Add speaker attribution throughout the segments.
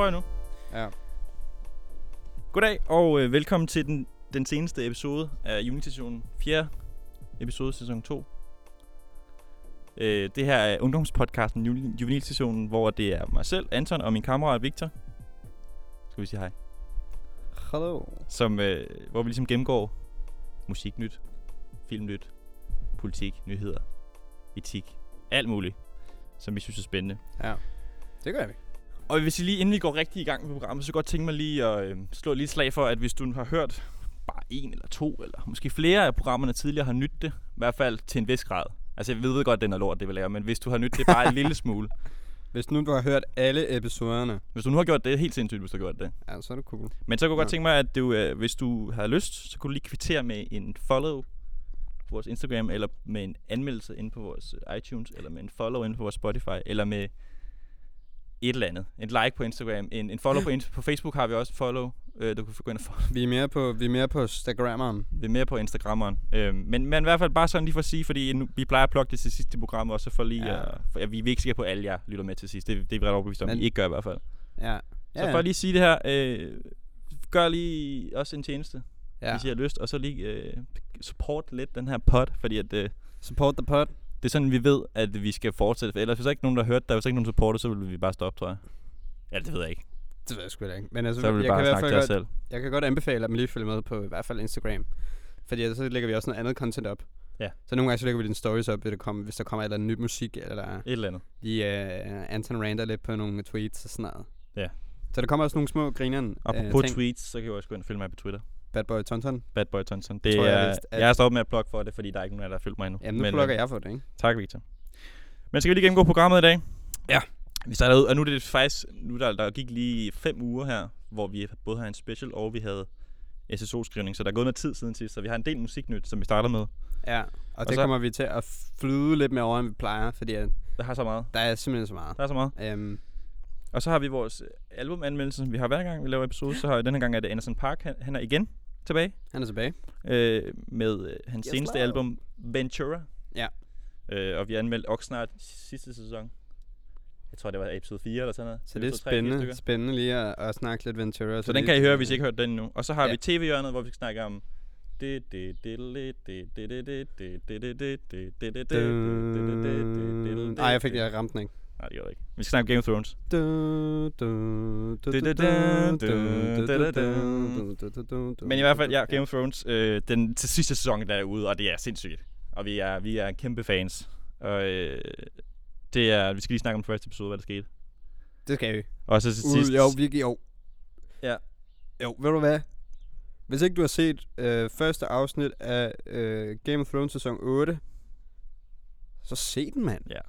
Speaker 1: prøver jeg nu.
Speaker 2: Ja.
Speaker 1: Goddag, og øh, velkommen til den, den seneste episode af Unity-sessionen. Fjerde episode, sæson 2. Øh, det her er ungdomspodcasten Ju- Juvenil-sessionen, hvor det er mig selv, Anton, og min kammerat Victor. Skal vi sige hej.
Speaker 2: Hello.
Speaker 1: Som, øh, hvor vi ligesom gennemgår musiknyt, filmnyt, politik, nyheder, etik, alt muligt, som vi synes er spændende.
Speaker 2: Ja. Det gør vi.
Speaker 1: Og hvis I lige inden vi går rigtig i gang med programmet, så jeg godt tænke mig lige at øh, slå lille slag for, at hvis du har hørt bare en eller to, eller måske flere af programmerne tidligere har nyttet det, i hvert fald til en vis grad. Altså jeg ved godt, at den er lort, det vil lave, men hvis du har nyttet det bare en lille smule.
Speaker 2: Hvis nu du har hørt alle episoderne,
Speaker 1: Hvis du nu har gjort det, helt sindssygt, hvis du har gjort det.
Speaker 2: ja, så er det cool.
Speaker 1: Men så kunne jeg godt tænke mig, at du, øh, hvis du har lyst, så kunne du lige kvittere med en follow på vores Instagram, eller med en anmeldelse inde på vores øh, iTunes, eller med en follow inde på vores Spotify, eller med et eller andet. En like på Instagram, en, en follow på, på Facebook har vi også follow. Øh, du kan gå ind og follow.
Speaker 2: Vi er mere på, vi er mere på Instagrammeren.
Speaker 1: Vi er mere på Instagrammeren. Øh, men, men i hvert fald bare sådan lige for at sige, fordi nu, vi plejer at plukke det til sidst i programmet, også for lige
Speaker 2: Ja.
Speaker 1: ja. at, for, ja, vi er ikke sikre på, at alle jer lytter med til sidst. Det, det er vi ret overbevist om,
Speaker 2: Men-
Speaker 1: vi ikke gør i hvert fald.
Speaker 2: Ja.
Speaker 1: Så for at lige sige det her, øh, gør lige også en tjeneste, ja.
Speaker 2: ja.
Speaker 1: hvis I har lyst, og så lige øh, support lidt den her pod, fordi at, øh,
Speaker 2: Support the pod.
Speaker 1: Det er sådan, vi ved, at vi skal fortsætte. For ellers, hvis der ikke er nogen, der har hørt, der hvis der ikke er nogen supporter, så vil vi bare stoppe, tror jeg. Ja, det ved jeg ikke.
Speaker 2: Det ved jeg sgu da ikke. Men altså,
Speaker 1: Så vil vi
Speaker 2: jeg, kan
Speaker 1: bare
Speaker 2: i hvert
Speaker 1: snakke
Speaker 2: fald
Speaker 1: til os
Speaker 2: godt,
Speaker 1: selv.
Speaker 2: jeg kan godt anbefale, at man lige følger med på i hvert fald Instagram. Fordi så lægger vi også noget andet content op.
Speaker 1: Ja.
Speaker 2: Så nogle gange så lægger vi dine stories op, hvis der kommer, hvis der kommer et eller andet nyt musik, eller
Speaker 1: Et eller andet.
Speaker 2: lige uh, Anton rander lidt på nogle tweets og sådan noget.
Speaker 1: Ja.
Speaker 2: Så der kommer også nogle små grineren.
Speaker 1: Apropos
Speaker 2: ting.
Speaker 1: tweets, så kan jeg også gå ind og følge mig på Twitter.
Speaker 2: Bad Boy Tonton.
Speaker 1: Bad Boy Tonson. Det
Speaker 2: Tror jeg
Speaker 1: er,
Speaker 2: vist, at-
Speaker 1: jeg er stoppet med at plukke for det, fordi der er ikke nogen af der har følgt mig endnu.
Speaker 2: Jamen, nu
Speaker 1: Men,
Speaker 2: plukker
Speaker 1: øh,
Speaker 2: jeg for det, ikke?
Speaker 1: Tak, Victor. Men skal vi lige gennemgå programmet i dag?
Speaker 2: Ja.
Speaker 1: Vi starter ud, og nu er det faktisk, nu der, der gik lige fem uger her, hvor vi både har en special, og vi havde SSO-skrivning, så der er gået noget tid siden sidst, så vi har en del musiknyt, som vi starter med.
Speaker 2: Ja, og, det
Speaker 1: så-
Speaker 2: kommer vi til at flyde lidt mere over, end vi plejer, fordi at
Speaker 1: Der har så meget.
Speaker 2: der er simpelthen så meget.
Speaker 1: Der er så meget.
Speaker 2: Um,
Speaker 1: Og så har vi vores albumanmeldelse, som vi har hver gang, vi laver episode. Så har vi denne gang, er det Anderson Park, han, han er igen tilbage
Speaker 2: han er tilbage.
Speaker 1: øh, med øh, hans
Speaker 2: Yes,
Speaker 1: seneste
Speaker 2: wow.
Speaker 1: album, Ventura.
Speaker 2: Ja.
Speaker 1: Øh, og vi har anmeldt Oxnard sidste sæson. Jeg tror, det var episode 4 eller sådan noget.
Speaker 2: Så det er spændende, spændende lige at, at snakke lidt Ventura.
Speaker 1: Så den kan I høre, hvis I ikke har hørt den endnu. Og så har
Speaker 2: Ja.
Speaker 1: vi tv-hjørnet, hvor vi skal snakke om...
Speaker 2: Nej, jeg fik jeg ramte den ikke.
Speaker 1: Nej, det gør det ikke. Vi skal snakke Game of Thrones. Men i hvert fald, ja, Game of Thrones, øh, den til sidste sæson, der er ude, og det er sindssygt. Og vi er, vi er kæmpe fans. Og øh, det er, vi skal lige snakke om første episode, hvad der skete.
Speaker 2: Det skal vi.
Speaker 1: Og så til sidst.
Speaker 2: Jo, virkelig, jo.
Speaker 1: Ja.
Speaker 2: Jo, ved du hvad? Hvis ikke du har set øh, første afsnit af øh, Game of Thrones sæson 8, så se den, mand.
Speaker 1: Ja.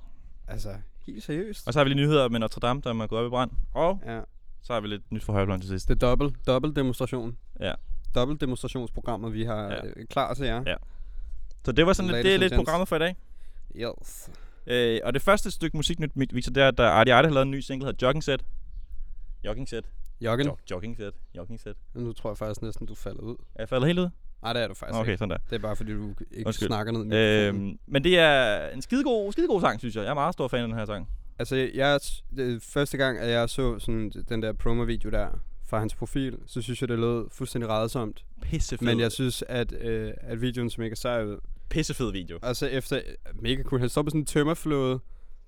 Speaker 2: Altså, helt seriøst.
Speaker 1: Og så har vi lige nyheder med Notre Dame, der er gået op i brand. Og
Speaker 2: Ja.
Speaker 1: så har vi lidt nyt fra Højblom til sidst.
Speaker 2: Det er dobbelt, dobbelt demonstration.
Speaker 1: Ja.
Speaker 2: Dobbelt demonstrationsprogrammet, vi har
Speaker 1: Ja.
Speaker 2: øh, klar til jer.
Speaker 1: Ja. Så det var sådan lidt, det er lidt programmet for i dag.
Speaker 2: Yes.
Speaker 1: Øh, og det første stykke musik, nyt, Victor, det er, at der Artie Arte har lavet en ny single, der hedder Jogging Set. Jogging Set.
Speaker 2: Joggen.
Speaker 1: Jog, jogging Set. Jogging Set.
Speaker 2: Nu tror jeg faktisk næsten, du falder ud.
Speaker 1: Er jeg faldet helt ud?
Speaker 2: Nej, det er du faktisk
Speaker 1: Okay,
Speaker 2: ikke.
Speaker 1: sådan der.
Speaker 2: Det er bare fordi, du ikke
Speaker 1: Undskyld.
Speaker 2: snakker ned mikrofonen.
Speaker 1: Øhm, men det er en skidegod, skidegod sang, synes jeg. Jeg er meget stor fan af den her sang.
Speaker 2: Altså, jeg, det, første gang, at jeg så sådan, den der promo-video der fra hans profil, så synes jeg, det lød fuldstændig rædsomt.
Speaker 1: Pissefed.
Speaker 2: Men jeg synes, at, øh, at videoen så mega sej ud.
Speaker 1: Pissefed video.
Speaker 2: Og så efter, mega cool, han står på sådan en tømmerflåde,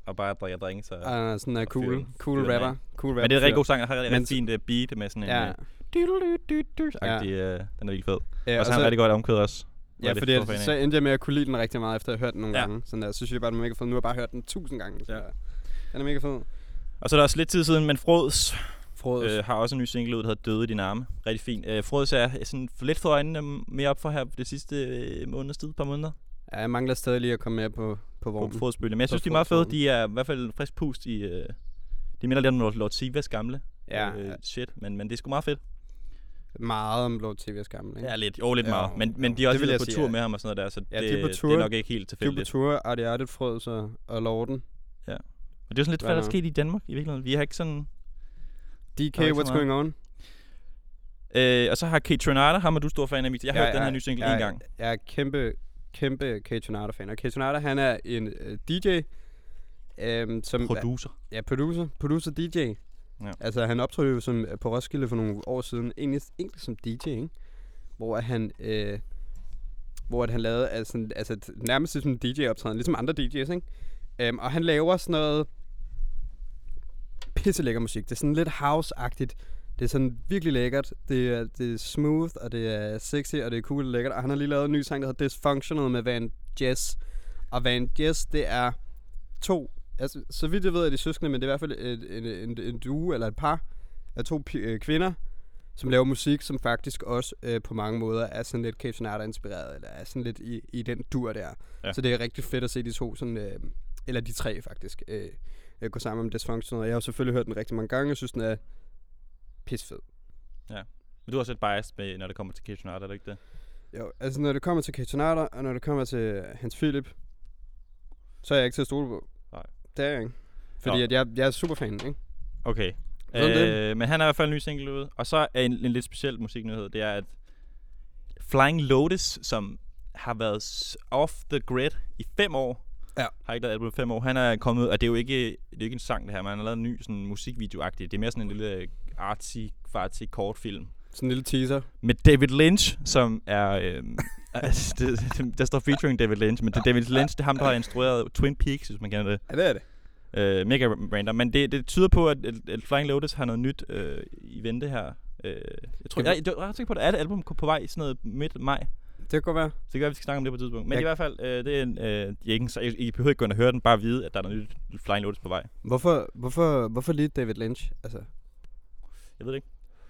Speaker 1: Og bare drikker drink, så...
Speaker 2: og er sådan en
Speaker 1: Og
Speaker 2: cool, cool rapper. Cool rapper
Speaker 1: Men det er en rigtig god sang, og har
Speaker 2: Men
Speaker 1: rigtig fint uh, beat med sådan en...
Speaker 2: Ja,
Speaker 1: Uh, agtig, uh, den er virkelig fed.
Speaker 2: ja
Speaker 1: og så har han rigtig godt omkvæd også.
Speaker 2: Ja
Speaker 1: det
Speaker 2: fordi
Speaker 1: jeg,
Speaker 2: så endte jeg med at kunne lide den rigtig meget, efter at have hørt den nogle
Speaker 1: Ja.
Speaker 2: gange. Sådan der, så synes jeg bare, den er mega fed. Nu har jeg bare hørt den tusind gange. Så
Speaker 1: Ja.
Speaker 2: Den er mega fed.
Speaker 1: Og så er der også lidt tid siden, men Frods
Speaker 2: Frods.
Speaker 1: øh, har også en ny single ud, der hedder Døde i dine arme. Rigtig fint. Øh, Frods er sådan for lidt for øjnene mere op for her det sidste øh, måneds tid, par måneder.
Speaker 2: ja, jeg mangler stadig lige at komme med på, på
Speaker 1: På. Frods bølge. Men jeg synes, de er meget fede. De er i hvert fald frisk pust i... Øh, de minder lidt om Lord, Lord Sivas gamle
Speaker 2: Ja,
Speaker 1: øh, shit, men, men det er sgu meget fedt
Speaker 2: meget om Lord TV's gamle, ikke?
Speaker 1: Ja, lidt. Jo, lidt
Speaker 2: Jo,
Speaker 1: meget. Men, men
Speaker 2: jo.
Speaker 1: de er også
Speaker 2: Det vil
Speaker 1: lidt på
Speaker 2: sige,
Speaker 1: tur
Speaker 2: ja.
Speaker 1: med ham og sådan noget der, så
Speaker 2: Ja,
Speaker 1: det,
Speaker 2: de er på
Speaker 1: det
Speaker 2: tur.
Speaker 1: er nok ikke helt
Speaker 2: De er på
Speaker 1: tilfældigt.
Speaker 2: tur, Artie Artet, Frøds og, og Lorden.
Speaker 1: Og det er sådan lidt, hvad der er sket i Danmark i virkeligheden. Vi har ikke sådan...
Speaker 2: DK,
Speaker 1: ikke så
Speaker 2: what's going on?
Speaker 1: Øh, og så har Kate Tronada, ham er du stor fan af, Victor. Jeg har
Speaker 2: Ja,
Speaker 1: hørt den
Speaker 2: ja,
Speaker 1: her nye single
Speaker 2: ja,
Speaker 1: en gang.
Speaker 2: Jeg er kæmpe, kæmpe Kate Tornado-fan. Og Kate Tornado, han er en uh, DJ, um, som...
Speaker 1: Producer.
Speaker 2: Ja, producer. Producer DJ.
Speaker 1: Ja.
Speaker 2: Altså, han optrådte jo som, på Roskilde for nogle år siden, egentlig, egentlig som DJ, ikke? Hvor at han, øh, hvor at han lavede altså, altså nærmest som en DJ-optræden, ligesom andre DJ's, ikke? Um, og han laver sådan noget pisselækker musik. Det er sådan lidt house-agtigt. Det er sådan virkelig lækkert. Det er, det er smooth, og det er sexy, og det er cool og lækkert. Og han har lige lavet en ny sang, der hedder Dysfunctional med Van Jess. Og Van Jess, det er to... Altså, så vidt jeg ved, er de søskende, men det er i hvert fald et, en, en, en duo eller et par af to øh, kvinder, som laver musik, som faktisk også øh, på mange måder er sådan lidt Sonata inspireret, eller er sådan lidt i, i den dur der.
Speaker 1: Ja.
Speaker 2: Så det er rigtig fedt at se de to sådan, øh, eller de tre faktisk, øh, øh, gå sammen om Dysfunctional. Jeg har jo selvfølgelig hørt den rigtig mange gange, jeg synes, den er pisfed.
Speaker 1: Men du har også et bias med, når det kommer til Art, er det ikke det?
Speaker 2: Jo, altså når det kommer til Sonata, og når det kommer til Hans Philip, så er jeg ikke til at stole på. Det er jeg ikke. Fordi
Speaker 1: Nå.
Speaker 2: at jeg, jeg er super fan, ikke?
Speaker 1: Okay.
Speaker 2: Sådan.
Speaker 1: Øh, men han har i hvert fald en ny single ude. Og så er en, en lidt speciel musiknyhed, det er, at Flying Lotus, som har været off the grid i fem år,
Speaker 2: Ja.
Speaker 1: har ikke lavet album i fem år, han er kommet ud, og det er jo ikke, det er ikke en sang det her, men han har lavet en ny sådan, musikvideo-agtig. Det er mere sådan en lille artsy, fartsy kortfilm.
Speaker 2: Sådan en lille teaser.
Speaker 1: Med David Lynch, som er... Øhm, altså, det, det, der står featuring David Lynch, men det, David Lynch, det er ham, der har instrueret Twin Peaks, hvis man kender det.
Speaker 2: Ja, det er det.
Speaker 1: Øh, mega random. Men det, det tyder på, at, at, Flying Lotus har noget nyt øh, i vente her. Øh, jeg tror, jeg, jeg, jeg er ret sikker på, at alle album på vej i sådan noget midt maj.
Speaker 2: Det kan godt være.
Speaker 1: Så det kan være, vi skal snakke om det på et tidspunkt. Men
Speaker 2: Jeg-
Speaker 1: i hvert fald, øh, det er en, øh, I, ikke, så I, I behøver ikke gå ind og høre den, bare vide, at der er noget nyt Flying Lotus på vej.
Speaker 2: Hvorfor, hvorfor, hvorfor lige David Lynch? Altså,
Speaker 1: Jeg ved det ikke.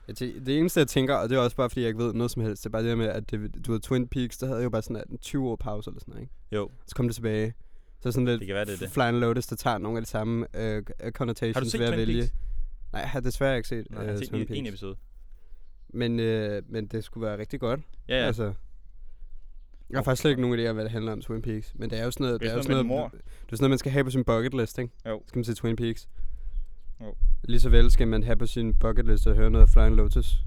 Speaker 2: Jeg tæ- det eneste, jeg tænker, og det er også bare, fordi jeg ikke ved noget som helst, det er bare det der med, at det, du ved, Twin Peaks, der havde jo bare sådan en 20 år pause eller sådan noget, ikke?
Speaker 1: Jo,
Speaker 2: Så kom det tilbage. Så sådan lidt
Speaker 1: det kan være, det det.
Speaker 2: Flying Lotus, der tager nogle af de samme øh, connotations
Speaker 1: Har du set
Speaker 2: ved at
Speaker 1: Twin
Speaker 2: vælge.
Speaker 1: Peaks?
Speaker 2: Nej, jeg har desværre ikke set
Speaker 1: Nej, jeg har
Speaker 2: øh,
Speaker 1: set
Speaker 2: Twin
Speaker 1: en, en
Speaker 2: Peaks.
Speaker 1: episode.
Speaker 2: Men, øh, men det skulle være rigtig godt.
Speaker 1: Ja, ja.
Speaker 2: Altså, jeg har faktisk slet ikke nogen idé om, hvad det handler om Twin Peaks. Men det er jo sådan noget,
Speaker 1: Det er
Speaker 2: jo
Speaker 1: sådan noget
Speaker 2: det er sådan noget, man skal have på sin bucket list, ikke?
Speaker 1: Jo.
Speaker 2: Skal man se Twin Peaks.
Speaker 1: Jo.
Speaker 2: Lige så vel skal man have på sin bucket list at høre noget Flying Lotus.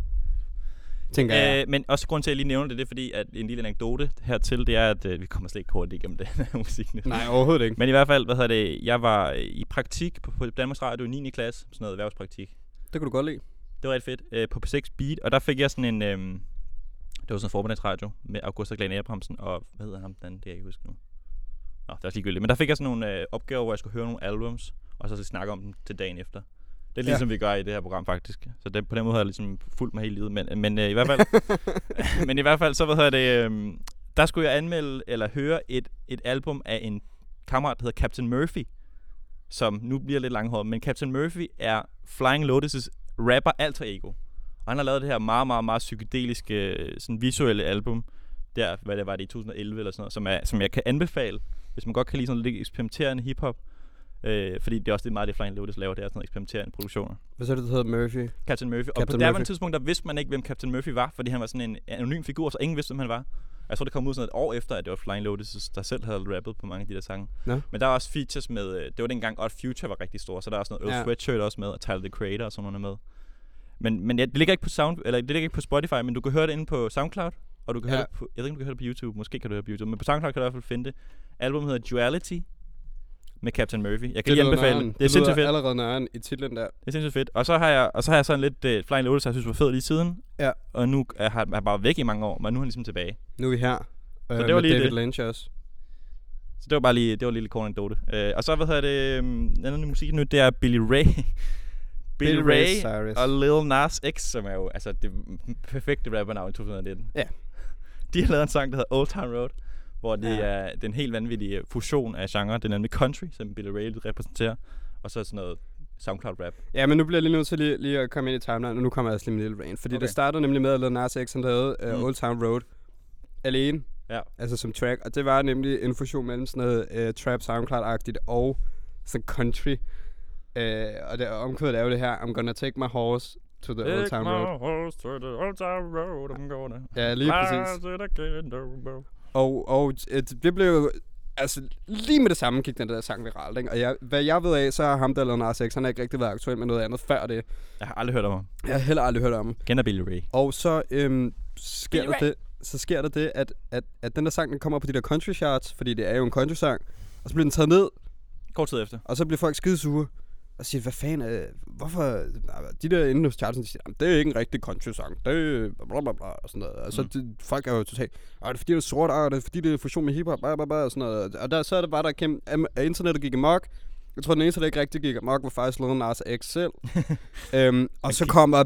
Speaker 2: Tænker jeg.
Speaker 1: Øh, men også grund til, at jeg lige nævner det, det er fordi, at en lille anekdote hertil, det er, at øh, vi kommer slet ikke kort igennem den her musik.
Speaker 2: Nej, overhovedet ikke.
Speaker 1: Men i hvert fald, hvad hedder det, jeg var øh, i praktik på, på Danmarks Radio i 9. klasse, sådan noget erhvervspraktik.
Speaker 2: Det kunne du godt lide.
Speaker 1: Det var rigtig fedt, øh, på P6 Beat, og der fik jeg sådan en, øh, det var sådan en formiddagsradio med August og Glenn Abrahamsen, og hvad hedder ham den, det jeg ikke huske nu. Nå, det er også ligegyldigt. Men der fik jeg sådan nogle øh, opgaver, hvor jeg skulle høre nogle albums, og så snakke om dem til dagen efter. Det er
Speaker 2: Ja.
Speaker 1: ligesom vi gør i det her program faktisk. Så det, på den måde har jeg ligesom fulgt mig hele livet. Men, men øh, i hvert fald, men i hvert fald, så hvad hedder det, øh, der skulle jeg anmelde eller høre et, et album af en kammerat, der hedder Captain Murphy, som nu bliver lidt langhåret, men Captain Murphy er Flying Lotus' rapper alter ego. Og han har lavet det her meget, meget, meget psykedeliske, øh, sådan visuelle album, der, hvad det var det i 2011 eller sådan noget, som, er, som jeg kan anbefale, hvis man godt kan lide sådan lidt eksperimenterende hiphop. Øh, fordi det er også det meget, det Flying Lotus laver, det er sådan noget eksperimenterende produktioner.
Speaker 2: Hvad så er det, der hedder Murphy?
Speaker 1: Captain Murphy. og på
Speaker 2: Captain Murphy.
Speaker 1: tidspunkt, der vidste man ikke, hvem Captain Murphy var, fordi han var sådan en anonym figur, så ingen vidste, hvem han var. Jeg tror, det kom ud sådan et år efter, at det var Flying Lotus, der selv havde rappet på mange af de der sange.
Speaker 2: Nå.
Speaker 1: Men der var også features med, øh, det var dengang Odd Future var rigtig stor, så der er også noget Earl
Speaker 2: Ja.
Speaker 1: ja. Sweatshirt også med, og Tyler, the Creator og sådan noget med. Men, men ja, det ligger ikke på sound, eller det ligger ikke på Spotify, men du kan høre det inde på SoundCloud, og du kan
Speaker 2: Ja.
Speaker 1: høre det på, jeg ved ikke, om du kan høre det på YouTube, måske kan du høre det på YouTube, men på SoundCloud kan du i hvert fald finde det. Albumet hedder Duality, med Captain Murphy. Jeg kan lige
Speaker 2: lyder
Speaker 1: anbefale det. Det er sindssygt fedt.
Speaker 2: allerede nøjeren i titlen der.
Speaker 1: Det er sindssygt fedt. Og så har jeg, og så har jeg sådan lidt uh, Flying Lotus, jeg synes var fed lige siden.
Speaker 2: Ja.
Speaker 1: Og nu er han er bare væk i mange år, men nu er han ligesom tilbage.
Speaker 2: Nu er vi her. Øh,
Speaker 1: det var lige
Speaker 2: David
Speaker 1: det.
Speaker 2: Lynch også.
Speaker 1: Så det var bare lige, det var en lille kort anekdote. Uh, og så, hvad hedder det, um, en anden musik nu, det er Billy Ray. Billy,
Speaker 2: Billy Ray
Speaker 1: Ray,
Speaker 2: Cyrus.
Speaker 1: og Lil Nas X, som er jo altså det perfekte rappernavn i 2019.
Speaker 2: Ja.
Speaker 1: De har lavet en sang, der hedder Old Town Road, hvor det
Speaker 2: Ja.
Speaker 1: er den helt vanvittige fusion af genre. Det er nemlig country, som Billy Ray repræsenterer, og så sådan noget SoundCloud rap.
Speaker 2: Ja, men nu bliver jeg lige nødt til lige, lige at komme ind i timeline, og nu kommer jeg også lige med lille rain. Fordi okay. Det startede nemlig med, at Lil Nas X han lavede uh,
Speaker 1: Mm.
Speaker 2: Old Town Road alene.
Speaker 1: Ja.
Speaker 2: Altså som track. Og det var nemlig en fusion mellem sådan noget uh, trap SoundCloud-agtigt og sådan country. Uh, og det omkvædet er jo det her, I'm gonna take my horse to the Old Town Road.
Speaker 1: horse to the old town road, I'm gonna
Speaker 2: Ja, lige præcis. Og, og det blev jo... Altså, lige med det samme gik den der sang viralt, ikke? Og jeg, hvad jeg ved af, så har ham der Lil Nas X, han har ikke rigtig været aktuel med noget andet før det.
Speaker 1: Jeg har aldrig hørt om ham.
Speaker 2: Jeg har heller aldrig hørt om ham.
Speaker 1: Kender Billy Ray.
Speaker 2: Og så øhm, sker
Speaker 1: Billy
Speaker 2: der det, så sker der det, at, at, at den der sang, den kommer på de der country charts, fordi det er jo en country sang, og så bliver den taget ned,
Speaker 1: Kort tid efter.
Speaker 2: og så bliver folk skide sure. Og siger, hvad fanden, øh, hvorfor, de der inde hos Charlton, de siger, "Jamen, det er ikke en rigtig country-sang, det er bla bla bla, og sådan noget. Og så
Speaker 1: Mm.
Speaker 2: det, folk er jo totalt, og det er fordi, det er sort, og det er fordi, det er fusion med hiphop, bla bla bla, og sådan noget. Og der, så er det bare, der am- at internettet gik amok. Jeg tror, den eneste, der ikke rigtig gik amok, var faktisk Lil Nas X selv. øhm, og så
Speaker 1: Okay.
Speaker 2: kommer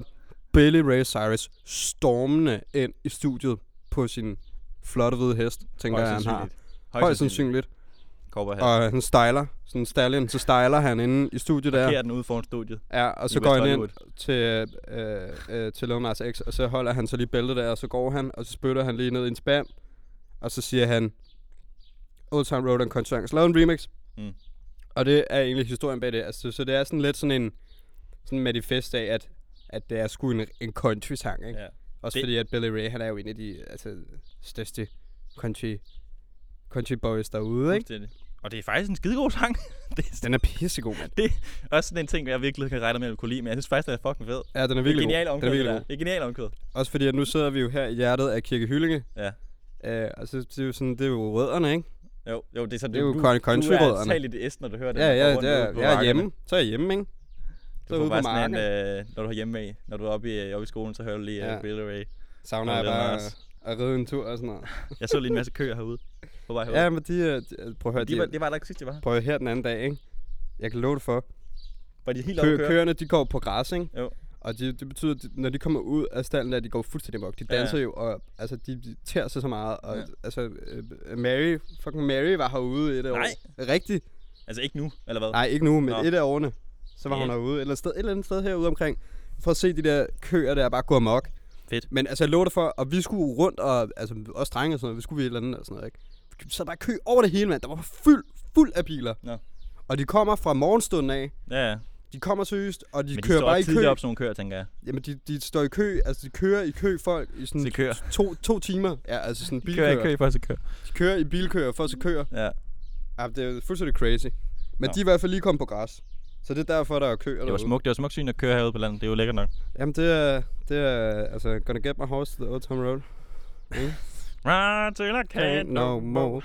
Speaker 2: Billy Ray Cyrus stormende ind i studiet på sin flotte hvide hest, tænker jeg, han har. Højst sandsynligt. Og han styler, sådan en stallion, så styler han inde i studiet der.
Speaker 1: Parkerer den ude foran studiet.
Speaker 2: Ja, og så
Speaker 1: i
Speaker 2: går han ind til, øh, øh, til Lil X, og så holder han så lige bæltet der, og så går han, og så spytter han lige ned i en spand, og så siger han, Old Town Road and. Så lavede en remix.
Speaker 1: Mm.
Speaker 2: Og det er egentlig historien bag det. Altså, så det er sådan lidt sådan en sådan en manifest af, at, at det er sgu en, en country-sang, ikke?
Speaker 1: Ja.
Speaker 2: Også
Speaker 1: Det-
Speaker 2: fordi, at Billy Ray, han er jo en af de altså, største country, country boys derude, ikke?
Speaker 1: Og det er faktisk en skidegod sang. det er
Speaker 2: Den er pissegod, mand.
Speaker 1: også sådan en ting, jeg virkelig kan regne med, at kunne lide, men jeg synes faktisk, det er fucking fed.
Speaker 2: Ja, den er
Speaker 1: Det er
Speaker 2: virkelig god. Den er
Speaker 1: det
Speaker 2: virkelig
Speaker 1: der.
Speaker 2: god.
Speaker 1: Det er genialt omkvæd.
Speaker 2: Også fordi, at nu sidder vi jo her i hjertet af Kirke Hyllinge.
Speaker 1: Ja.
Speaker 2: Øh, altså, det er jo sådan, det er jo rødderne, ikke?
Speaker 1: Jo, jo, det er så
Speaker 2: Det er jo
Speaker 1: du,
Speaker 2: country-
Speaker 1: du er totalt i det S, når du hører det.
Speaker 2: Ja, ja, det er, jeg er hjemme. Så er jeg hjemme, ikke? Så
Speaker 1: Du
Speaker 2: er ude på
Speaker 1: bare sådan en,
Speaker 2: marken.
Speaker 1: øh, når du er hjemme af, når du er oppe i, oppe i skolen, så hører du lige
Speaker 2: Ja.
Speaker 1: ja. Billy Ray.
Speaker 2: Savner
Speaker 1: og
Speaker 2: jeg bare at ride en tur og sådan noget.
Speaker 1: Jeg så lige en masse køer herude. På vej herude.
Speaker 2: Ja, men de, øh, de prøv at høre,
Speaker 1: de var,
Speaker 2: de,
Speaker 1: det var der ikke sidst, jeg var her.
Speaker 2: prøv at høre her den anden dag, ikke? Jeg kan love det for.
Speaker 1: Var de helt
Speaker 2: Kø,
Speaker 1: at køre?
Speaker 2: køerne, de går på græs, ikke?
Speaker 1: Jo.
Speaker 2: Og de, det betyder, at når de kommer ud af stallen, der, de går fuldstændig mok. De
Speaker 1: Ja, ja.
Speaker 2: danser jo, og altså, de, de tærer sig så meget. Og
Speaker 1: Ja.
Speaker 2: altså, øh, Mary, fucking Mary var herude et af
Speaker 1: Nej.
Speaker 2: år. Rigtigt.
Speaker 1: Altså ikke nu, eller hvad?
Speaker 2: Nej, ikke nu, men
Speaker 1: Nå.
Speaker 2: et af årene. Så var
Speaker 1: Ja.
Speaker 2: hun herude. Et eller, sted, et eller andet sted herude omkring. For at se de der køer der bare gå amok.
Speaker 1: Fedt.
Speaker 2: Men altså, jeg lover dig for, og vi skulle rundt, og altså, også drenge og sådan noget, vi skulle vi et eller andet og sådan noget, ikke? Sad bare kø over det hele, mand. Der var fuld, fuld af biler.
Speaker 1: Nå.
Speaker 2: Og de kommer fra morgenstunden af.
Speaker 1: Ja, ja.
Speaker 2: De kommer seriøst, og de
Speaker 1: Men de
Speaker 2: kører
Speaker 1: står
Speaker 2: bare i kø.
Speaker 1: op, sådan nogle køer, tænker jeg.
Speaker 2: Jamen, de, de står i kø, altså de kører i kø folk i sådan
Speaker 1: Til køer.
Speaker 2: to, to timer. Ja, altså sådan
Speaker 1: De kører
Speaker 2: bilkøer.
Speaker 1: i kø for at køer.
Speaker 2: De kører i bilkøer for at køer.
Speaker 1: Ja.
Speaker 2: Ja, det er fuldstændig crazy. Men
Speaker 1: Nå.
Speaker 2: de er i hvert fald lige kommet på græs. Så det er derfor, der er køer
Speaker 1: Det var smukt, det var smukt syn at køre herude på landet. Det er jo lækkert nok.
Speaker 2: Jamen, det er, det er, altså, gonna get my horse to the old town road.
Speaker 1: Run till I
Speaker 2: Can't no more.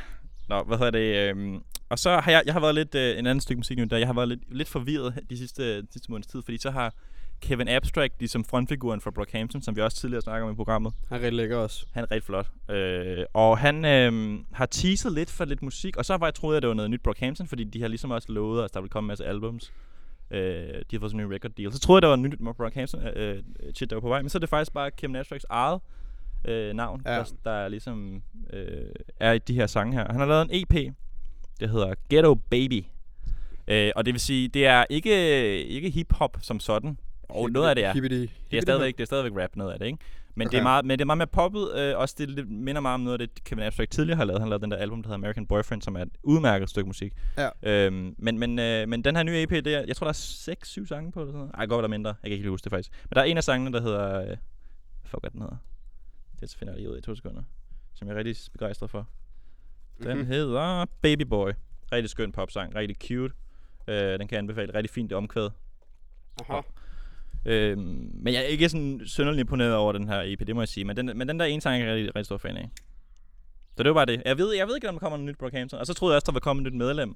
Speaker 1: Nå, hvad hedder det? Øhm, og så har jeg, jeg har været lidt, øh, en anden stykke musik nu, der jeg har været lidt, lidt forvirret de sidste, de sidste måneds tid, fordi så har Kevin Abstract, ligesom frontfiguren fra Brockhampton, som vi også tidligere snakker om i programmet,
Speaker 2: Han er rigtig lækker også.
Speaker 1: han er rigtig flot. Øh, og han øh, har teaset lidt for lidt musik, og så var jeg troede, at det var noget nyt Brockhampton, fordi de har ligesom også lovet, at der ville komme en masse albums. Øh, de har fået sådan en record deal. Så troede jeg, der var nyt Brockhampton øh, øh, shit, der var på vej, men så er det faktisk bare Kevin Abstracts eget øh, navn,
Speaker 2: Ja.
Speaker 1: der, der ligesom øh, er i de her sange her. Han har lavet en EP, der hedder Ghetto Baby. Øh, og det vil sige, det er ikke, ikke hip-hop som sådan. Og noget af det er.
Speaker 2: Hippity,
Speaker 1: Det er stadigvæk, det er stadigvæk rap, noget af det, ikke? Men, okay. det, er meget, men det er meget mere poppet. Øh, også det lidt, minder meget om noget af det, Kevin Abstract tidligere har lavet. Han lavede den der album, der hedder American Boyfriend, som er et udmærket stykke musik.
Speaker 2: Ja.
Speaker 1: Øhm, men, men, øh, men den her nye EP, det er, jeg tror, der er 6-7 sange på, eller sådan noget. Ej, godt eller mindre. Jeg kan ikke lige huske det faktisk. Men der er en af sangene, der hedder... Øh, fuck, hvad den hedder. Det finder jeg lige ud af i to sekunder. Som jeg er rigtig begejstret for. Den
Speaker 2: Mhm.
Speaker 1: hedder Baby Boy. Rigtig skøn popsang. Rigtig cute. Øh, den kan jeg anbefale. Rigtig fint det omkvæd.
Speaker 2: Aha.
Speaker 1: Øhm, men jeg er ikke sådan synderligt imponeret over den her EP, det må jeg sige. Men den, men den der ene sang er jeg rigtig, rigtig stor fan af. Så det var bare det. Jeg ved, jeg ved ikke, om der kommer noget nyt Brockhampton. Og så troede jeg også, der var kommet et nyt medlem.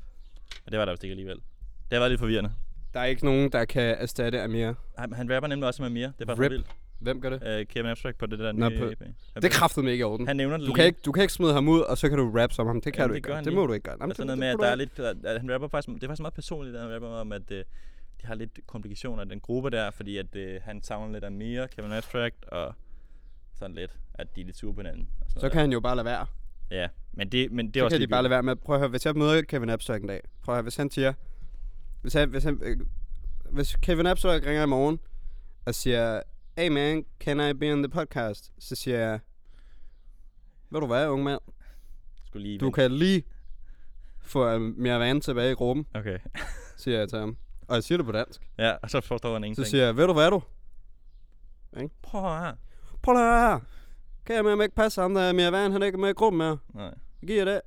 Speaker 1: Og det var der vist ikke alligevel. Det har været lidt forvirrende.
Speaker 2: Der er ikke nogen, der kan erstatte Amir.
Speaker 1: Han, han rapper nemlig også med mere. Det er bare vildt.
Speaker 2: Hvem gør det?
Speaker 1: Uh, Kevin Abstract på det der
Speaker 2: Nå,
Speaker 1: nye
Speaker 2: på-
Speaker 1: EP.
Speaker 2: Det er kraftedeme ikke i orden.
Speaker 1: Han nævner det
Speaker 2: Du
Speaker 1: lige.
Speaker 2: kan, ikke, du kan ikke smide ham ud, og så kan du rap som ham. Det kan
Speaker 1: Jamen,
Speaker 2: du
Speaker 1: det
Speaker 2: ikke gøre. Det må du ikke gøre.
Speaker 1: Der er sådan noget med, at der er lidt, at, han rapper faktisk, det er faktisk meget personligt, at han rapper om, at øh, de har lidt komplikationer, den gruppe der, fordi at øh, han savner lidt af mere, Kevin Abstract, og sådan lidt, at de er lidt sure på hinanden. og sådan
Speaker 2: Så kan han jo bare lade være.
Speaker 1: der. Ja, men det, men det er
Speaker 2: så
Speaker 1: også
Speaker 2: kan de bare lade være med. Prøv at høre, hvis jeg møder Kevin Abstract en dag. Prøv at høre, hvis han siger... Hvis, han, hvis, han, øh, hvis Kevin Abstract ringer i morgen og siger, Hey man, can I be on the podcast? Så siger jeg, ved du hvad, unge mand?
Speaker 1: Skulle lige
Speaker 2: Du
Speaker 1: vente.
Speaker 2: kan lige få mere vand tilbage i gruppen,
Speaker 1: Okay.
Speaker 2: siger jeg til ham. Og jeg siger det på dansk.
Speaker 1: Ja, og så forstår han
Speaker 2: Så
Speaker 1: ingenting.
Speaker 2: siger jeg, ved du hvad du?
Speaker 1: Prøv her.
Speaker 2: Prøv lige at høre her. Kan jeg med ham ikke passe ham, der er mere vand, han er ikke med i gruppen mere?
Speaker 1: Nej.
Speaker 2: Jeg giver det.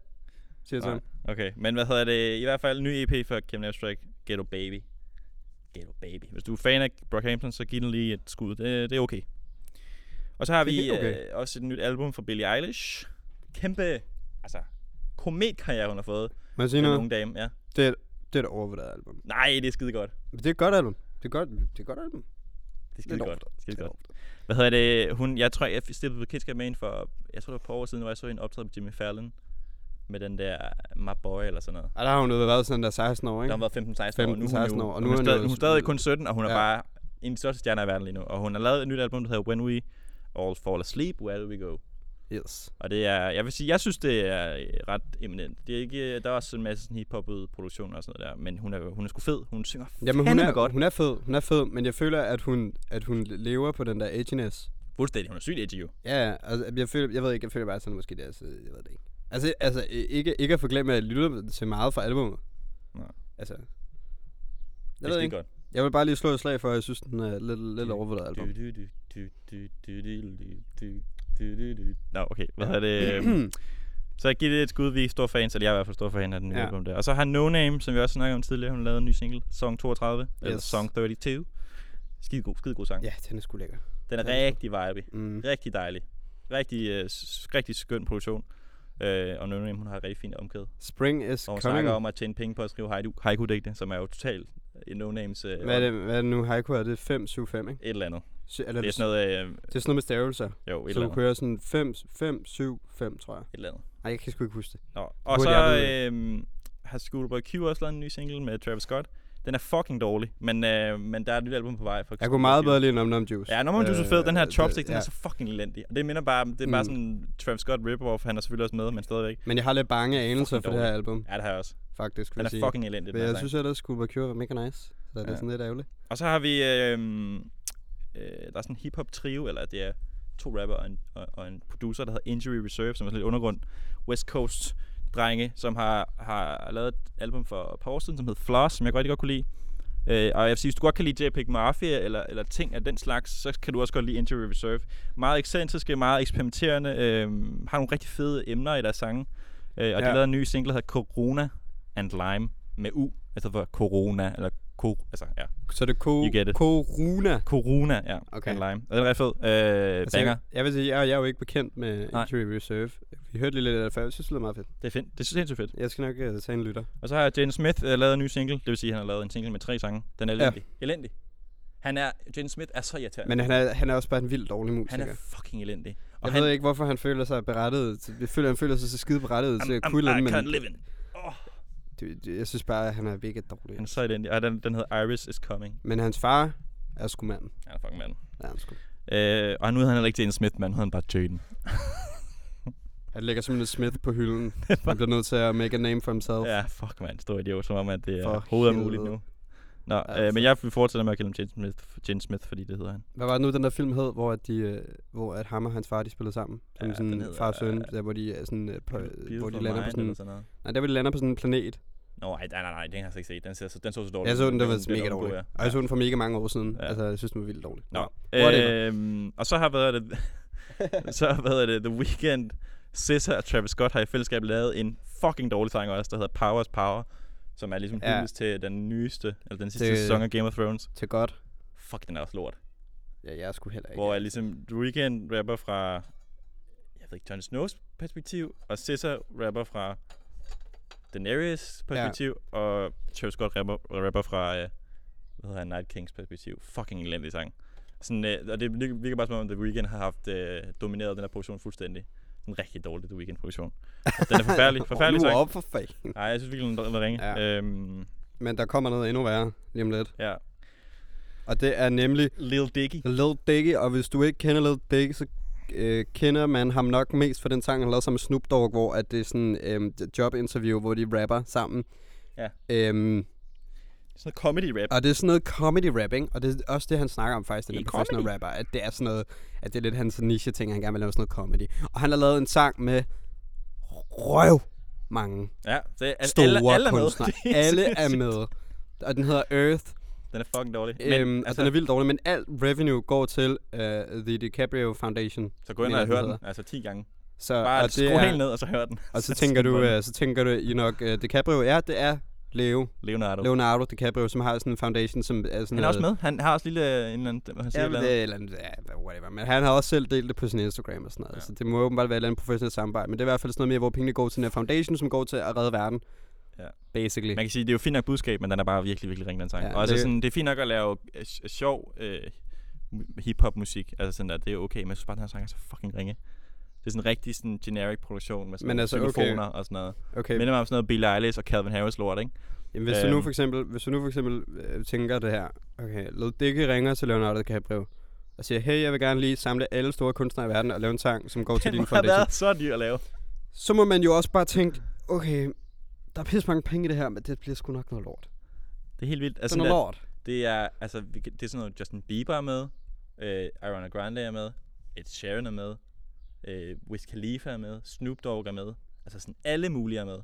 Speaker 2: Siger jeg til
Speaker 1: Nej.
Speaker 2: ham.
Speaker 1: Okay, men hvad hedder det? I hvert fald ny EP for Kevin Abstract, Ghetto Baby. Ghetto Baby. Hvis du er fan af Brockhampton, så giv den lige et skud. Det, det er okay. Og så har
Speaker 2: Det er
Speaker 1: vi
Speaker 2: okay.
Speaker 1: øh, også et nyt album fra Billie Eilish. Kæmpe, altså, kometkarriere hun har fået.
Speaker 2: Må jeg sige
Speaker 1: Den
Speaker 2: noget?
Speaker 1: dame, ja.
Speaker 2: Det er Det er et overvurderet album.
Speaker 1: Nej, det er skide godt.
Speaker 2: Det er et godt album. Det er godt, det er et godt album.
Speaker 1: Det er skide
Speaker 2: Lidt
Speaker 1: godt.
Speaker 2: overvurderet.
Speaker 1: Skide
Speaker 2: Det er
Speaker 1: godt. Hvad hedder det? Hun, jeg tror, jeg stiftede bekendtskab med hende for, jeg tror det var et par år siden, hvor jeg så en optræde på Jimmy Fallon. Med den der My Boy eller sådan noget.
Speaker 2: Og der har hun jo været sådan der 16 år,
Speaker 1: Der
Speaker 2: ikke?
Speaker 1: har hun været 15-16 år, og nu er hun
Speaker 2: 15-16
Speaker 1: jo,
Speaker 2: år, og nu er
Speaker 1: er
Speaker 2: hun
Speaker 1: hun er stadig kun 17, og hun er
Speaker 2: Ja.
Speaker 1: bare en af de største stjerner i verden lige nu. Og hun har lavet et nyt album, der hedder When We All Fall Asleep, Where Do We Go?
Speaker 2: Yes.
Speaker 1: Og det er, jeg vil sige, jeg synes, det er øh, ret eminent. Det er ikke, der er også en masse sådan hip-hop produktioner og sådan noget der, men hun er, hun er sgu fed. Hun synger
Speaker 2: Jamen, hun er,
Speaker 1: godt.
Speaker 2: hun er fed, hun er fed, men jeg føler, at hun, at hun lever på den der edginess.
Speaker 1: Fuldstændig, hun er sygt edgy jo.
Speaker 2: Ja, ja, altså, jeg, føler, jeg ved ikke, jeg føler bare sådan, måske det er, så, jeg ved det ikke. Altså, altså ikke, ikke at forglemme, at jeg lytter til meget fra albumet.
Speaker 1: Nej.
Speaker 2: Altså, jeg
Speaker 1: det
Speaker 2: ved ikke.
Speaker 1: Godt.
Speaker 2: Jeg vil bare lige slå et slag for, at jeg synes, den er lidt, lidt overvurderet album.
Speaker 1: Nå, okay. Hvad er det? Så giver det et skud, vi er store fans, eller jeg er i hvert fald stor fan af den nye
Speaker 2: ja.
Speaker 1: album der. Og så har No Name, som vi også snakkede om tidligere, hun lavede en ny single, Song 32,
Speaker 2: yes.
Speaker 1: eller Song 32. Skide god, skide god sang.
Speaker 2: Ja, den er sgu lækker.
Speaker 1: Den er
Speaker 2: den
Speaker 1: rigtig vibe.
Speaker 2: Mm.
Speaker 1: Rigtig dejlig. Rigtig, øh, rigtig skøn produktion. Øh, og No Name, hun har et rigtig fint omkæde.
Speaker 2: Spring is
Speaker 1: Og hun
Speaker 2: coming.
Speaker 1: snakker om at tjene penge på at skrive haiku- haiku-digte, som er jo totalt No Names øh,
Speaker 2: Hvad er, det, hvad er det nu? Haiku er det 5, 7, 5, ikke?
Speaker 1: et eller andet.
Speaker 2: Så, eller
Speaker 1: Det er sådan noget, øh,
Speaker 2: det er sådan noget med stavelser.
Speaker 1: jo, et
Speaker 2: Så
Speaker 1: eller
Speaker 2: du
Speaker 1: andet.
Speaker 2: kører sådan 5, 5, 7, 5, tror jeg.
Speaker 1: Et eller andet.
Speaker 2: Nej, jeg kan sgu ikke huske det.
Speaker 1: Nå, og
Speaker 2: Burde
Speaker 1: så øh, har Schoolboy Q også lavet en ny single med Travis Scott. Den er fucking dårlig, men, øh, men der er et nyt album på vej. For
Speaker 2: Jeg kunne meget bedre lide Num Num Juice.
Speaker 1: Ja, Number One Juice er fed. Den her
Speaker 2: Øh,
Speaker 1: Chopstick, den er så fucking elendig. Og det minder bare, det er bare
Speaker 2: Mm.
Speaker 1: sådan Travis Scott rip-off. Han er selvfølgelig også med, men stadigvæk.
Speaker 2: Men jeg har lidt bange anelser for det her album,
Speaker 1: Ja, det har jeg også.
Speaker 2: faktisk.
Speaker 1: Den er fucking elendig,
Speaker 2: Men jeg synes ellers, Schoolboy Q var mega nice. Så det er sådan lidt ærgerligt.
Speaker 1: Og så har vi, øh, øh, der er sådan en hip-hop trio, eller det er to rapper og en, og, og en producer, der hedder Injury Reserve, som er sådan lidt undergrund West Coast drenge, som har, har lavet et album for et par år siden, som hedder Floss, som jeg rigtig godt kunne lide. Øh, og jeg vil sige, hvis du godt kan lide JPEG Mafia eller, eller ting af den slags, så kan du også godt lide Injury Reserve. Meget ekscentriske, meget eksperimenterende, øh, har nogle rigtig fede emner i deres sange. Øh, og ja. de lavede en ny single, der hedder Corona and Lime, med U, altså for Corona, eller ko, altså ja,
Speaker 2: Så er det ko-
Speaker 1: You get it.
Speaker 2: Corona.
Speaker 1: Corona, ja.
Speaker 2: Okay.
Speaker 1: And Lime. Og den er ret fed. Øh,
Speaker 2: Altså,
Speaker 1: banger.
Speaker 2: jeg, jeg vil sige, jeg, jeg er jo ikke bekendt med
Speaker 1: Nej.
Speaker 2: Injury Reserve. Vi hørte lige lidt af det før. Jeg synes, det lyder meget fedt.
Speaker 1: Det er fedt. Det er sindssygt fedt.
Speaker 2: Jeg skal nok uh, tage en lytter.
Speaker 1: Og så har Jane Smith uh, lavet en ny single. Det vil sige, at han har lavet en single med tre sange. Den er elendig. Ja. Elendig. Han er, Jane Smith er så irriterende.
Speaker 2: Men han er, han er også bare en vild dårlig
Speaker 1: han
Speaker 2: musiker.
Speaker 1: er fucking elendig. Og
Speaker 2: jeg
Speaker 1: han,
Speaker 2: ved ikke, hvorfor han føler sig berettiget. til- føler, han føler sig så skide berettiget til at kunne
Speaker 1: I'm, I
Speaker 2: men
Speaker 1: can't live in.
Speaker 2: Det, det, jeg synes bare, at han er mega dårlig.
Speaker 1: han er så elendig. Og den, den hedder Iris is Coming.
Speaker 2: Men hans far er sgu manden.
Speaker 1: Han er fucking mand.
Speaker 2: Ja, han, sgu.
Speaker 1: Øh, og nu hedder han heller ikke Jane Smith, men nu hedder han bare Jaden.
Speaker 2: han lægger simpelthen Smith på hylden. Han bliver nødt til at make a name for himself.
Speaker 1: ja, fuck mand. Stor idiot. Som om, at det er hovedet muligt
Speaker 2: helvede.
Speaker 1: nu. Nå,
Speaker 2: Altså.
Speaker 1: øh, men jeg vil fortsætte med at kalde ham Jane Smith, Jane Smith, fordi det hedder han.
Speaker 2: Hvad var det nu, den der film hed, hvor, at de, øh, hvor at ham og hans far, de spillede sammen? Som
Speaker 1: Ja,
Speaker 2: sådan
Speaker 1: hedder,
Speaker 2: far og søn,
Speaker 1: øh,
Speaker 2: der, hvor de er sådan, øh, på, hvor de lander på sådan,
Speaker 1: sådan noget.
Speaker 2: nej, der hvor de lander på sådan en planet.
Speaker 1: Nå, ej, nej, nej, nej, den har jeg ikke set. Den, ser, så, den så så dårlig
Speaker 2: Jeg så den, der var
Speaker 1: Den
Speaker 2: mega dårlig.
Speaker 1: jeg.
Speaker 2: Og jeg så den for mega mange år siden.
Speaker 1: Ja.
Speaker 2: Altså, jeg synes, den var vildt dårlig.
Speaker 1: Nå,
Speaker 2: whatever.
Speaker 1: øhm, og så har været det, så har været det The Weeknd, SZA og Travis Scott har i fællesskab lavet en fucking dårlig sang også, der hedder Power's Power, som er ligesom
Speaker 2: Ja.
Speaker 1: hyldest til den nyeste, eller den sidste
Speaker 2: Det-
Speaker 1: sæson af Game of Thrones.
Speaker 2: Til godt.
Speaker 1: Fuck, den er også lort.
Speaker 2: Ja, jeg sgu heller ikke.
Speaker 1: Hvor er ligesom The Weeknd rapper fra, jeg ved ikke, Jon Snows perspektiv, og SZA rapper fra Daenerys perspektiv, ja. og Travis Scott rapper, rapper fra, øh, hvad hedder han, Night Kings perspektiv. Fucking elendig sang. Sådan, øh, og det virker virker bare som om, The Weeknd har haft øh, domineret den her produktion fuldstændig. En rigtig dårlig The Weeknd-produktion. Den er forfærdelig, forfærdelig
Speaker 2: nu
Speaker 1: sang.
Speaker 2: op for fanden.
Speaker 1: Nej, jeg synes virkelig, den er ringe.
Speaker 2: Ja.
Speaker 1: Øhm,
Speaker 2: Men der kommer noget endnu værre lige om lidt.
Speaker 1: ja.
Speaker 2: Og det er nemlig
Speaker 1: Lil Dicky.
Speaker 2: Lil Dicky. Og hvis du ikke kender Lil Dicky, så øh, kender man ham nok mest for den sang, han lavede sammen med Snoop Dogg, hvor at det er sådan øh, jobinterview, hvor de rapper sammen.
Speaker 1: Ja.
Speaker 2: Øhm,
Speaker 1: Sådan noget comedy rap.
Speaker 2: Og det er sådan noget comedy rapping, og det er også det, han snakker om faktisk, den
Speaker 1: Det
Speaker 2: er
Speaker 1: er
Speaker 2: professional
Speaker 1: comedy.
Speaker 2: rapper, at det er sådan noget, at det er lidt hans niche ting, han gerne vil lave sådan noget comedy. Og han har lavet en sang med røv mange
Speaker 1: Ja, det er
Speaker 2: store
Speaker 1: alle, alle er
Speaker 2: kunstnere.
Speaker 1: Er
Speaker 2: alle er med. Og den hedder Earth,
Speaker 1: Den er fucking dårlig.
Speaker 2: men, øhm, altså, den er vildt dårlig, men alt revenue går til uh, The DiCaprio Foundation.
Speaker 1: Så gå ind og
Speaker 2: den
Speaker 1: hør den,
Speaker 2: hedder.
Speaker 1: altså 10 gange.
Speaker 2: Så,
Speaker 1: Bare
Speaker 2: og,
Speaker 1: skru
Speaker 2: det
Speaker 1: helt
Speaker 2: er,
Speaker 1: ned, og så hør den.
Speaker 2: og så tænker du,
Speaker 1: uh,
Speaker 2: så tænker du I nok, uh, DiCaprio, ja, det er Leo,
Speaker 1: Leonardo.
Speaker 2: Leonardo DiCaprio, som har sådan en foundation, som er sådan
Speaker 1: Han er også med. Han har også lille en eller anden, han siger.
Speaker 2: Ja,
Speaker 1: eller andet.
Speaker 2: er et eller andet, ja, whatever. Men han har også selv delt det på sin Instagram og sådan noget.
Speaker 1: Ja.
Speaker 2: Så det må åbenbart være et eller andet professionelt samarbejde. Men det er i hvert fald sådan noget mere, hvor pengene går til en foundation, som går til at redde verden.
Speaker 1: Ja.
Speaker 2: Basically.
Speaker 1: Man kan sige, det er jo fint nok budskab, men den er bare virkelig, virkelig ring, den sang.
Speaker 2: Ja,
Speaker 1: og altså
Speaker 2: det-
Speaker 1: sådan, det er fint nok at lave øh, sj- sjov øh, mu- hip-hop-musik. Altså sådan der, det er okay, men jeg synes bare, den her sang er så fucking ringe. Det er sådan en rigtig sådan generic produktion med sådan
Speaker 2: Men altså, okay.
Speaker 1: og sådan noget.
Speaker 2: Okay,
Speaker 1: Okay. Minder mig om sådan noget Billie Eilish og Calvin Harris lort, ikke?
Speaker 2: Jamen, hvis, du nu
Speaker 1: Øhm.
Speaker 2: for eksempel, hvis du nu for eksempel øh, tænker det her, okay, Led Dicke ringer til Leonardo DiCaprio og siger, hey, jeg vil gerne lige samle alle store kunstnere i verden og lave en sang, som går til din
Speaker 1: må have
Speaker 2: foundation.
Speaker 1: været så dyr at lave.
Speaker 2: Så må man jo også bare tænke, okay, der er pisse mange penge i det her, men det bliver sgu nok noget lort.
Speaker 1: Det er helt vildt.
Speaker 2: Altså,
Speaker 1: Altså,
Speaker 2: noget
Speaker 1: der,
Speaker 2: lort.
Speaker 1: det er, altså, det er sådan noget, Justin Bieber er med, øh, Ariana Grande er med, Ed Sheeran er med, øh, Wiz Khalifa er med, Snoop Dogg er med. Altså sådan alle mulige er med.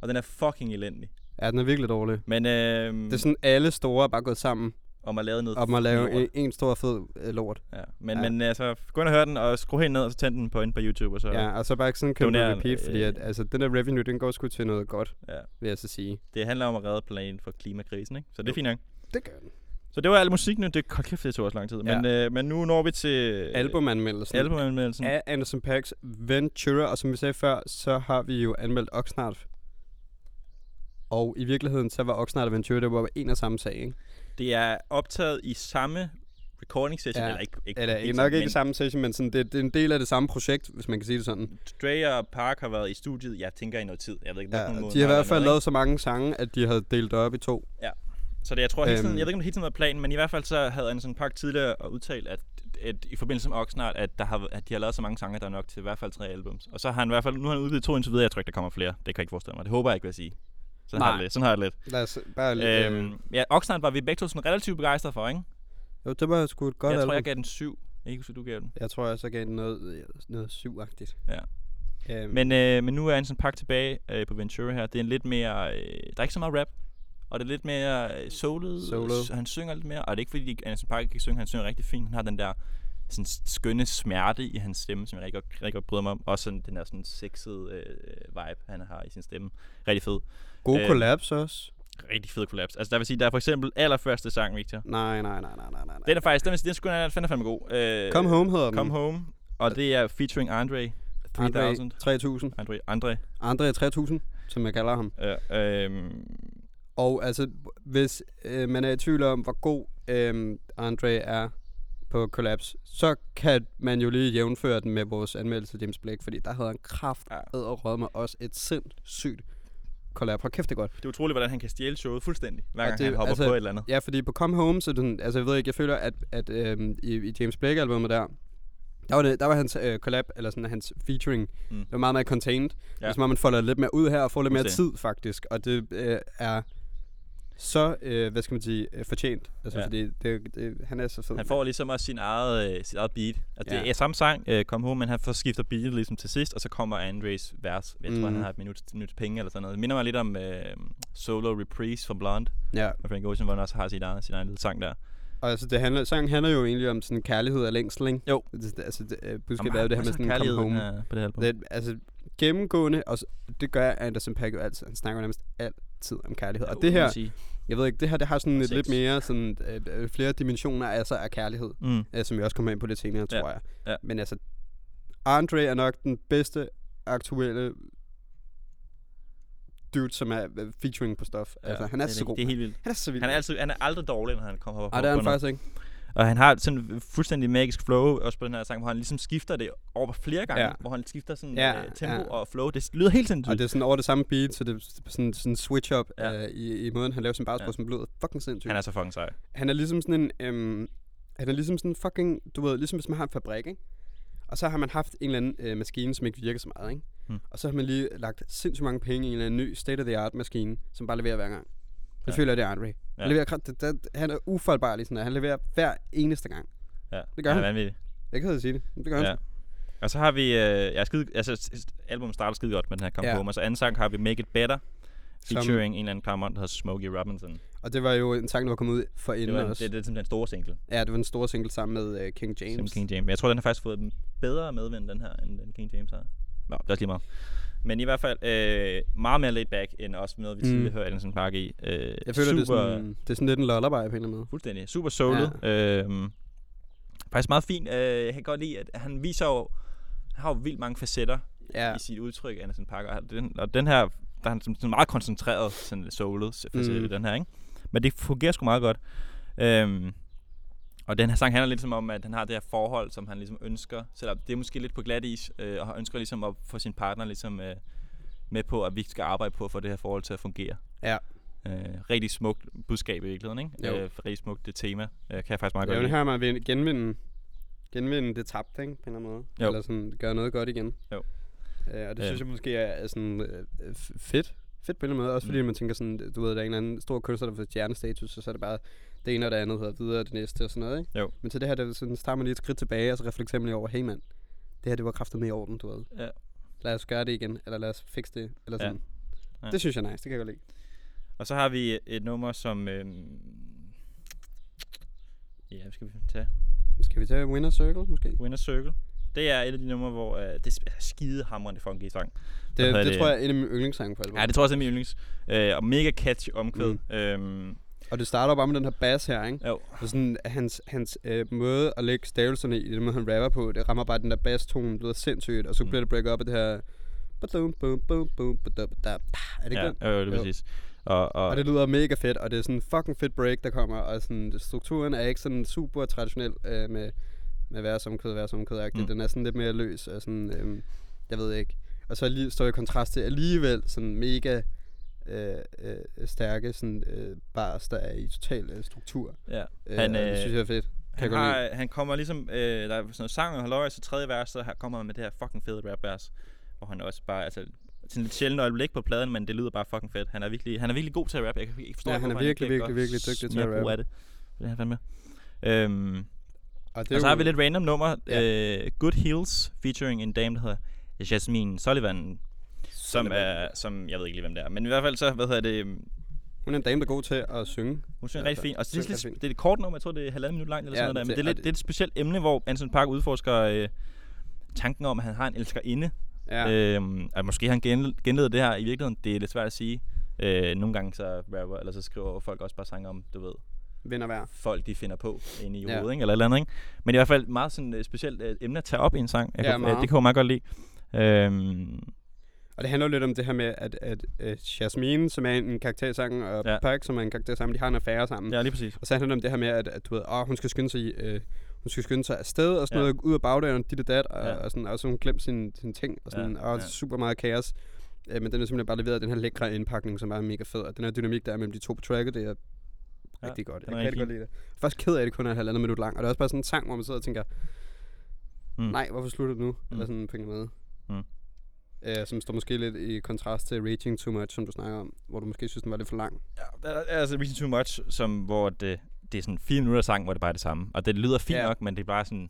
Speaker 1: Og den er fucking elendig.
Speaker 2: Ja, den er virkelig dårlig.
Speaker 1: Men øh,
Speaker 2: Det er sådan, alle store er bare gået sammen
Speaker 1: om at lave noget
Speaker 2: om at lave en, en stor fed øh, lort.
Speaker 1: Ja. Men,
Speaker 2: Ja.
Speaker 1: men altså, gå ind og hør den, og skru helt ned, og så tænd den på ind på YouTube, og så...
Speaker 2: Ja, og så bare ikke sådan købe
Speaker 1: Doner,
Speaker 2: repeat, fordi
Speaker 1: øh,
Speaker 2: at, altså, den der revenue, den går sgu til noget godt,
Speaker 1: ja.
Speaker 2: vil jeg så sige.
Speaker 1: Det handler om at redde planen for klimakrisen, ikke? Så det er
Speaker 2: Jo.
Speaker 1: fint nok.
Speaker 2: Det gør den.
Speaker 1: Så det var al musik nu. Det, hold kæft, det tog også lang tid.
Speaker 2: Ja.
Speaker 1: Men, øh, men nu når vi til...
Speaker 2: Albumanmeldelsen.
Speaker 1: Albumanmeldelsen.
Speaker 2: af Anderson Paaks Ventura, og som vi sagde før, så har vi jo anmeldt Oxnard. Og i virkeligheden, så var Oxnard og Ventura, det var en og samme sag, ikke?
Speaker 1: Det er optaget i samme recording session,
Speaker 2: Ja.
Speaker 1: eller ikke, ikke
Speaker 2: Eller
Speaker 1: helt
Speaker 2: nok
Speaker 1: sådan,
Speaker 2: ikke samme session, men sådan, det, det, er en del af det samme projekt, hvis man kan sige det sådan.
Speaker 1: men Dre og Park har været i studiet, jeg tænker i noget tid. Jeg ved ikke,
Speaker 2: Ja,
Speaker 1: hvilken
Speaker 2: de har i hvert fald lavet så mange sange, at de havde delt det op i to.
Speaker 1: ikke? Så det, jeg tror hele tiden,
Speaker 2: Øhm.
Speaker 1: jeg ved ikke, om det hele tiden var planen, men i hvert fald så havde Anderson Park tidligere udtalt, at, at i forbindelse med Oxnard, at, der har, at de har lavet så mange sange, der er nok til i hvert fald tre albums. Og så har han i hvert fald, nu har han udgivet to indtil videre, jeg tror ikke, der kommer flere. Det kan jeg ikke forestille mig. Det håber jeg ikke, vil jeg sige. Sådan har,
Speaker 2: Nej.
Speaker 1: jeg det lidt. Sådan har jeg lidt.
Speaker 2: Lad os bare lidt... Øh,
Speaker 1: Øhm, ja, Oxnard var vi begge to sådan relativt begejstrede for, ikke?
Speaker 2: jo, det var sgu et godt
Speaker 1: jeg tror, jeg gav den syv. Jeg kan ikke huske, hvad du gav den.
Speaker 2: jeg tror, jeg så gav den noget, øh, noget syvagtigt.
Speaker 1: Ja.
Speaker 2: Øhm,
Speaker 1: Men, øh, men nu er Anderson Park tilbage øh, på Ventura her. Det er en lidt mere... Øh, der er ikke så meget rap. Og det er lidt mere øh, soulet.
Speaker 2: Soulet.
Speaker 1: S- Han synger lidt mere. Og det er ikke fordi, Anderson Park ikke kan synge. Han synger rigtig fint. Han har den der sådan skønne smerte i hans stemme, som jeg rigtig godt, rigtig godt bryder mig om. Også sådan, den der sådan sexede øh, vibe, han har i sin stemme. Rigtig fed.
Speaker 2: God
Speaker 1: øhm,
Speaker 2: collabs også.
Speaker 1: Rigtig fed kollaps. Altså der vil sige, der er for eksempel allerførste sang, Victor.
Speaker 2: Nej, nej, nej, nej, nej, nej.
Speaker 1: Den er faktisk, den den er sgu den er fandme, god. Øh,
Speaker 2: Come Home hedder den.
Speaker 1: Come Home. Og det er featuring Andre 3000.
Speaker 2: Andre 3000.
Speaker 1: Andre, Andre.
Speaker 2: Andre 3000, som jeg kalder ham.
Speaker 1: Ja, øhm,
Speaker 2: Og altså, hvis øh, man er i tvivl om, hvor god øh, Andre er på Collapse, så kan man jo lige jævnføre den med vores anmeldelse af James Blake, fordi der havde han kraft
Speaker 1: Ja.
Speaker 2: og rød med os et sindssygt collab. Hold kæft, det er godt.
Speaker 1: det er utroligt, hvordan han kan stjæle showet fuldstændig, hver gang
Speaker 2: det-
Speaker 1: han hopper
Speaker 2: altså-
Speaker 1: på et eller andet.
Speaker 2: Ja, fordi på Come Home, så den, altså jeg ved ikke, jeg føler, at, at øh, i, i James Blake-albumet der, der var, det, der var hans øh, collab, eller sådan hans featuring,
Speaker 1: Mm.
Speaker 2: det var meget mere contained. Ja.
Speaker 1: Ja.
Speaker 2: Hvis man folder lidt mere ud her og får lidt mere tid faktisk. Og det øh, er så, øh, hvad skal man sige, øh, fortjent. Altså
Speaker 1: Ja.
Speaker 2: fordi det, det, han er så fed.
Speaker 1: Han får ligesom også sin eget, øh, sit eget beat. Altså,
Speaker 2: Ja.
Speaker 1: det er samme sang, øh, Come Home, men han får skifter beatet ligesom til sidst, og så kommer Andres vers. Jeg tror,
Speaker 2: Mhm.
Speaker 1: han har et minut, minut penge eller sådan noget. Det minder mig lidt om øh, Solo Reprise fra Blonde,
Speaker 2: Ja,
Speaker 1: med Frank Ocean, hvor han også har sit eget, sin egen lille sang der.
Speaker 2: og altså det handler, sangen handler jo egentlig om sådan kærlighed og længsel, ikke?
Speaker 1: Jo.
Speaker 2: Det, det, altså det, øh, budskabet er jo det her med sådan
Speaker 1: kærlighed,
Speaker 2: come home.
Speaker 1: øh, på det her.
Speaker 2: Det, altså gennemgående, og det gør Anderson Paak jo altid. Han snakker nærmest altid om kærlighed. Og det her, jeg ved ikke, det her det har sådan et
Speaker 1: Sex.
Speaker 2: lidt mere sådan øh, øh, flere dimensioner altså af kærlighed.
Speaker 1: Mm.
Speaker 2: øh, som jeg også kommer ind på lidt senere,
Speaker 1: Ja,
Speaker 2: tror jeg.
Speaker 1: ja.
Speaker 2: Men altså, Andre er nok den bedste aktuelle dude, som er øh, featuring på stof. Ja, altså, han er
Speaker 1: det,
Speaker 2: så god.
Speaker 1: Det er helt vildt.
Speaker 2: Han er så vild.
Speaker 1: Han er, altid, han er aldrig dårlig, når han kommer op
Speaker 2: Ej, det er
Speaker 1: på
Speaker 2: han faktisk ikke.
Speaker 1: Og han har sådan en fuldstændig magisk flow, også på den her sang, hvor han ligesom skifter det over flere gange,
Speaker 2: Ja.
Speaker 1: hvor han skifter sådan
Speaker 2: Ja,
Speaker 1: øh, tempo
Speaker 2: ja.
Speaker 1: og flow. Det lyder helt sindssygt.
Speaker 2: Og det er sådan over det samme beat, så det er sådan sådan switch up ja. Øh, i, i måden, han laver sin bagspor, ja.
Speaker 1: Ja.
Speaker 2: som lyder fucking sindssygt.
Speaker 1: Han er så fucking sej.
Speaker 2: han er ligesom sådan en, øhm, han er ligesom sådan en fucking, du ved, ligesom hvis man har en fabrik, ikke? Og så har man haft en eller anden øh, maskine, som ikke virker så meget, ikke?
Speaker 1: Hmm.
Speaker 2: Og så har man lige lagt sindssygt mange penge i en eller anden ny state-of-the-art maskine, som bare leverer hver gang. Det
Speaker 1: Ja.
Speaker 2: føler jeg, det er Andre. Ja.
Speaker 1: Ja.
Speaker 2: Han, leverer, det, det, han er ufejlbarlig sådan der. Han leverer hver eneste gang.
Speaker 1: Ja.
Speaker 2: Det gør
Speaker 1: han.
Speaker 2: han.
Speaker 1: er vanvittigt.
Speaker 2: Jeg kan ikke sige det. Det gør han.
Speaker 1: Ja.
Speaker 2: sgu.
Speaker 1: Og så har vi, øh, jeg er skide, altså albumet starter skide godt med den her Come
Speaker 2: Ja.
Speaker 1: ja. Home, og så anden sang har vi Make It Better,
Speaker 2: Som-
Speaker 1: featuring en eller anden klarmont, der hedder Smokey Robinson.
Speaker 2: Og det var jo en sang, der var kommet ud for
Speaker 1: Det,
Speaker 2: inden
Speaker 1: var,
Speaker 2: også.
Speaker 1: det, det er simpelthen den store single,
Speaker 2: Ja, det var en stor single sammen med uh, King James.
Speaker 1: James. King James. Men jeg tror, den har faktisk fået bedre medvind, den her, end den King James har. Nå, det er også lige meget. Men i hvert fald øh, meget mere laid back, end også noget, vi
Speaker 2: Mm.
Speaker 1: tidligere hørte Anderson Park i. Øh,
Speaker 2: Jeg føler,
Speaker 1: super,
Speaker 2: det er, sådan, det er sådan lidt en lullaby på en eller anden måde.
Speaker 1: Fuldstændig. Super soulet. Ja. Øhm, faktisk meget fint. Øh, jeg kan godt lide, at han viser jo, han har jo vildt mange facetter
Speaker 2: Ja.
Speaker 1: i sit udtryk, Anderson Parker. Og den, og den her der er han sådan, meget koncentreret sådan soulet for
Speaker 2: Mm.
Speaker 1: den her, ikke? Men det fungerer sgu meget godt. Øhm, og den her sang handler lidt som om, at han har det her forhold, som han ligesom ønsker, selvom det er måske lidt på glat is, øh, og han ønsker ligesom at få sin partner ligesom øh, med på, at vi skal arbejde på at få det her forhold til at fungere.
Speaker 2: Ja.
Speaker 1: Øh, rigtig smukt budskab i virkeligheden, ikke?
Speaker 2: Jo.
Speaker 1: Øh, rigtig smukt det tema. Øh, kan jeg faktisk meget
Speaker 2: Jeg
Speaker 1: godt
Speaker 2: vil
Speaker 1: lide.
Speaker 2: høre mig vinde- genvinde, genvinde det tabte, ikke? På en eller anden måde.
Speaker 1: Jo.
Speaker 2: Eller sådan gøre noget godt igen.
Speaker 1: Jo.
Speaker 2: Øh, og det
Speaker 1: Ja.
Speaker 2: synes jeg måske er, er sådan øh, fedt. Fedt på en eller anden måde. Også fordi
Speaker 1: Mm.
Speaker 2: man tænker sådan, du ved, der er en eller anden stor kunstner, der får stjernestatus, og så er det bare det ene og det andet, hedder videre det næste og sådan noget, ikke?
Speaker 1: Jo.
Speaker 2: Men til det her, der sådan, så tager man lige et skridt tilbage, og så reflekterer man lige over, hey mand, det her, det var kraftet med i orden, du ved.
Speaker 1: Ja.
Speaker 2: Lad os gøre det igen, eller lad os fikse det, eller
Speaker 1: Ja.
Speaker 2: sådan.
Speaker 1: Ja.
Speaker 2: Det synes jeg er nice, det kan jeg godt lide.
Speaker 1: Og så har vi et nummer, som... Øhm, ja, hvad skal vi tage?
Speaker 2: Skal vi tage Winner Circle, måske?
Speaker 1: Winner Circle. Det er et af de numre, hvor øh, det er skide hamrende funky sang.
Speaker 2: Det, det,
Speaker 1: det?
Speaker 2: tror jeg er en af mine yndlingssange på albumet.
Speaker 1: Ja, det tror jeg også er min yndlings. Øh, og mega catchy omkvæd.
Speaker 2: Mm.
Speaker 1: Øhm,
Speaker 2: Og det starter bare med den her bass her, ikke?
Speaker 1: jo,
Speaker 2: Og sådan hans, hans øh, måde at lægge stavelserne i, den måde han rapper på, det rammer bare den der bass-tone, det lyder sindssygt, og så
Speaker 1: Mm.
Speaker 2: bliver det break up af det her... Badum, bum, bum, bum, badum, badum. Er det ikke
Speaker 1: ja,
Speaker 2: den?
Speaker 1: jo, det er præcis. Og, og,
Speaker 2: Og det lyder mega fedt, og det er sådan en fucking fedt break, der kommer, og sådan, strukturen er ikke sådan super traditionel øh, med, med værsomkød, værsomkød. Mm. Den er sådan lidt mere løs, og sådan, øh, jeg ved ikke. Og så lige, står i kontrast til alligevel sådan mega øh, øh, stærke sådan, øh, bars, der er i total øh, struktur.
Speaker 1: ja.
Speaker 2: Øh,
Speaker 1: Han,
Speaker 2: og det
Speaker 1: øh,
Speaker 2: synes jeg er fedt. Kan
Speaker 1: Han, har, han kommer ligesom, øh, der er sådan noget sang og halløj, så tredje vers, så her kommer han med det her fucking fede rap vers, hvor han også bare, altså, sådan lidt sjældent øjeblik på pladen, men det lyder bare fucking fedt. Han er virkelig, han er virkelig god til at rappe. Jeg kan ikke forstå,
Speaker 2: Ja, han er virkelig, virkelig,
Speaker 1: gør
Speaker 2: virkelig dygtig til at rappe.
Speaker 1: Af det. Det er han fandme. Øhm,
Speaker 2: Og,
Speaker 1: og så har vi lidt random nummer.
Speaker 2: Ja.
Speaker 1: Øh, Good Heels, featuring en dame, der hedder Jasmine Sullivan, som er, som, jeg ved ikke lige, hvem det er, men i hvert fald så, hvad hedder det,
Speaker 2: Hun er en dame, der er god til at synge.
Speaker 1: hun synger
Speaker 2: Ja,
Speaker 1: rigtig fint. Og det er, lidt, det er et kort nummer, jeg tror, det er halvandet minut langt eller
Speaker 2: Ja,
Speaker 1: sådan noget der. Men
Speaker 2: det-
Speaker 1: er, lidt,
Speaker 2: og
Speaker 1: det er et specielt emne, hvor Anson Park udforsker øh, tanken om, at han har en elskerinde.
Speaker 2: Ja.
Speaker 1: Øhm, at måske han gen, genledet det her i virkeligheden. Det er lidt svært at sige. Øh, nogle gange så rapper, eller så skriver folk også bare sange om, du ved,
Speaker 2: Vinder hver.
Speaker 1: folk de finder på inde i
Speaker 2: Ja.
Speaker 1: hovedet, ikke? eller et eller andet, ikke? Men i hvert fald meget sådan et specielt øh, emne at tage op i en sang. Jeg
Speaker 2: Ja,
Speaker 1: kan, øh, det kan jeg meget godt lide. Øhm,
Speaker 2: Og det handler jo lidt om det her med, at, at, at Jasmine, som er en karakter i sangen, og ja. Park, som er en karakter sammen, de har en affære sammen.
Speaker 1: ja, lige præcis.
Speaker 2: Og så handler det om det her med, at, at du ved, åh, hun skal skynde sig, øh, hun skal skynde sig afsted og sådan
Speaker 1: Ja.
Speaker 2: noget, ud af bagdøren, dit og dat, og,
Speaker 1: Ja.
Speaker 2: og, sådan, og så hun glemt sine, sine ting, og sådan,
Speaker 1: Ja,
Speaker 2: og
Speaker 1: ja.
Speaker 2: super meget kaos. Øh, men den er simpelthen bare leveret af den her lækre indpakning, som er mega fed, og den her dynamik, der er mellem de to på tracket, det er
Speaker 1: Ja,
Speaker 2: rigtig godt. Jeg kan rigtig godt lide det. Jeg er faktisk ked af, at det kun er et halvandet minut lang, og det er også bare sådan en sang, hvor man sidder og tænker,
Speaker 1: Mm.
Speaker 2: nej, hvorfor slutter det nu? Mm. Eller sådan på en måde.
Speaker 1: Mm.
Speaker 2: Øh, som står måske lidt i kontrast til Raging Too Much, som du snakker om, hvor du måske synes, den var lidt for lang.
Speaker 1: Ja, der er altså Reason Too Much, som, hvor det, det er sådan fire minutter sang, hvor det bare er det samme. Og det lyder fint
Speaker 2: Ja.
Speaker 1: nok, men det er bare sådan...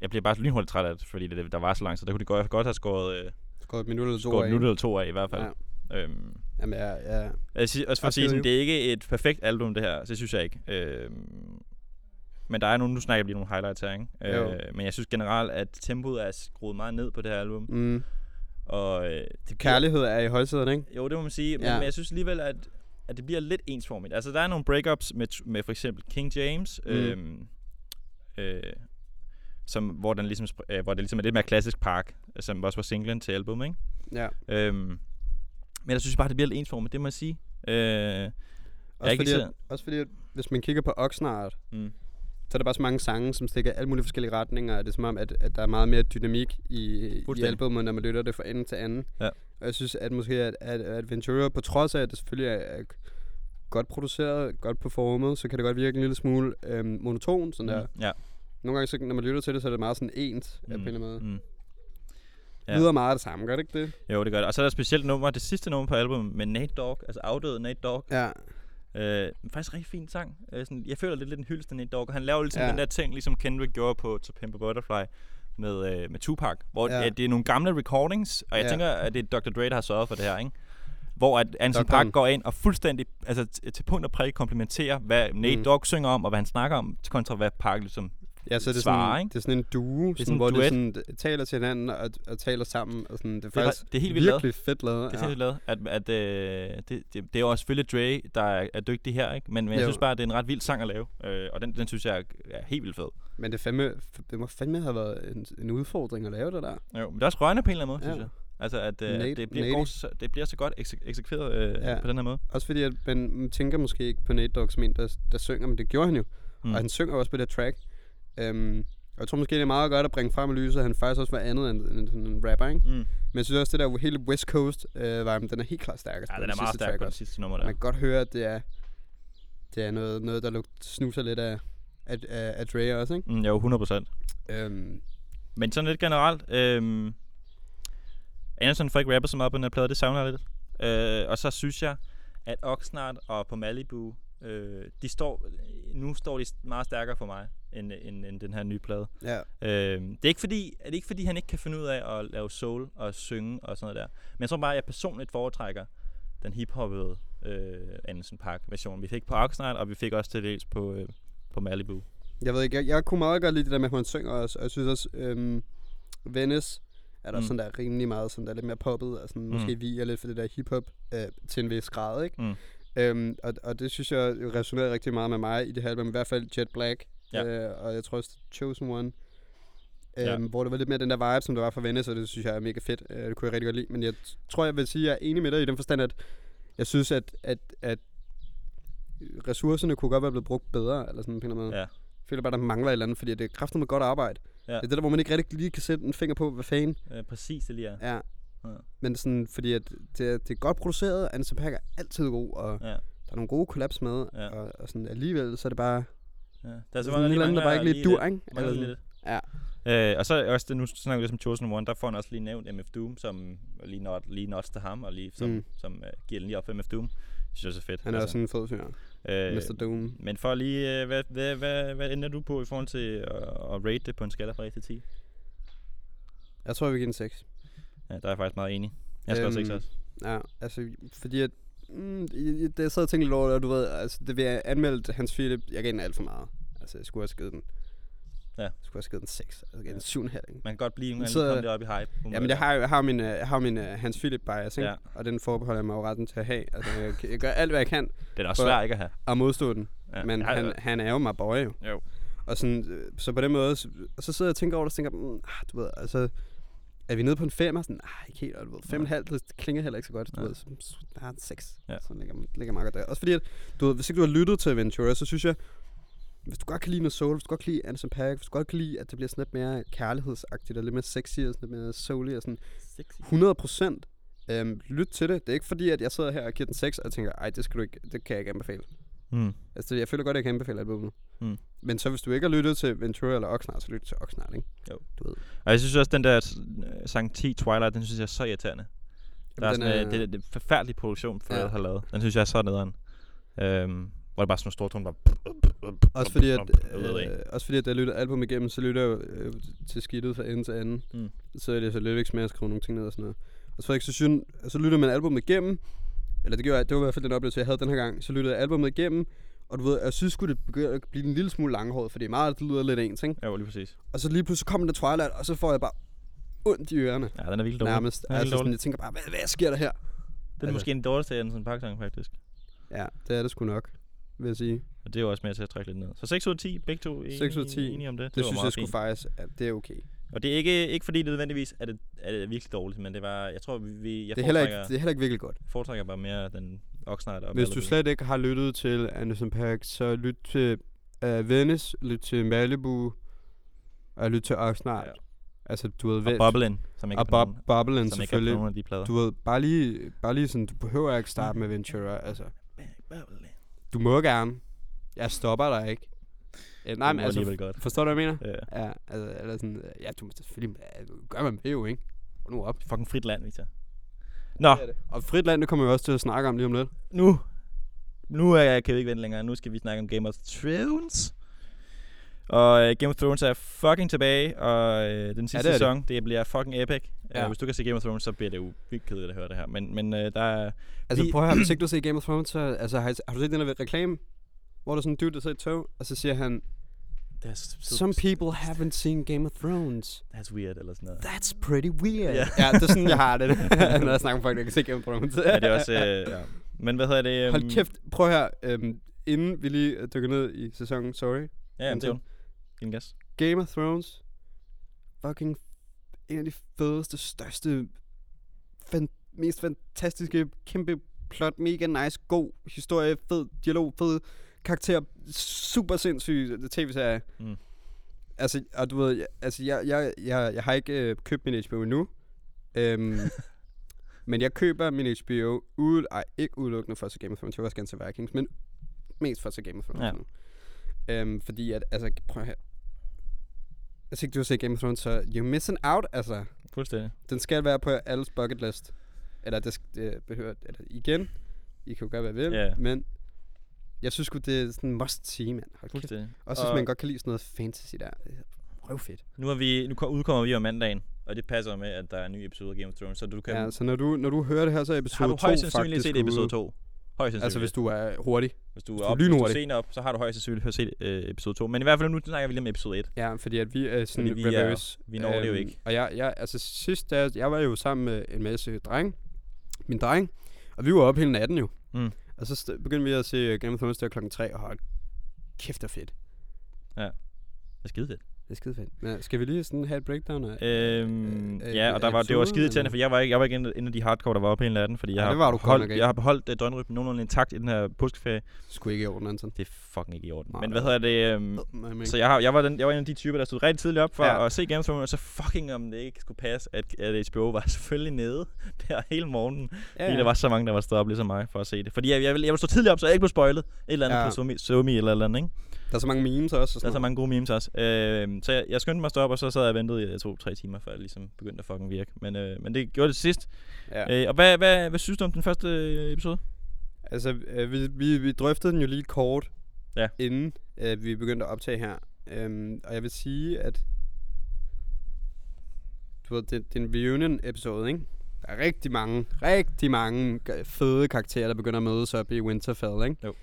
Speaker 1: Jeg bliver bare lynhurtigt træt af det, fordi det, der var så langt, så der kunne de godt, godt have skåret, øh,
Speaker 2: Skåret et minut eller to
Speaker 1: skåret
Speaker 2: af.
Speaker 1: et minut eller to af i hvert fald.
Speaker 2: Ja.
Speaker 1: Ja. Øhm,
Speaker 2: Jamen, ja, ja.
Speaker 1: jeg siger, også for at sige sådan, det er ikke et perfekt album, det her. Det synes jeg ikke. Øhm, men der er nogle, nu snakker jeg lige nogle highlights her, ikke?
Speaker 2: Jo.
Speaker 1: Øh, men jeg synes generelt, at tempoet er skruet meget ned på det her album.
Speaker 2: Mm.
Speaker 1: Og øh, det
Speaker 2: Kærlighed er i højsædet, ikke?
Speaker 1: Jo, det må man sige. Men,
Speaker 2: Ja.
Speaker 1: men jeg synes alligevel, at, at det bliver lidt ensformigt. Altså, der er nogle breakups med, med for eksempel King James,
Speaker 2: Mm.
Speaker 1: øhm, øh, som, hvor, den ligesom, øh, hvor det ligesom er lidt mere klassisk park, som også var singlen til album, ikke?
Speaker 2: Ja.
Speaker 1: Øhm, men jeg synes bare, det bliver lidt ensformigt, det må jeg sige. Øh, jeg
Speaker 2: Også,
Speaker 1: ikke
Speaker 2: fordi, at, også fordi, at hvis man kigger på Oxnard,
Speaker 1: mm,
Speaker 2: så er der bare så mange sange, som stikker alle mulige forskellige retninger. og Det er som om, at, at der er meget mere dynamik i, i albumet, når man lytter det fra ende til anden.
Speaker 1: Ja.
Speaker 2: Og jeg synes, at måske at, at, at Ventura, på trods af, at det selvfølgelig er, er godt produceret, godt performet, så kan det godt virke en lille smule øhm, monoton. Sådan der.
Speaker 1: mm, ja.
Speaker 2: Nogle gange, så, når man lytter til det, så er det meget sådan ens mm. på en eller anden måde.
Speaker 1: Mm.
Speaker 2: Ja. Lyder meget af det samme, gør det ikke det?
Speaker 1: Jo, det gør det. Og så er der specielt nummer, det sidste nummer på albumet, med Nate Dogg, altså afdøde Nate Dogg.
Speaker 2: Ja.
Speaker 1: Øh, faktisk rigtig fin sang. Øh, sådan, jeg føler det er lidt en hyldest af Nate Dogg. og Han laver ligesom
Speaker 2: Ja.
Speaker 1: den der ting, ligesom Kendrick gjorde på To Pimp a Butterfly med, øh, med Tupac. Hvor
Speaker 2: Ja.
Speaker 1: ja. det er nogle gamle recordings, og jeg
Speaker 2: Ja.
Speaker 1: tænker, at det er Dr. Dre, der har sørget for det her, ikke? Hvor at Anderson
Speaker 2: Doktoren.
Speaker 1: Park går ind og fuldstændig, altså til punkt og prik komplementerer, hvad Nate
Speaker 2: mm.
Speaker 1: Dogg synger om, og hvad han snakker om, kontra hvad Park ligesom
Speaker 2: Ja, så er det,
Speaker 1: svarer,
Speaker 2: sådan,
Speaker 1: ikke?
Speaker 2: det er sådan en duo, sådan,
Speaker 1: sådan en
Speaker 2: hvor
Speaker 1: duet.
Speaker 2: de sådan, taler til hinanden og, og taler sammen. Og sådan, det er
Speaker 1: Det er
Speaker 2: faktisk
Speaker 1: fa- det er helt vildt lavet.
Speaker 2: virkelig fedt lavet.
Speaker 1: Det er ja. lavet. At, at, øh, det, det, det, er jo selvfølgelig Dre, der er, er dygtig her, ikke? Men, men jeg
Speaker 2: Jo.
Speaker 1: synes bare, at det er en ret vild sang at lave. Øh, og den, den synes jeg er, er helt vildt fed.
Speaker 2: Men det, fandme, det må fandme have været en, en udfordring at lave det der.
Speaker 1: Jo, men det er også rørende på en eller anden måde,
Speaker 2: Ja.
Speaker 1: synes Altså, at, øh, at
Speaker 2: Nate-
Speaker 1: det, bliver så, det bliver så godt ekse- eksekveret øh,
Speaker 2: Ja.
Speaker 1: på den her måde.
Speaker 2: Også fordi, at man tænker måske ikke på Nate Dogg som en, der, der synger, men det gjorde han jo. Mm. Og han synger også på det track. Um, og jeg tror måske, det er meget godt at bringe frem i lyset, at han faktisk også var andet end, end sådan en rapper, ikke?
Speaker 1: Mm.
Speaker 2: Men jeg synes også, det der hele West Coast øh, vibe, den er helt klart stærkest
Speaker 1: Ja,
Speaker 2: på
Speaker 1: den er meget stærk
Speaker 2: track
Speaker 1: på det sidste nummer der.
Speaker 2: Man kan godt høre, at det er, det er noget, noget der lugter, snuser lidt af, af, af, af Dre også, ikke?
Speaker 1: Mm, jo, 100 procent.
Speaker 2: Um,
Speaker 1: Men sådan lidt generelt, øhm, Anderson får ikke rappet så meget på den her plade, det savner jeg lidt. Øh, og så synes jeg, at Oxnard og på Malibu, øh, de står, nu står de meget stærkere for mig, end, end, end den her nye plade.
Speaker 2: ja.
Speaker 1: Øh, det er ikke fordi, er det ikke fordi, han ikke kan finde ud af at lave soul og synge og sådan noget der. Men jeg tror bare, at jeg personligt foretrækker den hiphoppede øh, Anderson Park version. Vi fik på Oxnard, og vi fik også til dels på, øh, på Malibu.
Speaker 2: Jeg ved ikke, jeg, jeg kunne meget godt lide det der med, at hun synger også. Og jeg synes også, øhm, Venice er der mm. Sådan der rimelig meget, sådan der er lidt mere poppet, og sådan mm. Måske viger lidt for det der hiphop øh, til en vis grad, ikke?
Speaker 1: Mm.
Speaker 2: Øhm, og, og det synes jeg jo resonerer rigtig meget med mig i det her album, i hvert fald Jet Black,
Speaker 1: Ja.
Speaker 2: øh, og jeg tror også Chosen One.
Speaker 1: Ja.
Speaker 2: Øhm, Hvor det var lidt mere den der vibe, som der var fra Venice, og det synes jeg er mega fedt. Øh, det kunne jeg rigtig godt lide. Men jeg tror, jeg vil sige, at jeg er enig med dig i den forstand, at jeg synes, at, at, at ressourcerne kunne godt være blevet brugt bedre, eller sådan på en eller anden måde.
Speaker 1: Ja.
Speaker 2: Jeg føler bare, der mangler et eller andet, fordi det er kraftigt med godt arbejde.
Speaker 1: Ja.
Speaker 2: Det er det der, hvor man ikke rigtig lige kan sætte en finger på, hvad fanden
Speaker 1: Øh, præcis det lige er.
Speaker 2: er.
Speaker 1: Ja.
Speaker 2: Men sådan, fordi at det, er, det er godt produceret, Anderson Paak er altid god, og
Speaker 1: Ja.
Speaker 2: der er nogle gode collabs med,
Speaker 1: Ja.
Speaker 2: og, og sådan alligevel, så er det bare
Speaker 1: Ja. Der er
Speaker 2: sådan
Speaker 1: så
Speaker 2: et eller andet, der bare ikke lige dur, ikke? Eller
Speaker 1: lidt.
Speaker 2: Ja.
Speaker 1: Øh, og så er også det, nu snakker vi lidt om Chosen One, der får han også lige nævnt MF Doom, som lige not, lige nods til ham, og lige som,
Speaker 2: Mm.
Speaker 1: som uh, giver den lige op for MF Doom. Det synes jeg er fedt.
Speaker 2: Han er også en fed fyr.
Speaker 1: øh,
Speaker 2: Mr. Doom.
Speaker 1: Men for lige, øh, hvad, hvad, hvad, hvad ender du på i forhold til at, at rate det på en skala fra 1 til 10?
Speaker 2: Jeg tror, vi giver en 6.
Speaker 1: Ja, der er jeg faktisk meget enig. Jeg skal også 6
Speaker 2: Øhm,
Speaker 1: også.
Speaker 2: Ja, altså, fordi at... Mm, jeg, jeg- sad og tænkte lidt over det, og du ved, altså, det vil jeg anmeldt Hans Philip, jeg gav den alt for meget. Altså, jeg skulle have givet den...
Speaker 1: Ja.
Speaker 2: Jeg skulle have givet den 6. Altså, jeg gav den 7,5. ikke?
Speaker 1: Man kan godt blive, man
Speaker 2: så-
Speaker 1: så, lidt op i hype.
Speaker 2: Ja, men jeg har, jeg har min, øh, jeg har min uh, Hans Philip bias, ikke?
Speaker 1: Ja.
Speaker 2: Og den forbeholder jeg mig jo retten til at have. Altså, jeg, jeg gør alt, hvad jeg kan
Speaker 1: Det er da også svært ikke at have.
Speaker 2: at modstå den.
Speaker 1: Ja.
Speaker 2: Men
Speaker 1: Jeg har-
Speaker 2: han, han er jo my boy, jo.
Speaker 1: Jo.
Speaker 2: Og sådan, øh, så på den måde, så, og så sidder jeg og tænker over det, og tænker, mm, ah, du ved, altså, er vi nede på en femmer? Sådan, ah, ikke helt, du ved, fem og halv, det klinger heller ikke så godt, du
Speaker 1: Nej.
Speaker 2: ved, så, der er en seks,
Speaker 1: Ja.
Speaker 2: så ligger, ligger meget godt der. Også fordi, at, du ved, hvis ikke du har lyttet til Ventura, så synes jeg, hvis du godt kan lide noget soul, hvis du godt kan lide Anderson Paak, hvis du godt kan lide, at det bliver sådan lidt mere kærlighedsagtigt, og lidt mere sexy, og sådan lidt mere soul og sådan,
Speaker 1: Sexy.
Speaker 2: 100 procent, øhm, lyt til det. Det er ikke fordi, at jeg sidder her og giver den 6, og tænker, ej, det, skal du ikke, det kan jeg ikke anbefale.
Speaker 1: Mm.
Speaker 2: Altså, det- jeg føler godt, at jeg kan anbefale albumet.
Speaker 1: Mm.
Speaker 2: Men så hvis du ikke har lyttet til Ventura eller Oxnard, så lyt til Oxnard, ikke?
Speaker 1: Jo.
Speaker 2: Du ved.
Speaker 1: Og jeg synes også, den der øh, sang 10 Twilight, den synes jeg er så irriterende. Der er sådan, er... det, det, er forfærdelig produktion, for
Speaker 2: Ja.
Speaker 1: har lavet. Den synes jeg er så nederen. Øhm, hvor det bare sådan nogle store toner, bare...
Speaker 2: Også fordi, at,
Speaker 1: det ikke.
Speaker 2: øh, også fordi, at da jeg lytter album igennem, så lytter jeg øh, til skidtet fra ende til anden.
Speaker 1: Mm.
Speaker 2: Så er det så lyrics med at skrive nogle ting ned og sådan noget. Og så, så, synes, så lytter man albumet igennem, eller det gjorde jeg, det var i hvert fald den oplevelse, jeg havde den her gang. Så lyttede jeg albumet igennem, og du ved, jeg synes sgu, det begynder at blive en lille smule langhåret, fordi meget det lyder lidt ens, ikke?
Speaker 1: Jo, lige præcis.
Speaker 2: Og så lige pludselig kommer der Twilight, og så får jeg bare ondt i ørerne.
Speaker 1: Ja, den er virkelig dårlig.
Speaker 2: Nærmest.
Speaker 1: Den er
Speaker 2: Altså sådan, jeg tænker bare, hvad, hvad sker der her?
Speaker 1: Den er
Speaker 2: altså-
Speaker 1: måske en dårligste af en Park-sang, faktisk.
Speaker 2: Ja, det er det sgu nok, vil jeg sige.
Speaker 1: Og det er jo også med til at trække lidt ned. Så 6 ud af 10, begge to enige,
Speaker 2: 6 ud af 10.
Speaker 1: enige om det.
Speaker 2: Det,
Speaker 1: var
Speaker 2: synes jeg sgu faktisk, at det er okay.
Speaker 1: Og det er ikke, ikke fordi det nødvendigvis er det, er det virkelig dårligt, men det var, jeg tror, vi, jeg
Speaker 2: Det er, heller ikke,
Speaker 1: foretrækker,
Speaker 2: det er heller ikke virkelig godt.
Speaker 1: foretrækker bare mere den Oxnard og
Speaker 2: Hvis du slet ikke har lyttet til Anderson Paak, så lyt til uh, Venice, lyt til Malibu, og lyt til Oxnard.
Speaker 1: Ja.
Speaker 2: Altså, du ved,
Speaker 1: Og Bubblen, som ikke
Speaker 2: og
Speaker 1: er på
Speaker 2: Bubblen
Speaker 1: som ikke er på
Speaker 2: selvfølgelig.
Speaker 1: nogen af de plader.
Speaker 2: Du ved, bare lige, bare lige sådan, du behøver ikke starte med Ventura, altså. Du må gerne. Jeg stopper dig ikke. Eh, nej,
Speaker 1: Det
Speaker 2: men altså,
Speaker 1: godt.
Speaker 2: forstår du, hvad jeg mener?
Speaker 1: Ja.
Speaker 2: Ja, altså, eller sådan, ja, du må selvfølgelig, ja, du gør man med jo, ikke? Hold nu op.
Speaker 1: Fucking frit land, Victor. Nå,
Speaker 2: Det det. Og frit land, det kommer vi også til at snakke om lige om lidt.
Speaker 1: nu, nu er jeg, kan vi ikke vente længere. Nu skal vi snakke om Game of Thrones. Og uh, Game of Thrones er fucking tilbage, og uh, den sidste
Speaker 2: det er det.
Speaker 1: sæson, det bliver fucking epic.
Speaker 2: Ja.
Speaker 1: Uh, hvis du kan se Game of Thrones, så bliver det jo vildt kedeligt at høre det her. Men, men uh, der er...
Speaker 2: Altså,
Speaker 1: Vi-
Speaker 2: prøv at høre, hvis ikke du ser Game of Thrones, så altså, har, har du set den der reklame? Hvor der er sådan en dude, der sidder i et tog, og så siger han,
Speaker 1: Er så,
Speaker 2: Some people haven't seen Game of Thrones.
Speaker 1: That's weird, eller sådan noget.
Speaker 2: That's pretty weird.
Speaker 1: Ja.
Speaker 2: ja, det er sådan, jeg har det, når jeg snakker med folk, der kan se Game of Thrones.
Speaker 1: ja, det er også... Uh, ja. Men hvad hedder det?
Speaker 2: Hold
Speaker 1: øhm,
Speaker 2: kæft, prøv her, øhm, inden vi lige øh, dykker ned i sæsonen, sorry.
Speaker 1: Ja, jamen, det er en gas.
Speaker 2: Game of Thrones, fucking en af de fedeste, største fan, mest fantastiske, kæmpe plot, mega nice, god historie, fed dialog, fed karakter, super sindssyg tv-serie.
Speaker 1: Mm.
Speaker 2: Altså, og du ved, altså, jeg, jeg, jeg, jeg har ikke øh, købt min HBO endnu. Øhm, men jeg køber min HBO ude, ej, ikke udelukkende for se Game of Thrones. Jeg vil også gerne se Vikings, men mest for se Game of Thrones
Speaker 1: Ja.
Speaker 2: nu. Øhm, fordi at, altså, prøv her. Hvis ikke du har set Game of Thrones, så you're missing out, altså.
Speaker 1: Fuldstændig.
Speaker 2: Den skal være på alles bucket list. Eller det, det behøver, eller igen, I kan jo gøre, hvad I vil,
Speaker 1: Ja.
Speaker 2: men jeg synes sgu, det er sådan must see, mand. Hold kæft. Også hvis man godt kan lide sådan noget fantasy der. Er røvfedt.
Speaker 1: Nu, er vi, nu ko- udkommer vi om mandagen, og det passer med, at der er en ny episode af Game of Thrones, så du kan...
Speaker 2: Ja, så når du, når du hører det her, så er episode
Speaker 1: har du
Speaker 2: 2
Speaker 1: højst sandsynligt set episode
Speaker 2: ude.
Speaker 1: 2? Højst sandsynligt.
Speaker 2: Altså hvis du er hurtig.
Speaker 1: hvis du er
Speaker 2: er
Speaker 1: op, hvis du er sent op, så har du højst sandsynligt hørt set øh, episode 2. Men i hvert fald nu snakker vi lige om episode 1.
Speaker 2: Ja, fordi at vi er sådan
Speaker 1: Fordi vi er-
Speaker 2: reverse.
Speaker 1: Vi når det jo
Speaker 2: Øhm,
Speaker 1: ikke.
Speaker 2: Og jeg, jeg, altså sidst, der, jeg var jo sammen med en masse dreng. Min dreng. Og vi var oppe hele natten jo.
Speaker 1: Mm.
Speaker 2: Og så begyndte vi at se Game of Thrones der klokken 3, og hold kæft og fedt.
Speaker 1: Det er skide fedt.
Speaker 2: Det er skide fedt. Men skal vi lige sådan have et breakdown af?
Speaker 1: Øhm,
Speaker 2: øh,
Speaker 1: ja, og der var, det var skide
Speaker 2: eller?
Speaker 1: for jeg var ikke, jeg var ikke en, af de hardcore, der var oppe hele natten, fordi jeg,
Speaker 2: Ja,
Speaker 1: har,
Speaker 2: det var du
Speaker 1: holdt, jeg har beholdt uh, døgnrytmen nogenlunde intakt i den her påskeferie.
Speaker 2: Skulle ikke i orden, Anton.
Speaker 1: Det er fucking ikke i orden.
Speaker 2: Nej,
Speaker 1: Men hvad
Speaker 2: er-
Speaker 1: hedder det? Øhm,
Speaker 2: men
Speaker 1: så jeg, har, jeg, var den, jeg var en af de typer, der stod rigtig tidligt op for
Speaker 2: Ja.
Speaker 1: at se Game of Thrones, og så fucking om det ikke skulle passe, at, at HBO var selvfølgelig nede der hele morgenen. Ja, fordi der var så mange, der var stået op ligesom mig for at se det. Fordi jeg, jeg, ville, jeg ville stå tidligt op, så jeg ikke blev spoilet. Et eller andet
Speaker 2: Ja.
Speaker 1: på Somi eller et eller andet, ikke?
Speaker 2: Der er så mange memes også. Og
Speaker 1: Der er så mange gode memes også. Øh, så jeg, jeg skyndte mig at stå op, og så sad jeg og ventede i, jeg tror, tre timer, før det ligesom begyndte at fucking virke. Men, øh, men det gjorde det sidst. Ja. Øh, og hvad, hvad, hvad synes du om den første øh, episode?
Speaker 2: Altså, øh, vi, vi, vi drøftede den jo lige kort,
Speaker 1: Ja.
Speaker 2: inden øh, vi begyndte at optage her. Øhm, og jeg vil sige, at du ved, det, det er en reunion-episode, ikke? Der er rigtig mange, rigtig mange fede karakterer, der begynder at mødes op i Winterfell, ikke?
Speaker 1: Jo.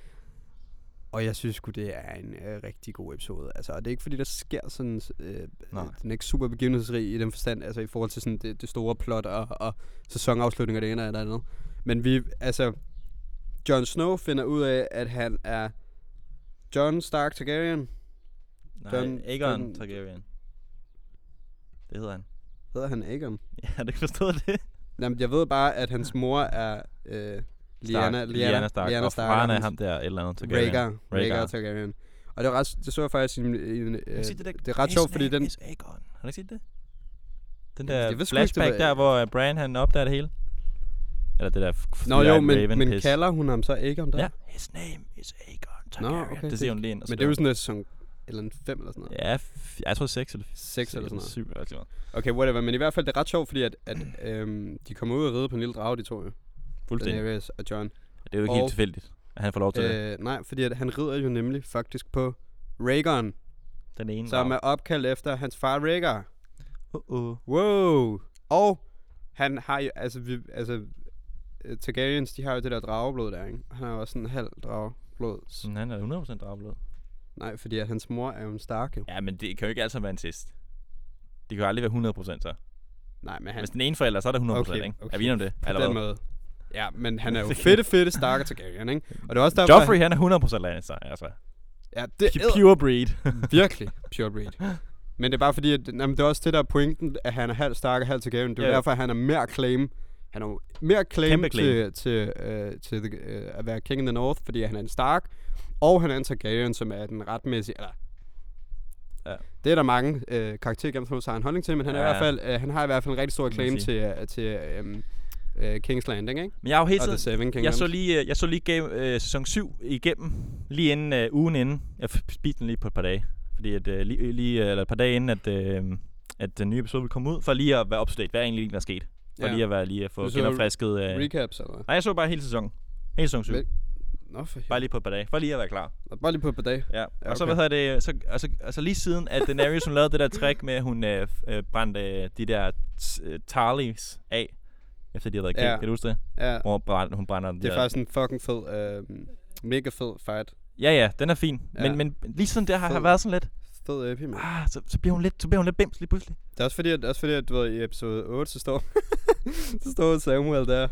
Speaker 2: Og jeg synes det er en øh, rigtig god episode. Altså, og det er ikke fordi, der sker sådan... Øh,
Speaker 1: Nej.
Speaker 2: den er ikke super begivenhedsrig i den forstand, altså i forhold til sådan det, det store plot og, og sæsonafslutninger det ene og det andet. Men vi, altså, Jon Snow finder ud af, at han er John Stark Targaryen.
Speaker 1: Nej,
Speaker 2: John-
Speaker 1: Aegon
Speaker 2: John-
Speaker 1: Targaryen. Det hedder han.
Speaker 2: Hedder han Aegon?
Speaker 1: Ja, har du ikke forstået det?
Speaker 2: Jamen, jeg ved bare, at hans mor er øh, Liana,
Speaker 1: Stark. Liana Stark.
Speaker 2: Liana
Speaker 1: og
Speaker 2: Stark.
Speaker 1: faren er
Speaker 2: hans-
Speaker 1: ham der, et eller andet Targaryen.
Speaker 2: Rhaegar. Rhaegar. Targaryen. Og det, var ret, det så jeg faktisk i en, øh,
Speaker 1: det, der?
Speaker 2: det er ret sjovt, fordi den...
Speaker 1: Aegon. Har du ikke set det? Den der
Speaker 2: ikke, det
Speaker 1: flashback
Speaker 2: var-
Speaker 1: der, hvor øh, Bran han opdager det hele. Eller det der
Speaker 2: Nå jo, men,
Speaker 1: Raven
Speaker 2: men
Speaker 1: piss.
Speaker 2: kalder hun ham så Aegon der?
Speaker 1: Ja, his name is Aegon
Speaker 2: Nå,
Speaker 1: Targaryen.
Speaker 2: okay,
Speaker 1: det siger hun lige ind. og
Speaker 2: Men det er jo sådan noget sæson eller en 5 eller sådan noget.
Speaker 1: Ja, jeg tror 6 eller
Speaker 2: 6 eller sådan noget.
Speaker 1: 7 eller sådan noget.
Speaker 2: Okay, whatever. Men i hvert fald, det er ret sjovt, fordi at, at øhm, de kommer ud og ride på en lille drage, de to jo.
Speaker 1: Fuldstændig.
Speaker 2: Daenerys og John.
Speaker 1: Det er jo ikke
Speaker 2: Og-
Speaker 1: helt tilfældigt, at han får lov til det.
Speaker 2: Øh, nej, fordi at han rider jo nemlig faktisk på Rhaegon,
Speaker 1: Den ene
Speaker 2: som er opkaldt efter hans far Rhaegar.
Speaker 1: Uh-uh.
Speaker 2: Wow! Og han har jo, altså, vi, altså øh, Targaryens, de har jo det der drageblod der, ikke? Han har jo også sådan en halv drageblod.
Speaker 1: Sådan, han er 100% dragblod.
Speaker 2: Nej, fordi at hans mor er jo en Stark jo.
Speaker 1: Ja, men det kan jo ikke altid være en sidst. Det kan jo aldrig være 100% så.
Speaker 2: Nej, men han
Speaker 1: Hvis den ene forælder, så er det 100%,
Speaker 2: Okay,
Speaker 1: ikke?
Speaker 2: okay.
Speaker 1: Er vi enige om det?
Speaker 2: på
Speaker 1: Eller
Speaker 2: den
Speaker 1: hvad?
Speaker 2: måde. Ja, men han er jo fedte, fedte Stark Targaryen, ikke? Og det er også derfor,
Speaker 1: Joffrey, han er 100% Lannister, altså.
Speaker 2: Ja, det er
Speaker 1: Pure breed.
Speaker 2: virkelig pure breed. Men det er bare fordi, at, jamen, det er også det der er pointen, at han er halv Stark og halv Targaryen. Det er
Speaker 1: Ja, ja.
Speaker 2: derfor, at han er mere claim. Han er jo mere claim,
Speaker 1: Kæmpe claim.
Speaker 2: til, til, øh, til the, øh, at være King in the North, fordi han er en Stark. Og han er en Targaryen, som er den retmæssige... Eller,
Speaker 1: Ja.
Speaker 2: Det er der mange øh, karakterer gennem Thrones har en holdning til, men han, er i
Speaker 1: Ja.
Speaker 2: hvert fald, øh, han har i hvert fald en rigtig stor claim
Speaker 1: sige.
Speaker 2: til, øh, til øh, øh, King's Landing, ikke?
Speaker 1: Men jeg har jo hele tiden...
Speaker 2: Seven Kingdoms.
Speaker 1: Jeg så lige, øh, jeg så lige game, øh, sæson 7 igennem, lige inden øh, ugen inden. Jeg spiste den lige på et par dage. Fordi at, øh, lige, lige, øh, eller et par dage inden, at, øh, at den nye episode ville komme ud, for lige at være up to date. Hvad er egentlig, der er sket? For
Speaker 2: Ja.
Speaker 1: lige at være lige at få genopflasket... Øh,
Speaker 2: Recaps, eller
Speaker 1: nej, jeg så bare hele sæsonen. Hele sæson 7.
Speaker 2: Vel- Nå, for
Speaker 1: Bare lige på et par dage. For lige at være klar.
Speaker 2: helvede. Bare lige på et par dage.
Speaker 1: Ja,
Speaker 2: Ja,
Speaker 1: og så,
Speaker 2: okay.
Speaker 1: hvad hedder det, så, altså, altså lige siden, at Daenerys, hun lavede det der trick med, at hun øh, øh, brændte øh, de der t- øh, Tarleys af, efter de havde været
Speaker 2: Ja.
Speaker 1: ja. Kan du huske det?
Speaker 2: Ja,
Speaker 1: Hvor brænd, hun brænder de
Speaker 2: det er
Speaker 1: der-
Speaker 2: faktisk en fucking fed, øh, mega fed fight.
Speaker 1: Ja, ja, den er fin.
Speaker 2: Ja.
Speaker 1: Men, men lige siden der har
Speaker 2: Fed.
Speaker 1: har været sådan lidt,
Speaker 2: Fed epi, man.
Speaker 1: ah, så, så, bliver hun lidt, så bliver hun lidt bims lige pludselig.
Speaker 2: Det er også fordi, at, også fordi, at du ved, i episode 8, så står, så står Samuel der,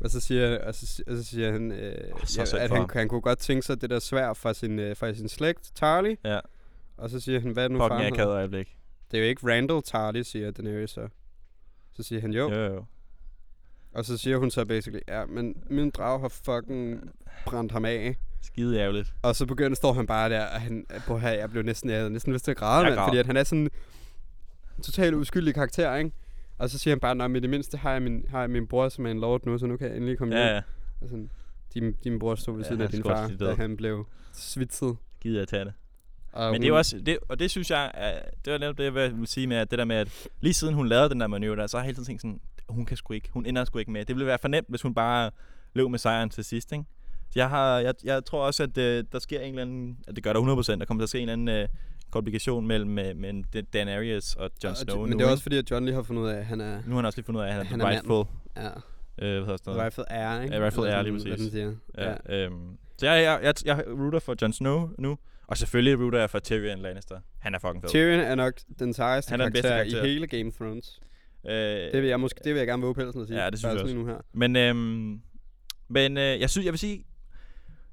Speaker 2: og så siger, og så, og så siger han, øh,
Speaker 1: så
Speaker 2: ja, at han, han kunne godt tænke sig det der svær fra sin, øh, fra sin slægt, Tarly.
Speaker 1: Ja.
Speaker 2: Og så siger han, hvad er det nu
Speaker 1: Fucking
Speaker 2: faren hedder?
Speaker 1: øjeblik.
Speaker 2: Det er jo ikke Randall Tarly, siger Daenerys så. Så siger han, Jo,
Speaker 1: jo, jo.
Speaker 2: Og så siger hun så basically, ja, men min drag har fucking brændt ham af.
Speaker 1: Skide ærgerligt.
Speaker 2: Og så begynder står han bare der, og han, på her, jeg blev næsten, jeg havde næsten lyst til at græde, mand, fordi at han er sådan en totalt uskyldig karakter, ikke? Og så siger han bare, nej, men i det mindste har jeg, min, har jeg min bror, som er en lord nu, så nu kan jeg endelig komme
Speaker 1: Ja,
Speaker 2: hjem.
Speaker 1: ja.
Speaker 2: Og sådan, din, din bror stod ved
Speaker 1: Ja,
Speaker 2: siden af din far, da han blev svitset.
Speaker 1: Gider jeg tage det.
Speaker 2: Og
Speaker 1: Men det er også, det, og det synes jeg, er, det var netop det, jeg vil sige med, at det der med, at lige siden hun lavede den der manøvre der, så har jeg hele tiden tænkt sådan, hun kan sgu ikke, hun ender sgu ikke med. Det ville være for nemt, hvis hun bare løb med sejren til sidst, ikke? Så jeg, har, jeg, jeg tror også, at øh, der sker en eller anden, at det gør der 100%, der kommer til at ske en eller anden øh, komplikation mellem med Dan Arias og Jon
Speaker 2: og-
Speaker 1: Snow
Speaker 2: Men
Speaker 1: nu,
Speaker 2: det er også fordi, at John lige har fundet ud af, at han er,
Speaker 1: Nu har han også lige fundet ud af, at han er,
Speaker 2: Han er
Speaker 1: rightful,
Speaker 2: ja,
Speaker 1: øh, hvad hedder sådan noget?
Speaker 2: rifle er, ikke?
Speaker 1: Ja, rifle er, lige
Speaker 2: Hvad
Speaker 1: præcis.
Speaker 2: den siger.
Speaker 1: Ja. Øhm, så jeg, jeg, jeg, jeg rooter for Jon Snow nu, og selvfølgelig rooter jeg for Tyrion Lannister. Han er fucking fed.
Speaker 2: Tyrion er nok den sejeste
Speaker 1: Han er den bedste
Speaker 2: karakter,
Speaker 1: karakter.
Speaker 2: i hele Game of Thrones.
Speaker 1: Øh,
Speaker 2: Det vil jeg måske, det vil jeg gerne våge pelsen at sige.
Speaker 1: Ja, det synes jeg
Speaker 2: lige nu her.
Speaker 1: Men, øhm, men øh, jeg synes, jeg vil sige,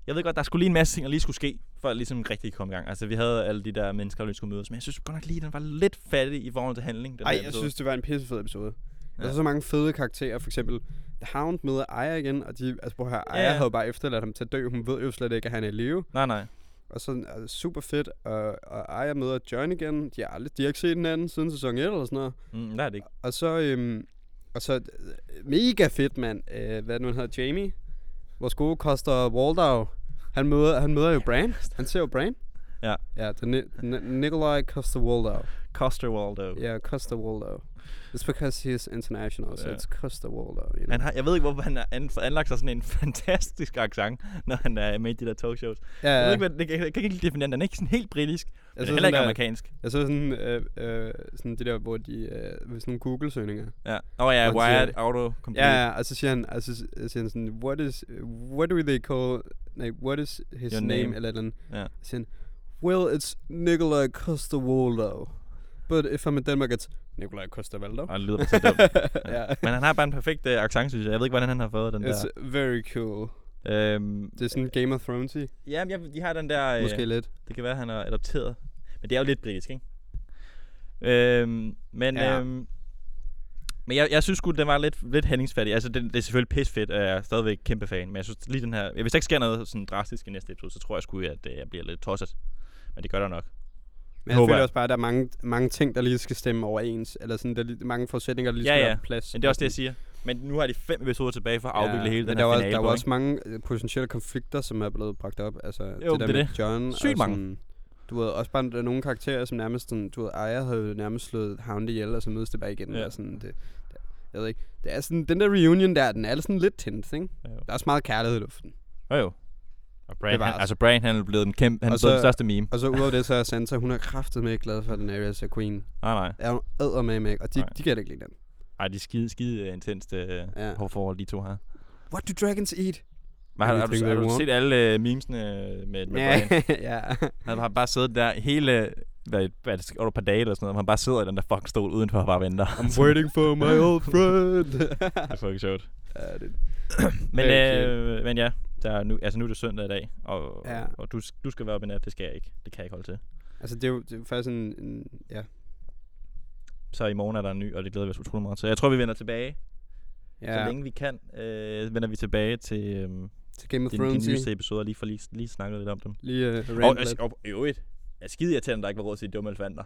Speaker 1: jeg ved godt, der skulle lige en masse ting, der lige skulle ske, for at ligesom rigtig komme i gang. Altså, vi havde alle de der mennesker, der skulle mødes, men jeg synes godt nok lige, den var lidt fattig i forhold til handling. Den
Speaker 2: Ej, jeg synes, det var en pissefed episode. Ja. Er så mange fede karakterer. For eksempel, The Hound møder Aya igen, og de, altså prøv her, Aya
Speaker 1: ja.
Speaker 2: havde bare efterladt ham til at dø. Hun ved jo slet ikke, at han er i live.
Speaker 1: Nej, nej.
Speaker 2: Og så er det super fedt, og, og Aya møder John igen. De har, aldrig, de har ikke set hinanden siden sæson 1 eller sådan noget.
Speaker 1: Mm, der er det ikke.
Speaker 2: Og så, øhm, og så øh, mega fedt, mand. Øh, hvad nu, han hedder? Jamie? Vores gode Coster Waldau. Han møder, han møder jo Bran. Han ser jo Bran.
Speaker 1: Ja.
Speaker 2: Ja, det er Ni- Ni- Nikolai Coster Waldau.
Speaker 1: Coster Waldo.
Speaker 2: Ja, Costa Waldau. It's because he's international, so it's Costa Waldau. You know?
Speaker 1: Han har, jeg ved ikke, hvorfor han har an, anlagt sig sådan en fantastisk accent, når han er med i de der talkshows.
Speaker 2: ja,
Speaker 1: Jeg, ved ikke, hvad, jeg, kan- jeg kan ikke definere den. Den er ikke sådan helt britisk, men
Speaker 2: Jeg
Speaker 1: er heller ikke
Speaker 2: der-
Speaker 1: amerikansk.
Speaker 2: Jeg så sådan, øh, øh, sådan det der, hvor de, øh, sådan nogle Google-søgninger.
Speaker 1: Ja. Åh oh, ja,
Speaker 2: han
Speaker 1: Wired Auto Complete.
Speaker 2: Ja, ja, og så siger han, altså, så siger han sådan, what is, what do they call, nej, what is his
Speaker 1: Your
Speaker 2: name,
Speaker 1: name.
Speaker 2: eller den.
Speaker 1: Ja.
Speaker 2: Så siger han, well, it's Nikolai Costa Waldau. But if I'm in Denmark, it's Nikolai Costa Waldau.
Speaker 1: Og det lyder så dumt.
Speaker 2: ja.
Speaker 1: Men han har bare en perfekt uh, accent, synes jeg. Jeg ved ikke, hvordan han har fået den
Speaker 2: It's
Speaker 1: der.
Speaker 2: very cool.
Speaker 1: Øhm,
Speaker 2: Det er sådan Game of Thrones-y,
Speaker 1: ja, men jeg, de har den der...
Speaker 2: måske
Speaker 1: Øh,
Speaker 2: lidt.
Speaker 1: det kan være, han er adopteret. Men det er jo lidt britisk, ikke? Øhm, men
Speaker 2: Ja.
Speaker 1: ja. øhm, men jeg, jeg synes sgu, den var lidt, lidt hændingsfattig. Altså, det, det er selvfølgelig pis fedt, og jeg er stadigvæk kæmpe fan. Men jeg synes lige den her... Hvis der ikke sker noget sådan drastisk i næste episode, så tror jeg sgu, at øh, jeg bliver lidt tosset. Men det gør der nok.
Speaker 2: Men jeg
Speaker 1: håber
Speaker 2: føler
Speaker 1: jeg.
Speaker 2: også bare, at der er mange, mange ting, der lige skal stemme overens. Eller sådan, der er mange forudsætninger, der lige
Speaker 1: Ja,
Speaker 2: skal
Speaker 1: ja.
Speaker 2: være på plads.
Speaker 1: Men det er også det, jeg siger. Men nu har de fem episoder tilbage for at afvikle hele
Speaker 2: men
Speaker 1: den
Speaker 2: der
Speaker 1: her
Speaker 2: er,
Speaker 1: finale.
Speaker 2: Der er jo
Speaker 1: på,
Speaker 2: også mange øh, potentielle konflikter, som er blevet bragt op. Altså,
Speaker 1: Jo,
Speaker 2: det der
Speaker 1: det er
Speaker 2: med
Speaker 1: det.
Speaker 2: John.
Speaker 1: Sygt
Speaker 2: og
Speaker 1: mange.
Speaker 2: Sådan, du ved, også bare der er nogle karakterer, som nærmest sådan, du ved, Aya havde nærmest slået Hound ihjel, og så mødes det bare igen.
Speaker 1: Ja.
Speaker 2: Og sådan, det, det, jeg ved ikke. Det er sådan, den der reunion der, den er sådan lidt tense, ikke?
Speaker 1: Jo.
Speaker 2: Der er også meget kærlighed i luften.
Speaker 1: Jo, jo. Og
Speaker 2: var
Speaker 1: han,
Speaker 2: altså-
Speaker 1: Bran, han er blevet den kæmpe, han er
Speaker 2: Og
Speaker 1: blevet
Speaker 2: så-
Speaker 1: den største meme.
Speaker 2: Og så udover det, så er Sansa, hun er kraftet med glad for, Daenerys er queen.
Speaker 1: Nej, nej.
Speaker 2: Er hun æder med med, og de,
Speaker 1: Nej.
Speaker 2: de kan ikke lide den.
Speaker 1: Ej, de er skide, skide øh, intenst øh,
Speaker 2: Ja.
Speaker 1: forhold, de to her.
Speaker 2: What do dragons eat?
Speaker 1: Men har, har, du, har du set alle øh, memesene øh, med, med
Speaker 2: Ja,
Speaker 1: Bran?
Speaker 2: ja.
Speaker 1: Han har bare siddet der hele, hvad, hvad det, over et par dage eller sådan noget, han bare sidder i den der fucking stol udenfor og bare venter.
Speaker 2: I'm waiting for my old friend.
Speaker 1: det er fucking sjovt.
Speaker 2: ja, det,
Speaker 1: Men, øh, men ja, der er nu, altså nu er det søndag i dag, og,
Speaker 2: Ja.
Speaker 1: og du, du skal være op i nat, det skal jeg ikke. Det kan jeg ikke holde til.
Speaker 2: altså, det er jo, det er jo faktisk en, en ja.
Speaker 1: Så i morgen er der en ny, og det glæder vi os utrolig meget til. Jeg tror, vi vender tilbage, ja. så længe vi kan, øh, vender vi tilbage til øh,
Speaker 2: til Game of
Speaker 1: de, de
Speaker 2: Thrones.
Speaker 1: nyeste episoder, lige for lige, lige snakket lidt om dem.
Speaker 2: Lige uh,
Speaker 1: Og, altså, og, i øvrigt, er skide irriterende, at der ikke var råd til de dumme elefanter.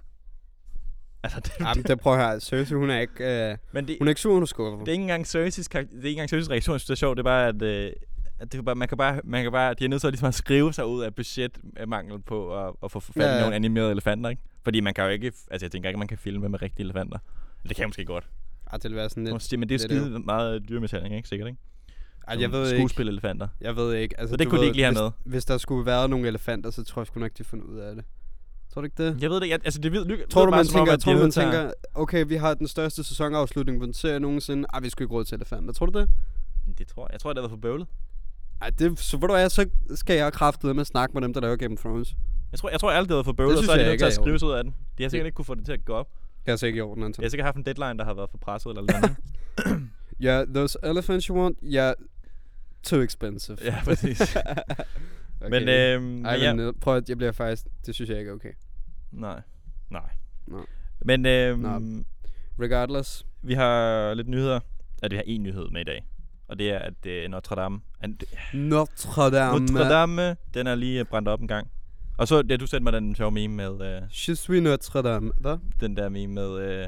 Speaker 1: Altså, det,
Speaker 2: Jamen, det prøver her. Cersei, hun er ikke, uh,
Speaker 1: men det,
Speaker 2: hun er ikke sur, hun er skuffet.
Speaker 1: det er ikke engang Cerseis, det er ikke engang Cerseis reaktion, synes, det er sjovt. Det er bare, at, øh, at det er bare, man, kan bare, man kan bare, de er nødt til at, ligesom at skrive sig ud af budgetmangel på at, at få fat i
Speaker 2: Ja,
Speaker 1: ja,
Speaker 2: ja.
Speaker 1: nogle animerede elefanter, ikke? Fordi man kan jo ikke, altså jeg tænker ikke, man kan filme med rigtige elefanter. Det kan jeg måske godt.
Speaker 2: Ej, det vil være sådan lidt.
Speaker 1: Måske, men det er
Speaker 2: det er det
Speaker 1: skide meget dyremishandling, ikke? Sikkert, ikke?
Speaker 2: Ej, jeg ved ikke.
Speaker 1: Skuespil-elefanter.
Speaker 2: Jeg ved ikke. Altså,
Speaker 1: Så det kunne de
Speaker 2: ved,
Speaker 1: ikke lige have
Speaker 2: hvis,
Speaker 1: med.
Speaker 2: Hvis der skulle være nogle elefanter, så tror jeg sgu nok, de finder ud af det. Tror du ikke det?
Speaker 1: Jeg ved det ikke. Altså, det ved,
Speaker 2: Tror du, man
Speaker 1: om,
Speaker 2: tænker,
Speaker 1: de
Speaker 2: tror
Speaker 1: er
Speaker 2: du, man tænker, okay, vi har den største sæsonafslutning på en serie nogensinde. Ej, vi skulle ikke råd til elefanter. Tror du det?
Speaker 1: Det tror jeg. Jeg tror, det har været for bøvlet.
Speaker 2: Ej, det, så ved du hvad, så skal jeg kraftet med at snakke med dem, der laver Game of Thrones.
Speaker 1: Jeg tror, jeg tror alt det har for bøvlet, og så er de
Speaker 2: jeg
Speaker 1: nødt til
Speaker 2: er
Speaker 1: at skrive sig ud af den. De har sikkert ikke kunne få det til at gå op.
Speaker 2: Det er ikke i orden, Anton.
Speaker 1: Jeg har sikkert haft en deadline, der har været for presset eller noget.
Speaker 2: Ja, yeah, those elephants you want, yeah, too expensive.
Speaker 1: ja, præcis.
Speaker 2: okay.
Speaker 1: Men, øhm, men
Speaker 2: Ej,
Speaker 1: ja.
Speaker 2: men øh, prøv at, jeg bliver faktisk, det synes jeg ikke er okay.
Speaker 1: Nej. Nej.
Speaker 2: Nå.
Speaker 1: Men øhm,
Speaker 2: Nå. Regardless.
Speaker 1: vi har lidt nyheder. at vi har en nyhed med i dag. Og det er, at øh, Notre Dame... an-
Speaker 2: Notre Dame.
Speaker 1: Notre Dame, den er lige brændt op en gang. Og så, ja, du sendte mig den sjove meme med, øh,
Speaker 2: Je suis Notre Dame. Hvad?
Speaker 1: den der meme med, øh,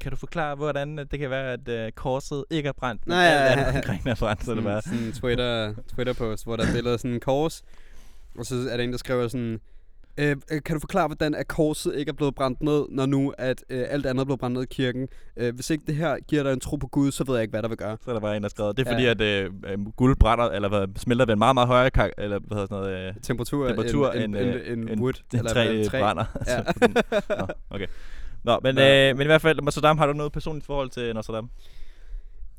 Speaker 1: kan du forklare, hvordan øh, det kan være, at øh, korset ikke er brændt, men
Speaker 2: Nej,
Speaker 1: alt
Speaker 2: ja,
Speaker 1: andet
Speaker 2: ja.
Speaker 1: omkring er brændt, så det bare...
Speaker 2: sådan en Twitter, Twitter-post, hvor der er billede af sådan en kors, og så er der en, der skriver sådan, øh, øh, kan du forklare, hvordan at korset ikke er blevet brændt ned, når nu at øh, alt andet er blevet brændt ned i kirken? Øh, hvis ikke det her giver dig en tro på Gud, så ved jeg ikke, hvad der vil gøre.
Speaker 1: Så er der bare en, der har skrevet. Det er
Speaker 2: Ja.
Speaker 1: fordi, at øh, øh, guld brænder, eller hvad, smelter ved en meget, meget højere kar- eller hvad hedder sådan noget, øh,
Speaker 2: Temperatur,
Speaker 1: Temperatur
Speaker 2: end,
Speaker 1: end,
Speaker 2: end,
Speaker 1: øh,
Speaker 2: end, end
Speaker 1: end-
Speaker 2: wood.
Speaker 1: den
Speaker 2: eller
Speaker 1: træ,
Speaker 2: hvad,
Speaker 1: træ. brænder.
Speaker 2: Ja.
Speaker 1: Nå, okay. Nå, men,
Speaker 2: Ja.
Speaker 1: øh, men i hvert fald, Notre Dame, har du noget personligt forhold til Notre Dame?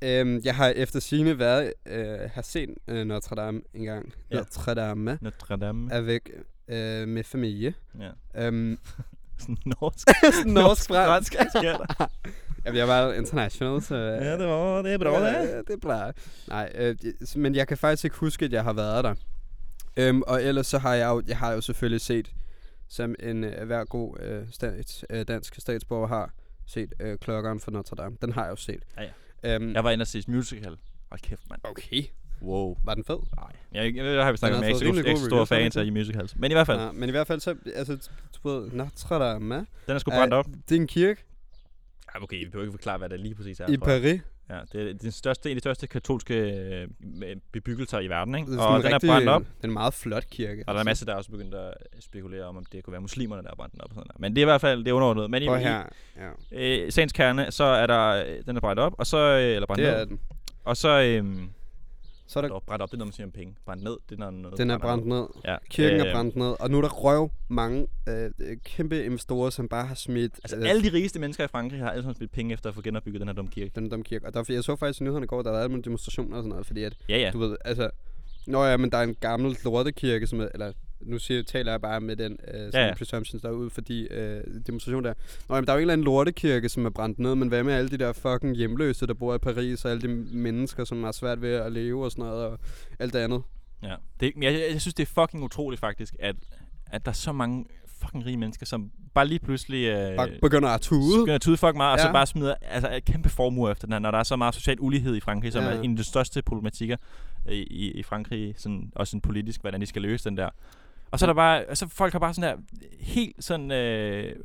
Speaker 2: Øhm, jeg har efter sine været, øh, har set øh, Notre Dame en gang.
Speaker 1: Ja.
Speaker 2: Notre Dame
Speaker 1: Notre Dame.
Speaker 2: avec øh, med familie.
Speaker 1: Ja.
Speaker 2: Øhm,
Speaker 1: norsk.
Speaker 2: norsk fransk.
Speaker 1: der.
Speaker 2: Jamen, jeg var international, så... øh,
Speaker 1: Ja, det var, det er bra, det.
Speaker 2: Ja, det er bra. Nej, øh, det- men jeg kan faktisk ikke huske, at jeg har været der. Øhm, og ellers så har jeg jo, jeg har jo selvfølgelig set, som en øh, hver god øh, stats, øh, dansk statsborger har, set øh, Klokkeren for Notre Dame. Den har jeg jo set.
Speaker 1: Ja,
Speaker 2: ja. Øhm,
Speaker 1: Jeg var inde og se musical. Hold kæft, mand.
Speaker 2: Okay.
Speaker 1: Wow.
Speaker 2: Var den fed?
Speaker 1: Nej, jeg, jeg, jeg har vi snakket
Speaker 2: har
Speaker 1: om, jeg er
Speaker 2: fået
Speaker 1: ikke så-
Speaker 2: rimelig
Speaker 1: ikke så
Speaker 2: gode
Speaker 1: stor
Speaker 2: reviews, har den
Speaker 1: fan
Speaker 2: ikke
Speaker 1: af musicals. Men i hvert fald,
Speaker 2: Ja, men i hvert fald så, altså, du ved, Notre Dame,
Speaker 1: den er sgu brændt op.
Speaker 2: det er en kirke
Speaker 1: Ja, okay, vi behøver ikke forklare, hvad det lige præcis er.
Speaker 2: i. Paris.
Speaker 1: Ja, det er den største, en af de største katolske øh, bebyggelser i verden, ikke?
Speaker 2: Det
Speaker 1: Og den
Speaker 2: rigtig-
Speaker 1: er brændt op.
Speaker 2: Det er en meget flot kirke.
Speaker 1: Og der er en masse, der er også begyndt at spekulere om, om det kunne være muslimerne, der har brændt den op. Og sådan noget. Men det er i hvert fald det er underordnet. Men i,
Speaker 2: her. Ja.
Speaker 1: øh, sagens kerne, så er der, øh, den er brændt op, og så, øh, eller brændt
Speaker 2: Det
Speaker 1: ned.
Speaker 2: er den.
Speaker 1: Og så, øh,
Speaker 2: Så er der,
Speaker 1: der, brændt op, det er noget, man siger om penge. Brændt ned, det er noget, noget
Speaker 2: den er brændt ned.
Speaker 1: ned. Ja.
Speaker 2: Kirken
Speaker 1: øh,
Speaker 2: er brændt ned, og nu er der røv mange øh, øh, kæmpe investorer, som bare har smidt
Speaker 1: Altså,
Speaker 2: øh,
Speaker 1: alle de rigeste mennesker i Frankrig har alle sammen spillet penge efter at få genopbygget den her dumme kirke.
Speaker 2: den dumme kirke. Og der, jeg så faktisk i nyhederne i går, der var alle demonstrationer og sådan noget, fordi at,
Speaker 1: Ja, ja.
Speaker 2: du ved, altså, Nå ja, men der er en gammel lortekirke, som er, eller nu siger, taler jeg bare med den øh, sådan
Speaker 1: Ja,
Speaker 2: ja,
Speaker 1: ja.
Speaker 2: ja. presumptions derude, fordi øh, demonstration der. Nå, jamen, der er jo en eller anden lortekirke, som er brændt ned, men hvad med alle de der fucking hjemløse, der bor i Paris, og alle de mennesker, som har svært ved at leve og sådan noget, og alt det andet.
Speaker 1: ja. Det, jeg, jeg, jeg synes, det er fucking utroligt faktisk, at, at der er så mange fucking rige mennesker, som bare lige pludselig... Øh,
Speaker 2: Bare begynder at tude.
Speaker 1: begynder at tude fucking meget, og så
Speaker 2: Ja.
Speaker 1: bare smider altså, et kæmpe formue efter den her, når der er så meget social ulighed i Frankrig, som
Speaker 2: Ja.
Speaker 1: er en af de største problematikker i, i, i Frankrig, sådan, også sådan politisk, hvordan de skal løse den der. Og så er der bare, altså folk har bare sådan der, helt sådan, øh,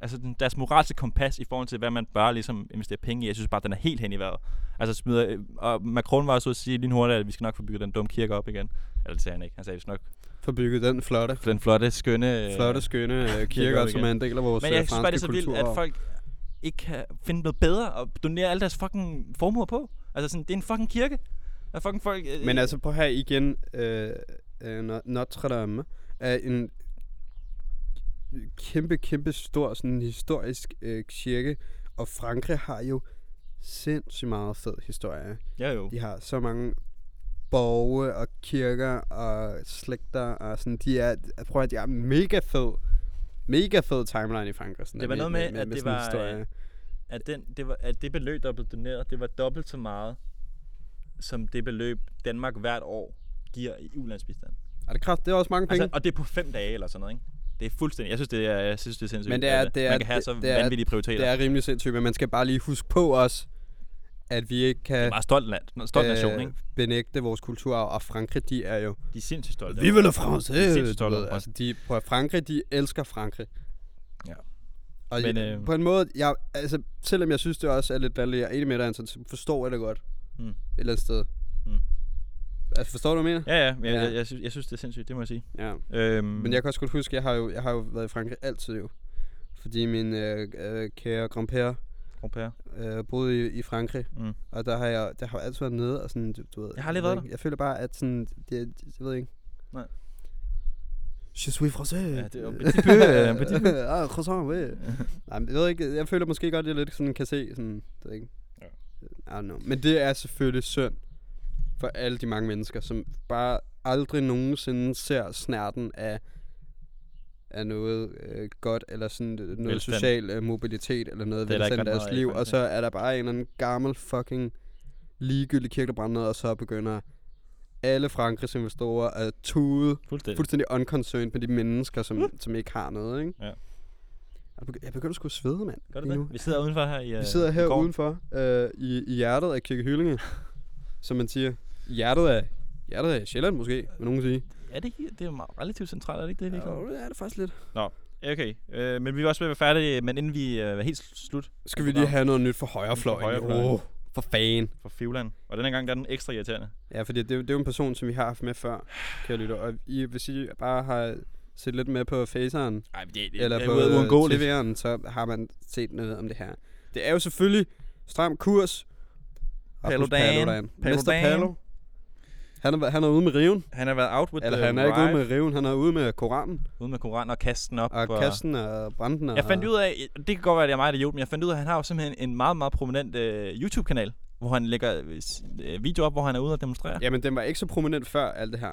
Speaker 1: altså deres moralske kompas i forhold til, hvad man bør ligesom investere penge i. Jeg synes bare, den er helt hen i vejret. Altså smider, øh, og Macron var også at sige lige hurtigt, at vi skal nok få bygget den dumme kirke op igen. Eller det sagde han ikke. Han sagde, at vi skal nok
Speaker 2: For bygget den flotte,
Speaker 1: få den flotte, skønne... øh,
Speaker 2: flotte skønne øh,
Speaker 1: kirke op
Speaker 2: som er en del af vores
Speaker 1: Men
Speaker 2: øh,
Speaker 1: jeg synes bare, det er så vildt, at folk ikke kan finde noget bedre og donere alle deres fucking formuer på. Altså sådan, det er en fucking kirke. Der er fucking folk... øh,
Speaker 2: Men altså, prøv her igen. Øh, øh, No- Notre Dame er en kæmpe, kæmpe stor sådan historisk øh, kirke. Og Frankrig har jo sindssygt meget fed historie.
Speaker 1: Ja jo.
Speaker 2: De har så mange borge og kirker og slægter og sådan. De er, prøv at de er mega fed. Mega fed timeline i Frankrig. Sådan
Speaker 1: Det var
Speaker 2: der
Speaker 1: noget med, at det
Speaker 2: sådan
Speaker 1: var,
Speaker 2: historie.
Speaker 1: øh, At, den, det var, at det beløb, der blev doneret, det var dobbelt så meget, som det beløb, Danmark hvert år giver i ulandsbistand.
Speaker 2: Er det kraft? Det er også mange penge.
Speaker 1: Altså, og det er på fem dage eller sådan noget, ikke? Det er fuldstændig... Jeg synes, det er, jeg synes, det er sindssygt.
Speaker 2: Men det er- det er-
Speaker 1: man kan have så
Speaker 2: det
Speaker 1: vanvittige prioriteter.
Speaker 2: det er rimelig sindssygt, men man skal bare lige huske på os, at vi ikke kan
Speaker 1: Det er meget stolt, land, stolt nation, ikke?
Speaker 2: benægte vores kulturarv, og Frankrig, de er jo...
Speaker 1: De er sindssygt stolte.
Speaker 2: Vive la France!
Speaker 1: De er sindssygt stolte
Speaker 2: ved,
Speaker 1: af
Speaker 2: altså, de, at Frankrig, de elsker Frankrig.
Speaker 1: Ja.
Speaker 2: Og
Speaker 1: Men,
Speaker 2: Men,
Speaker 1: øh,
Speaker 2: på en måde, jeg, altså, selvom jeg synes, det også er lidt latterligt, jeg er enig med dig, Anton, så forstår jeg det godt.
Speaker 1: Mm.
Speaker 2: Et eller andet sted.
Speaker 1: Mm.
Speaker 2: Altså, forstår du, hvad jeg mener?
Speaker 1: Ja, ja. Jeg,
Speaker 2: Ja.
Speaker 1: Jeg, jeg, synes, jeg synes, det er sindssygt, det må jeg sige.
Speaker 2: Ja.
Speaker 1: Øhm,
Speaker 2: Men jeg kan også godt huske, jeg har jo, jeg har jo været i Frankrig altid jo. Fordi min øh, øh, kære grandpère
Speaker 1: Grand-père.
Speaker 2: øh, boede i, i Frankrig.
Speaker 1: Mm.
Speaker 2: Og der har jeg, der har jeg altid været nede og sådan, du, du ved.
Speaker 1: Jeg har aldrig været
Speaker 2: ikke, Jeg føler bare, at sådan, det, det jeg ved ikke.
Speaker 1: Nej.
Speaker 2: Je suis français.
Speaker 1: Ja, det er un petit peu, un petit peu.
Speaker 2: ah, croissant, oui. Nej, men jeg ved ikke, jeg føler måske godt, at jeg lidt sådan kan se sådan, det ved ikke.
Speaker 1: Ja.
Speaker 2: I don't know. Men det er selvfølgelig synd for alle de mange mennesker, som bare aldrig nogensinde ser snærten af af noget øh, godt, eller sådan øh, noget
Speaker 1: Velstand.
Speaker 2: social øh, mobilitet, eller noget velstand i deres
Speaker 1: i
Speaker 2: liv, og så er der bare en eller anden gammel fucking ligegyldig kirke, der brænder ned, og så begynder alle Frankrigs investorer at tude
Speaker 1: Fuldstændig.
Speaker 2: fuldstændig unconcerned med de mennesker, som, som ikke har noget, ikke?
Speaker 1: Ja.
Speaker 2: Jeg begy- Jeg begynder at skulle svede, mand.
Speaker 1: Gør du det?
Speaker 2: nu.
Speaker 1: Vi sidder udenfor her i
Speaker 2: Vi sidder her
Speaker 1: gården.
Speaker 2: udenfor øh, i, i hjertet af Kirke Hyllinge, som man siger. Hjertet af, hjertet af Sjælland måske, vil nogen sige.
Speaker 1: Er det ikke? Det er jo meget relativt centralt, er det ikke det? det
Speaker 2: Ja, det er det faktisk lidt.
Speaker 1: Okay, øh, men vi er også ved at være færdige, men inden vi øh, er helt slut
Speaker 2: Skal vi lige have noget nyt for højrefløjen?
Speaker 1: For højrefløjen.
Speaker 2: Åh, for fan.
Speaker 1: for Fivland, og denne gang der er den ekstra irriterende.
Speaker 2: Ja, fordi det, er jo- det er jo en person, som vi har haft med før, kære lytter. Og I, hvis I bare har set lidt med på faceren,
Speaker 1: Ej, men det, det,
Speaker 2: eller
Speaker 1: det
Speaker 2: på
Speaker 1: er.
Speaker 2: TV'eren, så har man set noget om det her. Det er jo selvfølgelig stram kurs.
Speaker 1: Paludan.
Speaker 2: Paludan. Mr. Palo. Han er, han er ude med riven.
Speaker 1: Han har været out with
Speaker 2: Eller
Speaker 1: the
Speaker 2: han er ikke ude med riven, han er ude med Koranen.
Speaker 1: ude med koran og kasten op.
Speaker 2: Og kasten og branden. Og
Speaker 1: Jeg fandt ud af, det kan godt være, det er mig, der er idiot, men jeg fandt ud af, at han har jo simpelthen en meget, meget prominent øh, YouTube-kanal, hvor han lægger øh, videoer op, hvor han er ude og demonstrere.
Speaker 2: Jamen, den var ikke så prominent før alt det her,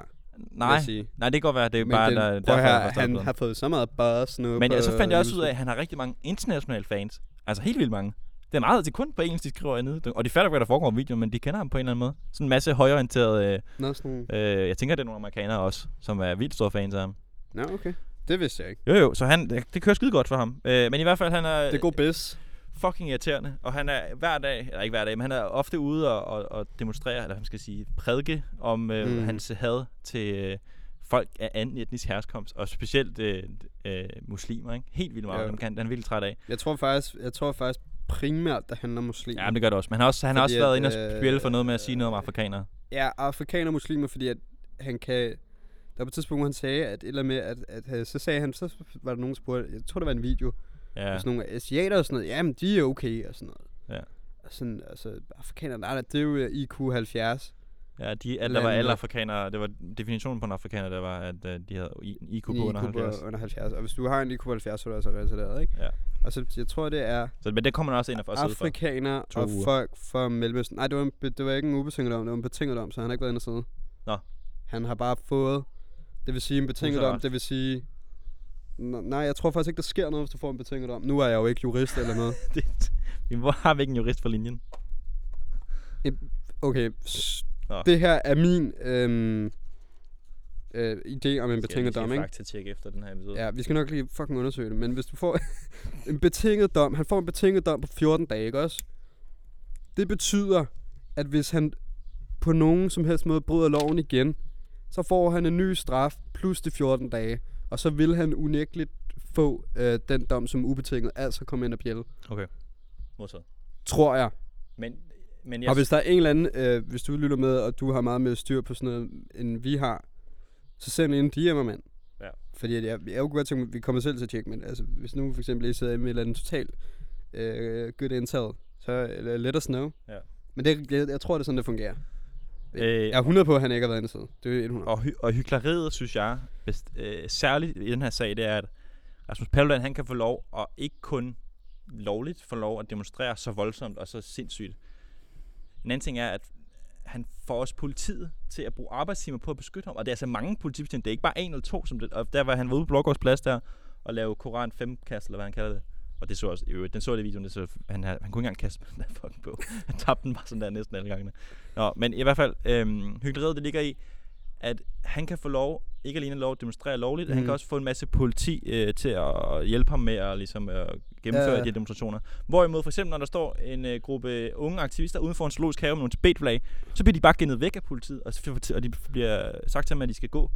Speaker 1: Nej, nej, det kan godt være, det er
Speaker 2: Men
Speaker 1: bare,
Speaker 2: den,
Speaker 1: der, derfor,
Speaker 2: her, han
Speaker 1: det.
Speaker 2: har fået så meget buzz nu
Speaker 1: Men ja, så fandt jeg også ud af, at han har rigtig mange internationale fans. Altså helt vildt mange. Det er meget, det er kun på engelsk, de skriver hernede. Og de fatter hvad der foregår i videoen, men de kender ham på en eller anden måde. Sådan en masse højorienterede... Øh,
Speaker 2: Nå, sådan...
Speaker 1: øh, jeg tænker, det er nogle amerikanere også, som er vildt store fans af ham.
Speaker 2: Nå, okay. Det vidste jeg ikke.
Speaker 1: Jo jo, så han, det, det kører skide godt for ham. Øh, men i hvert fald, han er,
Speaker 2: Det er god biz.
Speaker 1: fucking irriterende. Og han er hver dag, eller ikke hver dag, men han er ofte ude og, og, og demonstrere, eller man skal sige, prædike om øh,
Speaker 2: mm.
Speaker 1: hans had til øh, folk af anden etnisk herkomst. Og specielt øh, øh, muslimer, ikke? Helt vildt meget.
Speaker 2: Ja.
Speaker 1: Dem kan han er virkelig træt af.
Speaker 2: Jeg tror faktisk, jeg tror faktisk primært, det handler om muslimer.
Speaker 1: Ja, men det gør det også. Men han har også, han har også været
Speaker 2: at,
Speaker 1: inde og
Speaker 2: øh,
Speaker 1: spille for noget med at sige noget om afrikanere.
Speaker 2: Ja, afrikaner og muslimer, fordi at han kan... Der var på et tidspunkt, hvor han sagde, at, eller med, at, at, at, så sagde han, så var der nogen, der spurgte, jeg tror, det var en video, ja. Sådan nogle asiater og sådan noget, jamen, de er okay og sådan noget.
Speaker 1: Ja.
Speaker 2: Og sådan, altså, afrikaner, nej, det er jo øh, IQ 70.
Speaker 1: Ja, de, at der var alle afrikanere, det var definitionen på en afrikaner, der var, at uh, de havde IQ på under 70.
Speaker 2: På under 70. Og hvis du har en IQ 70, så er du altså retarderet, ikke?
Speaker 1: Ja.
Speaker 2: Og så, jeg tror, det er
Speaker 1: Så, men det kommer også ind og for at sidde for.
Speaker 2: og
Speaker 1: uger.
Speaker 2: folk fra Mellemøsten. Nej, det var, en, det var ikke en ubetinget dom, det var en betinget dom, så han har ikke været inde og sidde.
Speaker 1: Nå.
Speaker 2: Han har bare fået, det vil sige en betinget dom, det vil sige... Nej, jeg tror faktisk ikke, der sker noget, hvis du får en betinget dom. Nu er jeg jo ikke jurist eller noget.
Speaker 1: det, hvor har vi ikke en jurist for linjen?
Speaker 2: Okay,
Speaker 1: Nå.
Speaker 2: det her er min øhm, øh, idé om en betinget dom, ikke?
Speaker 1: fakta tjekke efter den her episode.
Speaker 2: Ja, vi skal nok lige fucking undersøge det, men hvis du får en betinget dom, han får en betinget dom på 14 dage, ikke også? Det betyder, at hvis han på nogen som helst måde bryder loven igen, så får han en ny straf plus de 14 dage, og så vil han unægteligt få øh, den dom som ubetinget, altså komme ind og bjælle.
Speaker 1: Modtaget.
Speaker 2: Tror jeg.
Speaker 1: Men, men
Speaker 2: Jeg
Speaker 1: jeg,
Speaker 2: og hvis der er en eller anden, øh, hvis du lytter med, og du har meget mere styr på sådan noget, end vi har, så send en DM, mand.
Speaker 1: Ja.
Speaker 2: Fordi at jeg, jeg kunne godt tænke mig, vi kommer selv til at tjekke, men altså, hvis nu for eksempel I sidder med et eller andet totalt øh, good intel, så uh, let us know.
Speaker 1: Ja.
Speaker 2: Men det, jeg, jeg tror, det er sådan, det fungerer.
Speaker 1: Øh,
Speaker 2: jeg er 100 på, at han ikke har været sidde. Det er 100.
Speaker 1: og, hy- og hyggeleriet, synes jeg, best, øh, særligt i den her sag, det er, at Rasmus Paludan, han kan få lov, og ikke kun lovligt få lov at demonstrere så voldsomt og så sindssygt. En anden ting er, at han får også politiet til at bruge arbejdstimer på at beskytte ham. Og det er altså mange politibetjente. Det er ikke bare en eller to, som det, og der var han var ude på Blågårds plads der og lave Koran 5 kast, eller hvad han kalder det. Og det så også, i øvrigt, den så det i videoen, det så, han, han kunne ikke engang kaste med den der fucking på. Han tabte den bare sådan der næsten alle gangene. Nå, men i hvert fald, øhm, hyggeleriet, det ligger i, at han kan få lov, ikke alene lov at demonstrere lovligt, mm. han kan også få en masse politi øh, til at hjælpe ham med at, ligesom, at gennemføre
Speaker 2: Ja,
Speaker 1: de her demonstrationer. Hvorimod for eksempel, når der står en øh, gruppe unge aktivister uden for en zoologisk have med nogle tibetflag, så bliver de bare gennet væk af politiet, og, og de bliver sagt til dem, at de skal gå.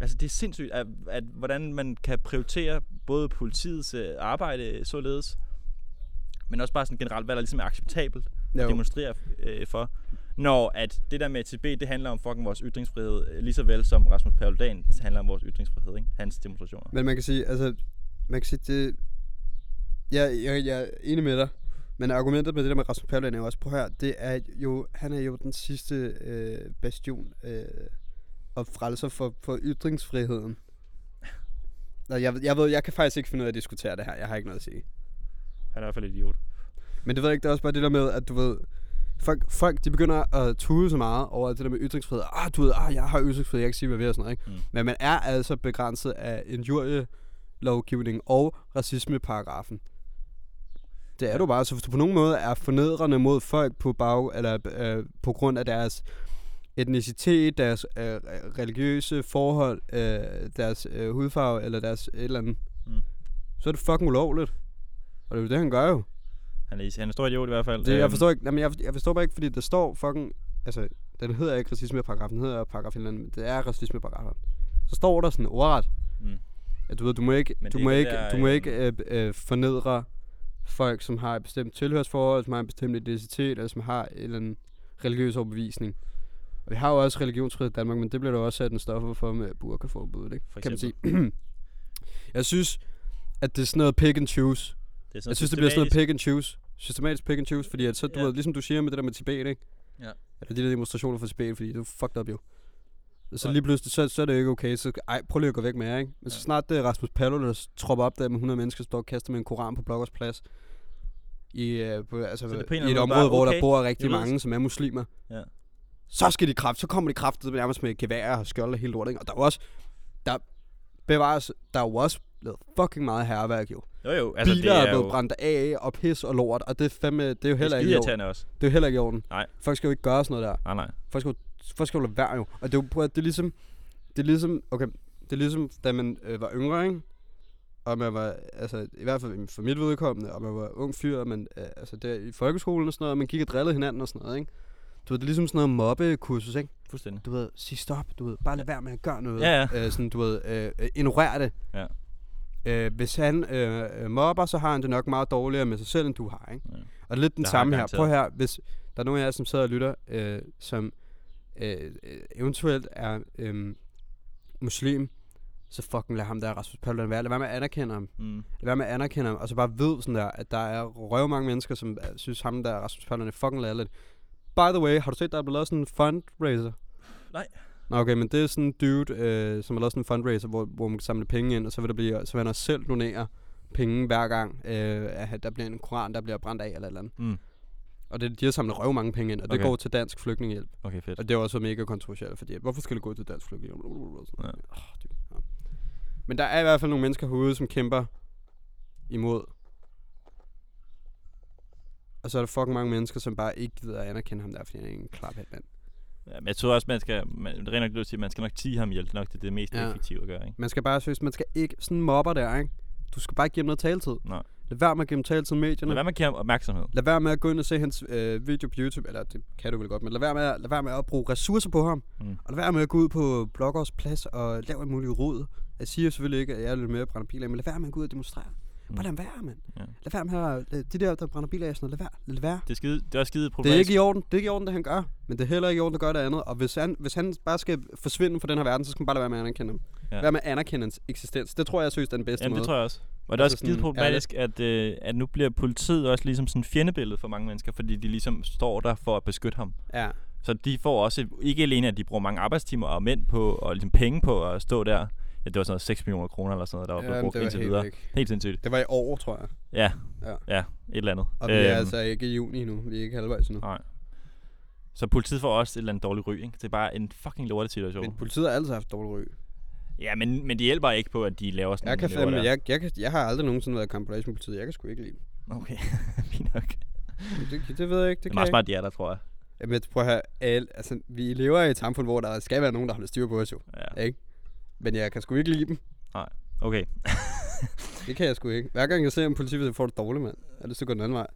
Speaker 1: Altså det er sindssygt, at, at hvordan man kan prioritere både politiets øh, arbejde således, men også bare sådan generelt, hvad der ligesom er acceptabelt at
Speaker 2: Jo.
Speaker 1: demonstrere øh, for. Når at det der med Tibet, det handler om fucking vores ytringsfrihed, øh, lige så vel som Rasmus Paludan handler om vores ytringsfrihed, ikke? Hans demonstrationer.
Speaker 2: Men man kan sige, altså, man kan sige, det... Jeg, jeg, jeg er enig med dig, men argumentet med det der med Rasmus Paludan er jo også, på her, det er jo, han er jo den sidste øh, bastion øh, og frelser for, for ytringsfriheden. Nå, jeg, jeg ved, jeg kan faktisk ikke finde ud af at diskutere det her, jeg har ikke noget at sige.
Speaker 1: Han er i hvert fald idiot.
Speaker 2: Men det ved jeg ikke, det er også bare det der med, at du ved, folk, folk de begynder at tude så meget over det der med ytringsfrihed. Ah, du ved, ah, jeg har ytringsfrihed, jeg kan sige, hvad vil og sådan noget, ikke?
Speaker 1: Mm.
Speaker 2: Men man er altså begrænset af injurielovgivning og racismeparagrafen. Det er du bare. Så hvis du på nogen måde er fornedrende mod folk på, bag, eller, øh, på grund af deres etnicitet, deres øh, religiøse forhold, øh, deres øh, hudfarve eller deres et eller andet,
Speaker 1: Mm.
Speaker 2: så er det fucking ulovligt. Og det er jo det, han gør jo.
Speaker 1: Han er, han er stor idiot i hvert fald.
Speaker 2: Det, jeg
Speaker 1: Øhm,
Speaker 2: forstår ikke, jamen, jeg, jeg forstår bare ikke, fordi der står fucking, altså, den hedder ikke racismeparagrafen, den hedder paragraf eller andet, men det er racismeparagrafen. Så står der sådan ordret,
Speaker 1: Mm.
Speaker 2: at du ved, du må ikke,
Speaker 1: Men
Speaker 2: du må ikke,
Speaker 1: der,
Speaker 2: du må
Speaker 1: øhm,
Speaker 2: ikke øh, øh, fornedre folk, som har et bestemt tilhørsforhold, som har en bestemt identitet, eller som har en eller anden religiøs overbevisning. Og vi har jo også religionsfrihed i Danmark, men det bliver der også sat en stoffer for med burkaforbuddet, ikke?
Speaker 1: For
Speaker 2: kan man sige. jeg synes, at det er sådan noget pick and choose.
Speaker 1: Det er sådan
Speaker 2: Jeg synes, det bliver sådan noget pick and choose. Systematisk pick and choose, fordi at så, du
Speaker 1: Ja.
Speaker 2: ved, ligesom du siger med det der med Tibet, ikke?
Speaker 1: Ja.
Speaker 2: Eller de der demonstrationer for Tibet, fordi det er fucked up jo. Så lige pludselig, så, så er det jo ikke okay. Så ej, prøv lige at gå væk med jer, ikke? Men så snart det er Rasmus Paludan, der tropper op der med 100 mennesker, der står og kaster med en koran på Blokkers plads. I, øh, på, altså,
Speaker 1: Så det på
Speaker 2: i et område,
Speaker 1: bare
Speaker 2: hvor der
Speaker 1: okay,
Speaker 2: bor rigtig mange, som er muslimer.
Speaker 1: Ja.
Speaker 2: Så skal de kraft, så kommer de kraftet nærmest med gevær og skjold og hele lortet, ikke? Og der er også, der bevares, der er jo også blevet fucking meget herværk jo.
Speaker 1: Jo jo, altså
Speaker 2: Biler
Speaker 1: det
Speaker 2: er
Speaker 1: er
Speaker 2: blevet
Speaker 1: jo,
Speaker 2: brændt af og pis og lort, og det er fandme, det er jo
Speaker 1: det
Speaker 2: heller
Speaker 1: er
Speaker 2: ikke i orden.
Speaker 1: også.
Speaker 2: Det er jo heller ikke i orden.
Speaker 1: Nej.
Speaker 2: Folk skal jo ikke gøre sådan noget der.
Speaker 1: Nej, nej.
Speaker 2: Folk skal jo, folk skal jo lade være jo. Og det er jo, prøv at- det er ligesom, det er ligesom, okay, det er ligesom, da man øh, var yngre, ikke? Og man var, altså i hvert fald for mit vedkommende, og man var ung fyr, og man, øh, altså der i folkeskolen og sådan noget, og man gik og drillede hinanden og sådan noget, ikke? Du ved, det er ligesom sådan noget mobbekursus, ikke?
Speaker 1: Fuldstændig.
Speaker 2: Du ved, sig stop, du ved, bare lad være med at gøre noget.
Speaker 1: Ja, ja.
Speaker 2: Øh, sådan, du ved, øh, øh, ignorer det.
Speaker 1: Ja.
Speaker 2: Øh, hvis han øh, øh, mobber, så har han det nok meget dårligere med sig selv, end du har, ikke?
Speaker 1: Ja.
Speaker 2: Og det lidt den
Speaker 1: Det
Speaker 2: samme her. Prøv her, hvis der er nogen af jer, som sidder og lytter, øh, som øh, øh, eventuelt er øh, muslim, så fucking lad ham der Rasmus Paludan være. Lad være med at anerkende ham.
Speaker 1: Mm.
Speaker 2: Lad være med at anerkende ham, og så bare ved sådan der, at der er røv mange mennesker, som øh, synes ham der Rasmus Paludan er fucking latterligt. By the way, har du set, der er blevet lavet sådan en fundraiser?
Speaker 1: Nej.
Speaker 2: Nå, okay, men det er sådan en dude, øh, som har lavet sådan en fundraiser, hvor, hvor man kan samle penge ind, og så vil, der blive, så vil han også selv donere penge hver gang, øh, at der bliver en koran, der bliver brændt af eller et eller andet.
Speaker 1: Mm.
Speaker 2: Og det, de har samlet røv mange penge ind, og det
Speaker 1: Okay.
Speaker 2: går til dansk flygtningehjælp.
Speaker 1: Okay, fedt.
Speaker 2: Og det er også mega kontroversielt, fordi hvorfor skal det gå til dansk flygtningehjælp?
Speaker 1: Ja.
Speaker 2: Oh, det, ja. Men der er i hvert fald nogle mennesker herude, som kæmper imod. Og så er der fucking mange mennesker, som bare ikke gider at anerkende ham der, fordi han er en klaphat mand.
Speaker 1: Ja, men jeg tror også, man skal, man, det er rent nok det, du siger, man skal nok tige ham. Det er nok det, det mest
Speaker 2: Ja.
Speaker 1: effektive at gøre, ikke?
Speaker 2: Man skal bare synes, man skal ikke sådan mobber der, ikke? Du skal bare ikke give ham noget taletid.
Speaker 1: Nej.
Speaker 2: Lad være med at give ham taletid i medierne.
Speaker 1: Men hvad man give ham opmærksomhed?
Speaker 2: Lad være med at gå ind og se hans øh, video på YouTube, eller det kan du vel godt, men lad være med, at- lad være med at bruge ressourcer på ham.
Speaker 1: Mm.
Speaker 2: Og lad være med at gå ud på bloggers plads og lave en mulig rod. Jeg siger selvfølgelig ikke, at jeg er lidt med at brænde biler men lad være med at gå ud og demonstrere.
Speaker 1: Mm.
Speaker 2: Bare lad være, mand.
Speaker 1: Ja.
Speaker 2: Lad være med at, øh, de der, der brænder biler af, sådan noget, lad være, lad det være.
Speaker 1: Det er, skide, det er skide
Speaker 2: Det er
Speaker 1: problematisk.
Speaker 2: ikke i orden, det er ikke i orden, det han gør. Men det er heller ikke i orden, at gøre det andet. Og hvis han, hvis han bare skal forsvinde fra den her verden, så skal man bare lade være med at anerkende ham.
Speaker 1: Ja.
Speaker 2: Være med at anerkende hans eksistens. Det tror jeg, jeg synes, er den bedste
Speaker 1: Jamen,
Speaker 2: måde.
Speaker 1: det tror jeg også. Og det er også
Speaker 2: Altså
Speaker 1: skide problematisk, at, øh, at nu bliver politiet også ligesom sådan en fjendebillede for mange mennesker, fordi de ligesom står der for at beskytte ham.
Speaker 2: Ja.
Speaker 1: Så de får også, ikke alene at de bruger mange arbejdstimer og mænd på, og ligesom penge på at stå der. Ja, det var sådan noget 6 millioner kroner eller sådan noget, der var blevet
Speaker 2: Jamen,
Speaker 1: brugt indtil
Speaker 2: helt
Speaker 1: videre.
Speaker 2: væk.
Speaker 1: Helt sindssygt.
Speaker 2: Det var i år, tror jeg.
Speaker 1: Ja,
Speaker 2: Ja.
Speaker 1: ja, et eller andet.
Speaker 2: Og vi er
Speaker 1: Øhm,
Speaker 2: altså ikke i juni nu. Vi er ikke halvvejs endnu.
Speaker 1: Nej. Så politiet får også et eller andet dårligt ry, ikke? Det er bare en fucking lortet situation.
Speaker 2: Men politiet har altid haft dårlig ryg.
Speaker 1: Ja, men, men de hjælper ikke på, at de laver sådan
Speaker 2: Jeg, kan fandme, jeg, jeg, kan, jeg har aldrig nogensinde været i kampolage med politiet. Jeg kan sgu ikke lide dem.
Speaker 1: Okay, fint nok.
Speaker 2: Det, det ved jeg ikke. Det,
Speaker 1: Det er meget
Speaker 2: jeg
Speaker 1: smart, de er der, tror jeg.
Speaker 2: Jamen, prøv at høre. Al, altså, vi lever i et samfund, hvor der skal være nogen, der holder styr på os jo.
Speaker 1: Ja.
Speaker 2: Ikke? Men jeg kan sgu ikke lide dem.
Speaker 1: Okay.
Speaker 2: Det kan jeg sgu ikke. Hver gang jeg ser en politibetjent, får det dårligt, mand. Jeg har lyst til at gå den anden vej.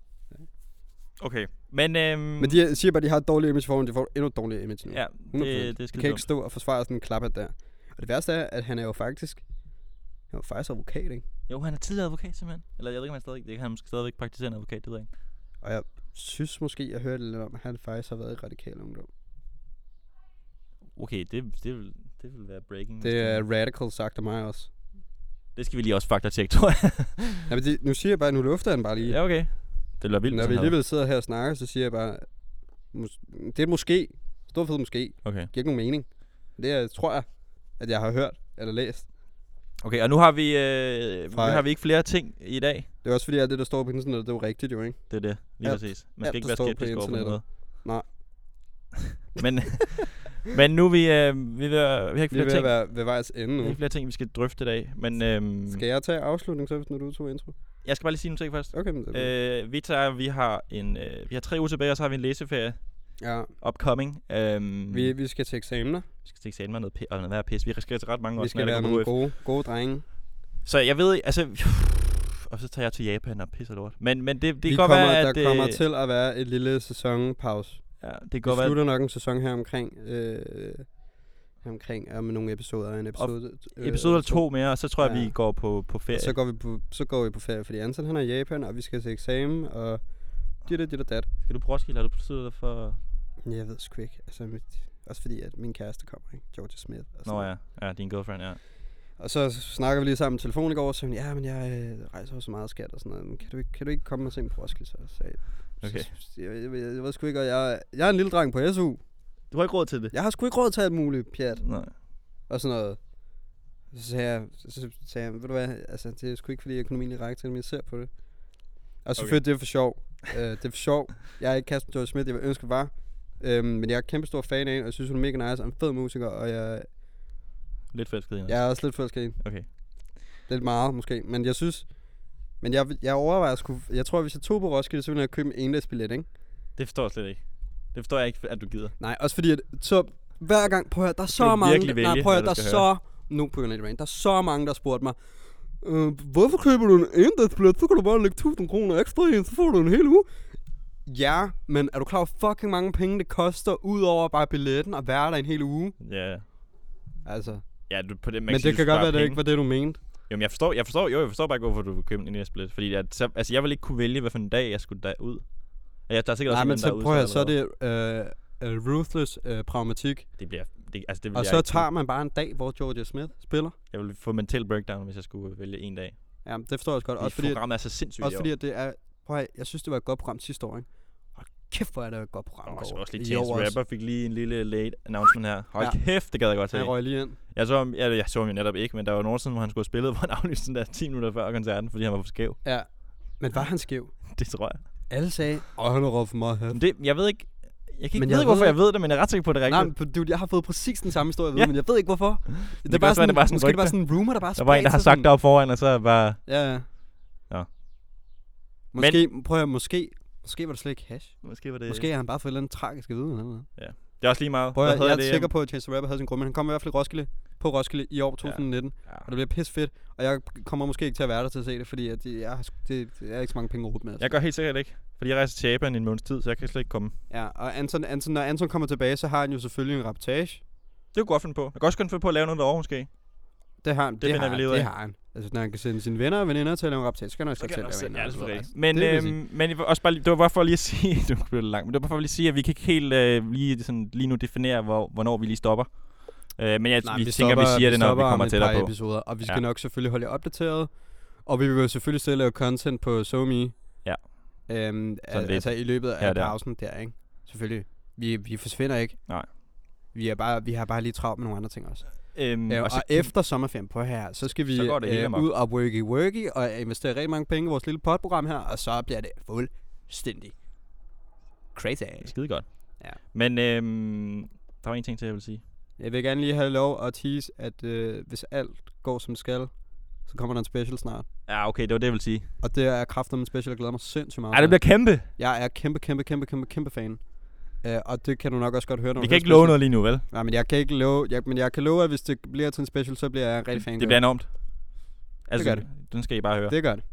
Speaker 1: Okay. Men, øhm,
Speaker 2: Men de siger bare, at de har et dårligt image for ham. De får endnu et dårligere image nu.
Speaker 1: Ja,
Speaker 2: 100%.
Speaker 1: det, det er
Speaker 2: de
Speaker 1: skide
Speaker 2: kan ikke stå og forsvare sådan en klaphat der. Og det værste er, at han er jo faktisk... Han er jo faktisk advokat, ikke?
Speaker 1: Jo, han er tidligere advokat, simpelthen. Eller jeg ved ikke, om han stadig... Det kan han måske stadigvæk praktiserende advokat, det ved jeg ikke.
Speaker 2: Og jeg synes måske, jeg hørte lidt om, at han faktisk har været i radikal ungdom.
Speaker 1: Okay, det, det, vil, det vil være breaking.
Speaker 2: Det er radical sagt af mig også.
Speaker 1: det skal vi lige også fakta-tjekke, tror jeg.
Speaker 2: Ja, men det, nu siger jeg bare, nu lufter han bare lige.
Speaker 1: ja, okay. Det lyder vildt,
Speaker 2: Når vi alligevel sidder her og snakker, så siger jeg bare, det er måske. Stor fed måske.
Speaker 1: Okay.
Speaker 2: Giver ikke nogen mening. Det er, tror jeg, at jeg har hørt eller læst.
Speaker 1: Okay, og nu har vi, øh, nu har vi ikke flere ting i dag.
Speaker 2: Det er også fordi, at det, der står på internettet, det er jo rigtigt jo, ikke?
Speaker 1: Det er det, lige
Speaker 2: Alt-
Speaker 1: præcis. Man
Speaker 2: alt,
Speaker 1: skal ikke
Speaker 2: der
Speaker 1: være
Speaker 2: på
Speaker 1: skeptisk over noget.
Speaker 2: Nej.
Speaker 1: men, men nu er vi, øh, vi, er ved vi har ikke
Speaker 2: Vi er
Speaker 1: flere
Speaker 2: ved
Speaker 1: ting.
Speaker 2: være ved vejs ende
Speaker 1: Vi
Speaker 2: nu.
Speaker 1: har ikke flere ting, vi skal drøfte i dag. Men øhm,
Speaker 2: Skal jeg tage afslutning så, når du tog intro?
Speaker 1: jeg skal bare lige sige nogle ting først.
Speaker 2: Okay, men det
Speaker 1: Øh, vi, tager, vi, har en, øh, vi har tre uger tilbage, og så har vi en læseferie
Speaker 2: Ja,
Speaker 1: upcoming. Øhm,
Speaker 2: vi, vi skal til eksamener.
Speaker 1: vi skal til eksamen og noget, og noget værre pis. Vi risikerer til ret mange
Speaker 2: Vi
Speaker 1: også.
Speaker 2: skal være nogle gode, gode drenge.
Speaker 1: Så jeg ved altså... og så tager jeg til Japan og pisser lort. Men, men det, det
Speaker 2: Vi
Speaker 1: kan godt
Speaker 2: kommer,
Speaker 1: være, at...
Speaker 2: der kommer
Speaker 1: øh,
Speaker 2: til at være et lille sæsonpause.
Speaker 1: Ja, det kan
Speaker 2: Vi
Speaker 1: godt være,
Speaker 2: slutter nok en sæson her omkring, øh, her omkring om nogle episoder en episode. øh,
Speaker 1: episode to mere, og så tror jeg,
Speaker 2: Ja.
Speaker 1: vi går på, på
Speaker 2: Og
Speaker 1: ferie.
Speaker 2: så går, vi på, så går vi på ferie, fordi Anton han er i Japan, og vi skal til eksamen, og dit og dit og dat.
Speaker 1: Skal du på Roskilde? Har du besluttet dig for...
Speaker 2: Jeg ved sgu ikke. Altså, mit, også fordi, at min kæreste kommer, ikke? Georgia Smith. Og
Speaker 1: Nå ja, ja, din girlfriend, ja.
Speaker 2: Og så snakker vi lige sammen på telefon i går, og så hun, ja, men jeg øh, rejser jo så meget skat og sådan noget. Men kan du ikke, kan du ikke komme og se mig på Roskilde? Så sagde
Speaker 1: Okay.
Speaker 2: så, jeg, jeg, jeg, jeg, ved sgu ikke, og jeg, jeg er en lille dreng på SU.
Speaker 1: Du har ikke råd til det?
Speaker 2: Jeg har sgu ikke råd til alt muligt pjat
Speaker 1: Nej.
Speaker 2: og sådan noget. Så sagde jeg, så, sagde jeg, ved du hvad, altså, det er sgu ikke, fordi økonomien er række til, men jeg ser på det. Og så
Speaker 1: Okay.
Speaker 2: det er for sjov. uh, det er for sjov. Jeg er ikke Kasper George Smith, jeg vil ønske, det var. Um, men jeg er kæmpe stor fan af hende, og jeg synes, hun er mega nice og en fed musiker, og jeg,
Speaker 1: Lidt forelsket i hende.
Speaker 2: jeg er også lidt forelsket i hende.
Speaker 1: Okay.
Speaker 2: Lidt meget, måske. Men jeg synes... Men jeg, jeg overvejer at skulle... Jeg tror, hvis jeg tog på Roskilde, så ville jeg købe en endagsbillet, ikke?
Speaker 1: Det forstår jeg slet ikke. Det forstår jeg ikke, at du gider.
Speaker 2: Nej, også fordi, at så hver gang... Prøv at høre, der er så mange...
Speaker 1: virkelig
Speaker 2: nej,
Speaker 1: vælge,
Speaker 2: prøv at høre, der er så... Nu på af det, der er så mange, der har spurgt mig, øh, hvorfor køber du en endagsbillet? Så kan du bare lægge 1000 kroner ekstra i, så får du en hel uge. Ja, men er du klar over, fucking mange penge det koster, ud over bare billetten og være der en hel uge?
Speaker 1: Ja.
Speaker 2: Altså,
Speaker 1: Ja, du, på det, man
Speaker 2: men det kan godt være, det ikke var det, du mente.
Speaker 1: Jamen, jeg forstår, jeg forstår, jo, jeg forstår bare ikke, hvorfor du vil købe en indlægsbillet. Fordi at, så, altså, jeg vil ikke kunne vælge, hvad for en dag jeg skulle derud. Ja, der er sikkert
Speaker 2: Nej,
Speaker 1: også
Speaker 2: men så prøv at så er det øh, uh, ruthless uh, pragmatik.
Speaker 1: Det bliver... Det, altså, det vil
Speaker 2: Og så
Speaker 1: kunne.
Speaker 2: tager man bare en dag, hvor Georgia Smith spiller.
Speaker 1: Jeg vil få mental breakdown, hvis jeg skulle vælge en dag.
Speaker 2: Ja, det forstår jeg også godt.
Speaker 1: Også
Speaker 2: fordi,
Speaker 1: programmet er så sindssygt
Speaker 2: også fordi at det er... Prøv at, jeg synes, det var et godt program sidste år, ikke? Kæft, hvor er det et godt program.
Speaker 1: Og
Speaker 2: i
Speaker 1: så
Speaker 2: år.
Speaker 1: også lige
Speaker 2: år
Speaker 1: Rapper fik lige en lille late announcement her. Hold
Speaker 2: Ja.
Speaker 1: kæft, det gad jeg godt til.
Speaker 2: Han røg lige ind.
Speaker 1: Jeg så, ham- jeg, jeg så ham jo netop ikke, men der var nogen siden, hvor han skulle have spillet, hvor han aflyste den der 10 minutter før koncerten, fordi han var for skæv.
Speaker 2: Ja. Men var han skæv?
Speaker 1: Det tror jeg.
Speaker 2: Alle sagde, åh, han har råbt for meget hat.
Speaker 1: Men det, jeg ved ikke, jeg kan ikke
Speaker 2: Men
Speaker 1: vide,
Speaker 2: jeg
Speaker 1: hvorfor
Speaker 2: ved-
Speaker 1: jeg ved det, men jeg er ret sikker på, at det er
Speaker 2: Nej,
Speaker 1: rigtigt.
Speaker 2: men dude, jeg har fået præcis den samme historie at vide,
Speaker 1: Ja.
Speaker 2: men jeg ved ikke hvorfor. Det,
Speaker 1: kan
Speaker 2: er bare
Speaker 1: også være,
Speaker 2: sådan,
Speaker 1: det var sådan en
Speaker 2: måske det var
Speaker 1: rygte.
Speaker 2: sådan en rumor, der bare
Speaker 1: der var en, der har sagt det op foran, og så er bare...
Speaker 2: Ja, ja.
Speaker 1: Nå.
Speaker 2: Måske, prøv at måske, måske var det slet ikke hash.
Speaker 1: Måske var det...
Speaker 2: Måske er han bare for et eller andet tragisk at vide. Eller noget.
Speaker 1: Det er også lige meget.
Speaker 2: Prøv høre, jeg
Speaker 1: hedder
Speaker 2: er sikker på, at Chance the Rapper havde sin grund, men han kommer i hvert fald i Roskilde, på Roskilde i år 2019.
Speaker 1: Ja.
Speaker 2: Og det bliver pisse fedt. Og jeg kommer måske ikke til at være der til at se det, fordi at det, jeg, har det, det er ikke så mange penge at med. altså.
Speaker 1: Jeg gør helt sikkert ikke. Fordi jeg rejser til Japan i en måneds tid, så jeg kan slet ikke komme.
Speaker 2: Ja, og Anton, Anton, når Anton kommer tilbage, så har han jo selvfølgelig en rapportage.
Speaker 1: Det kunne jeg godt finde på. Jeg kan også godt finde på at lave noget derovre, måske.
Speaker 2: Det har han. Det,
Speaker 1: finder
Speaker 2: har,
Speaker 1: vi lige ud
Speaker 2: det har han. Altså, når han kan sende sine venner og veninder til at lave en rapportage, så kan han også selv lave en.
Speaker 1: ja, det er rigtigt. Men,
Speaker 2: det
Speaker 1: øhm, men også bare, det var bare for lige at sige, det blev langt, men det var bare for lige at sige, at vi kan ikke helt øh, lige, sådan, lige nu definere, hvor, hvornår vi lige stopper. Øh, men jeg,
Speaker 2: Nej,
Speaker 1: vi,
Speaker 2: vi
Speaker 1: tænker,
Speaker 2: stopper,
Speaker 1: vi siger det, når vi kommer tættere på.
Speaker 2: episoder, og vi skal
Speaker 1: Ja.
Speaker 2: nok selvfølgelig holde jer opdateret. Og vi vil jo selvfølgelig stadig lave content på SoMe.
Speaker 1: Ja.
Speaker 2: Øhm,
Speaker 1: lidt
Speaker 2: altså i løbet af
Speaker 1: der.
Speaker 2: pausen der, ikke? Selvfølgelig. Vi, vi forsvinder ikke.
Speaker 1: Nej.
Speaker 2: Vi, er bare, vi har bare lige travlt med nogle andre ting også.
Speaker 1: Øhm,
Speaker 2: Ja, og,
Speaker 1: og så,
Speaker 2: efter sommerferien på her, så skal vi
Speaker 1: Så går det hele
Speaker 2: øh, ud og worky worky og investere rigtig mange penge i vores lille podprogram her, og så bliver det fuldstændig crazy.
Speaker 1: skide godt.
Speaker 2: Ja.
Speaker 1: Men øhm, der var en ting til, jeg vil sige.
Speaker 2: Jeg vil gerne lige have lov at tease, at øh, hvis alt går som skal, så kommer der en special snart.
Speaker 1: Ja, okay, det var det, jeg vil sige.
Speaker 2: Og det er kraften med en special, jeg glæder mig sindssygt meget
Speaker 1: Ej, det bliver kæmpe.
Speaker 2: Jeg er kæmpe, kæmpe, kæmpe, kæmpe, kæmpe fan. Uh, og det kan du nok også godt høre, når
Speaker 1: Vi kan ikke love
Speaker 2: special.
Speaker 1: noget lige nu, vel?
Speaker 2: Nej, men jeg kan ikke love, jeg, men jeg kan love, at hvis det bliver til en special, så bliver jeg rigtig fan.
Speaker 1: Det bliver enormt. Altså,
Speaker 2: gør det.
Speaker 1: Den skal I bare høre.
Speaker 2: Det gør det.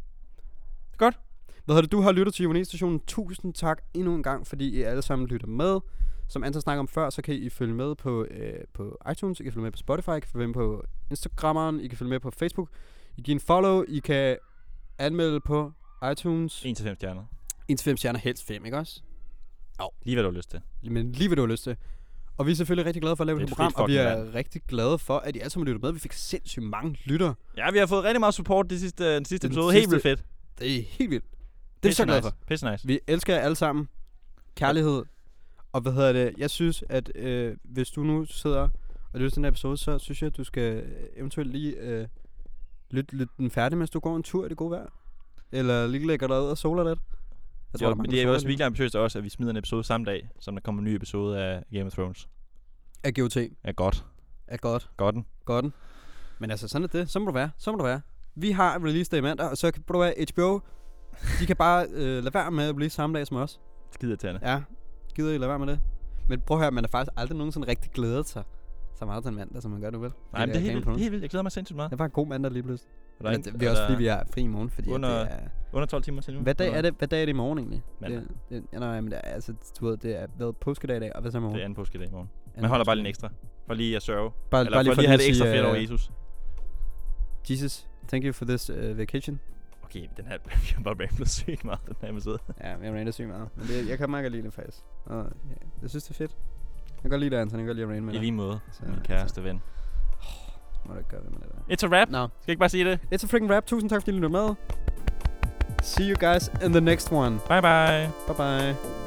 Speaker 1: Godt.
Speaker 2: Hvad hedder det? Du har lyttet til Juvenilstationen. Tusind tak endnu en gang, fordi I alle sammen lytter med. Som Anton snakkede om før, så kan I følge med på, øh, på iTunes, I kan følge med på Spotify, I kan følge med på Instagrammeren, I kan følge med på Facebook. I kan give en follow, I kan anmelde på iTunes.
Speaker 1: 1 til 5 stjerner.
Speaker 2: 1 til 5 stjerner, helst 5, ikke også?
Speaker 1: Lige hvad du har lyst til.
Speaker 2: Men lige hvad du har lyst til. Og vi er selvfølgelig rigtig glade for at lave
Speaker 1: Det
Speaker 2: det,
Speaker 1: et
Speaker 2: program, og vi er rigtig glade for, at I alle sammen lytter med. Vi fik sindssygt mange lytter.
Speaker 1: Ja, vi har fået rigtig meget support det sidste, den sidste
Speaker 2: Den
Speaker 1: episode. Helt
Speaker 2: sidste-
Speaker 1: vildt fedt.
Speaker 2: Det er helt vildt. Det er så glade for.
Speaker 1: nice. Pisse nice.
Speaker 2: Vi elsker jer alle sammen. Kærlighed. Og hvad hedder det? Jeg synes, at øh, hvis du nu sidder og lytter til den her episode, så synes jeg, at du skal øh, eventuelt lige øh, lytte, lytte den færdig, mens du går en tur i det gode vejr. Eller lige lægger dig ud og soler lidt. Jeg
Speaker 1: Jo,
Speaker 2: der
Speaker 1: men det er jo også virkelig ambitiøst også, at vi smider en episode samme dag, som der kommer en ny episode af Game of Thrones.
Speaker 2: Af GOT.
Speaker 1: Er godt.
Speaker 2: Er godt.
Speaker 1: Godten.
Speaker 2: Godt. Men altså, sådan er det. Så må du være. Så må du være. Vi har release day i mandag, og så kan du være HBO. De kan bare øh, lade være med at release samme dag som os.
Speaker 1: Skide til
Speaker 2: Ja, gider I lade være med det? Men prøv at høre, man har faktisk aldrig nogensinde rigtig glædet sig så meget til en mandag, som man gør nu vel.
Speaker 1: Nej, men det er helt vildt. er helt vildt. Jeg glæder mig sindssygt meget.
Speaker 2: Det var en god mandag lige pludselig.
Speaker 1: Er der
Speaker 2: Men det, det er også fordi, vi har fri i morgen, fordi
Speaker 1: Under-
Speaker 2: det er...
Speaker 1: Under 12 timer til nu.
Speaker 2: Hvad dag
Speaker 1: eller
Speaker 2: er det, hvad dag er det i morgen egentlig?
Speaker 1: Mandag.
Speaker 2: Det, det, ja, nej, men det er, altså, du ved, det er været påskedag i dag, og hvad så i morgen?
Speaker 1: Det er anden påskedag i morgen.
Speaker 2: Anden
Speaker 1: Man holder bare lige
Speaker 2: påskedag.
Speaker 1: ekstra. For lige at sørge.
Speaker 2: Bare,
Speaker 1: Eller for lige at have det ekstra fedt over Jesus.
Speaker 2: Jesus, thank you for this uh, vacation.
Speaker 1: Okay, den her, jeg har bare ramblet sygt meget, den her episode.
Speaker 2: Ja, jeg rander sygt meget. Men det, jeg kan meget godt lide det faktisk. Og, ja, jeg synes, det er fedt. Jeg kan godt lide det, Anton. Jeg kan godt lide at rain med
Speaker 1: I
Speaker 2: dig.
Speaker 1: lige måde,
Speaker 2: Så-
Speaker 1: min kæreste ven.
Speaker 2: Må du ikke gøre ved med det der.
Speaker 1: It's a rap.
Speaker 2: Nå,
Speaker 1: Skal jeg ikke bare sige det?
Speaker 2: it's a freaking rap. Tusind tak, fordi I lyttede med. See you guys in the next one.
Speaker 1: Bye bye.
Speaker 2: Bye bye.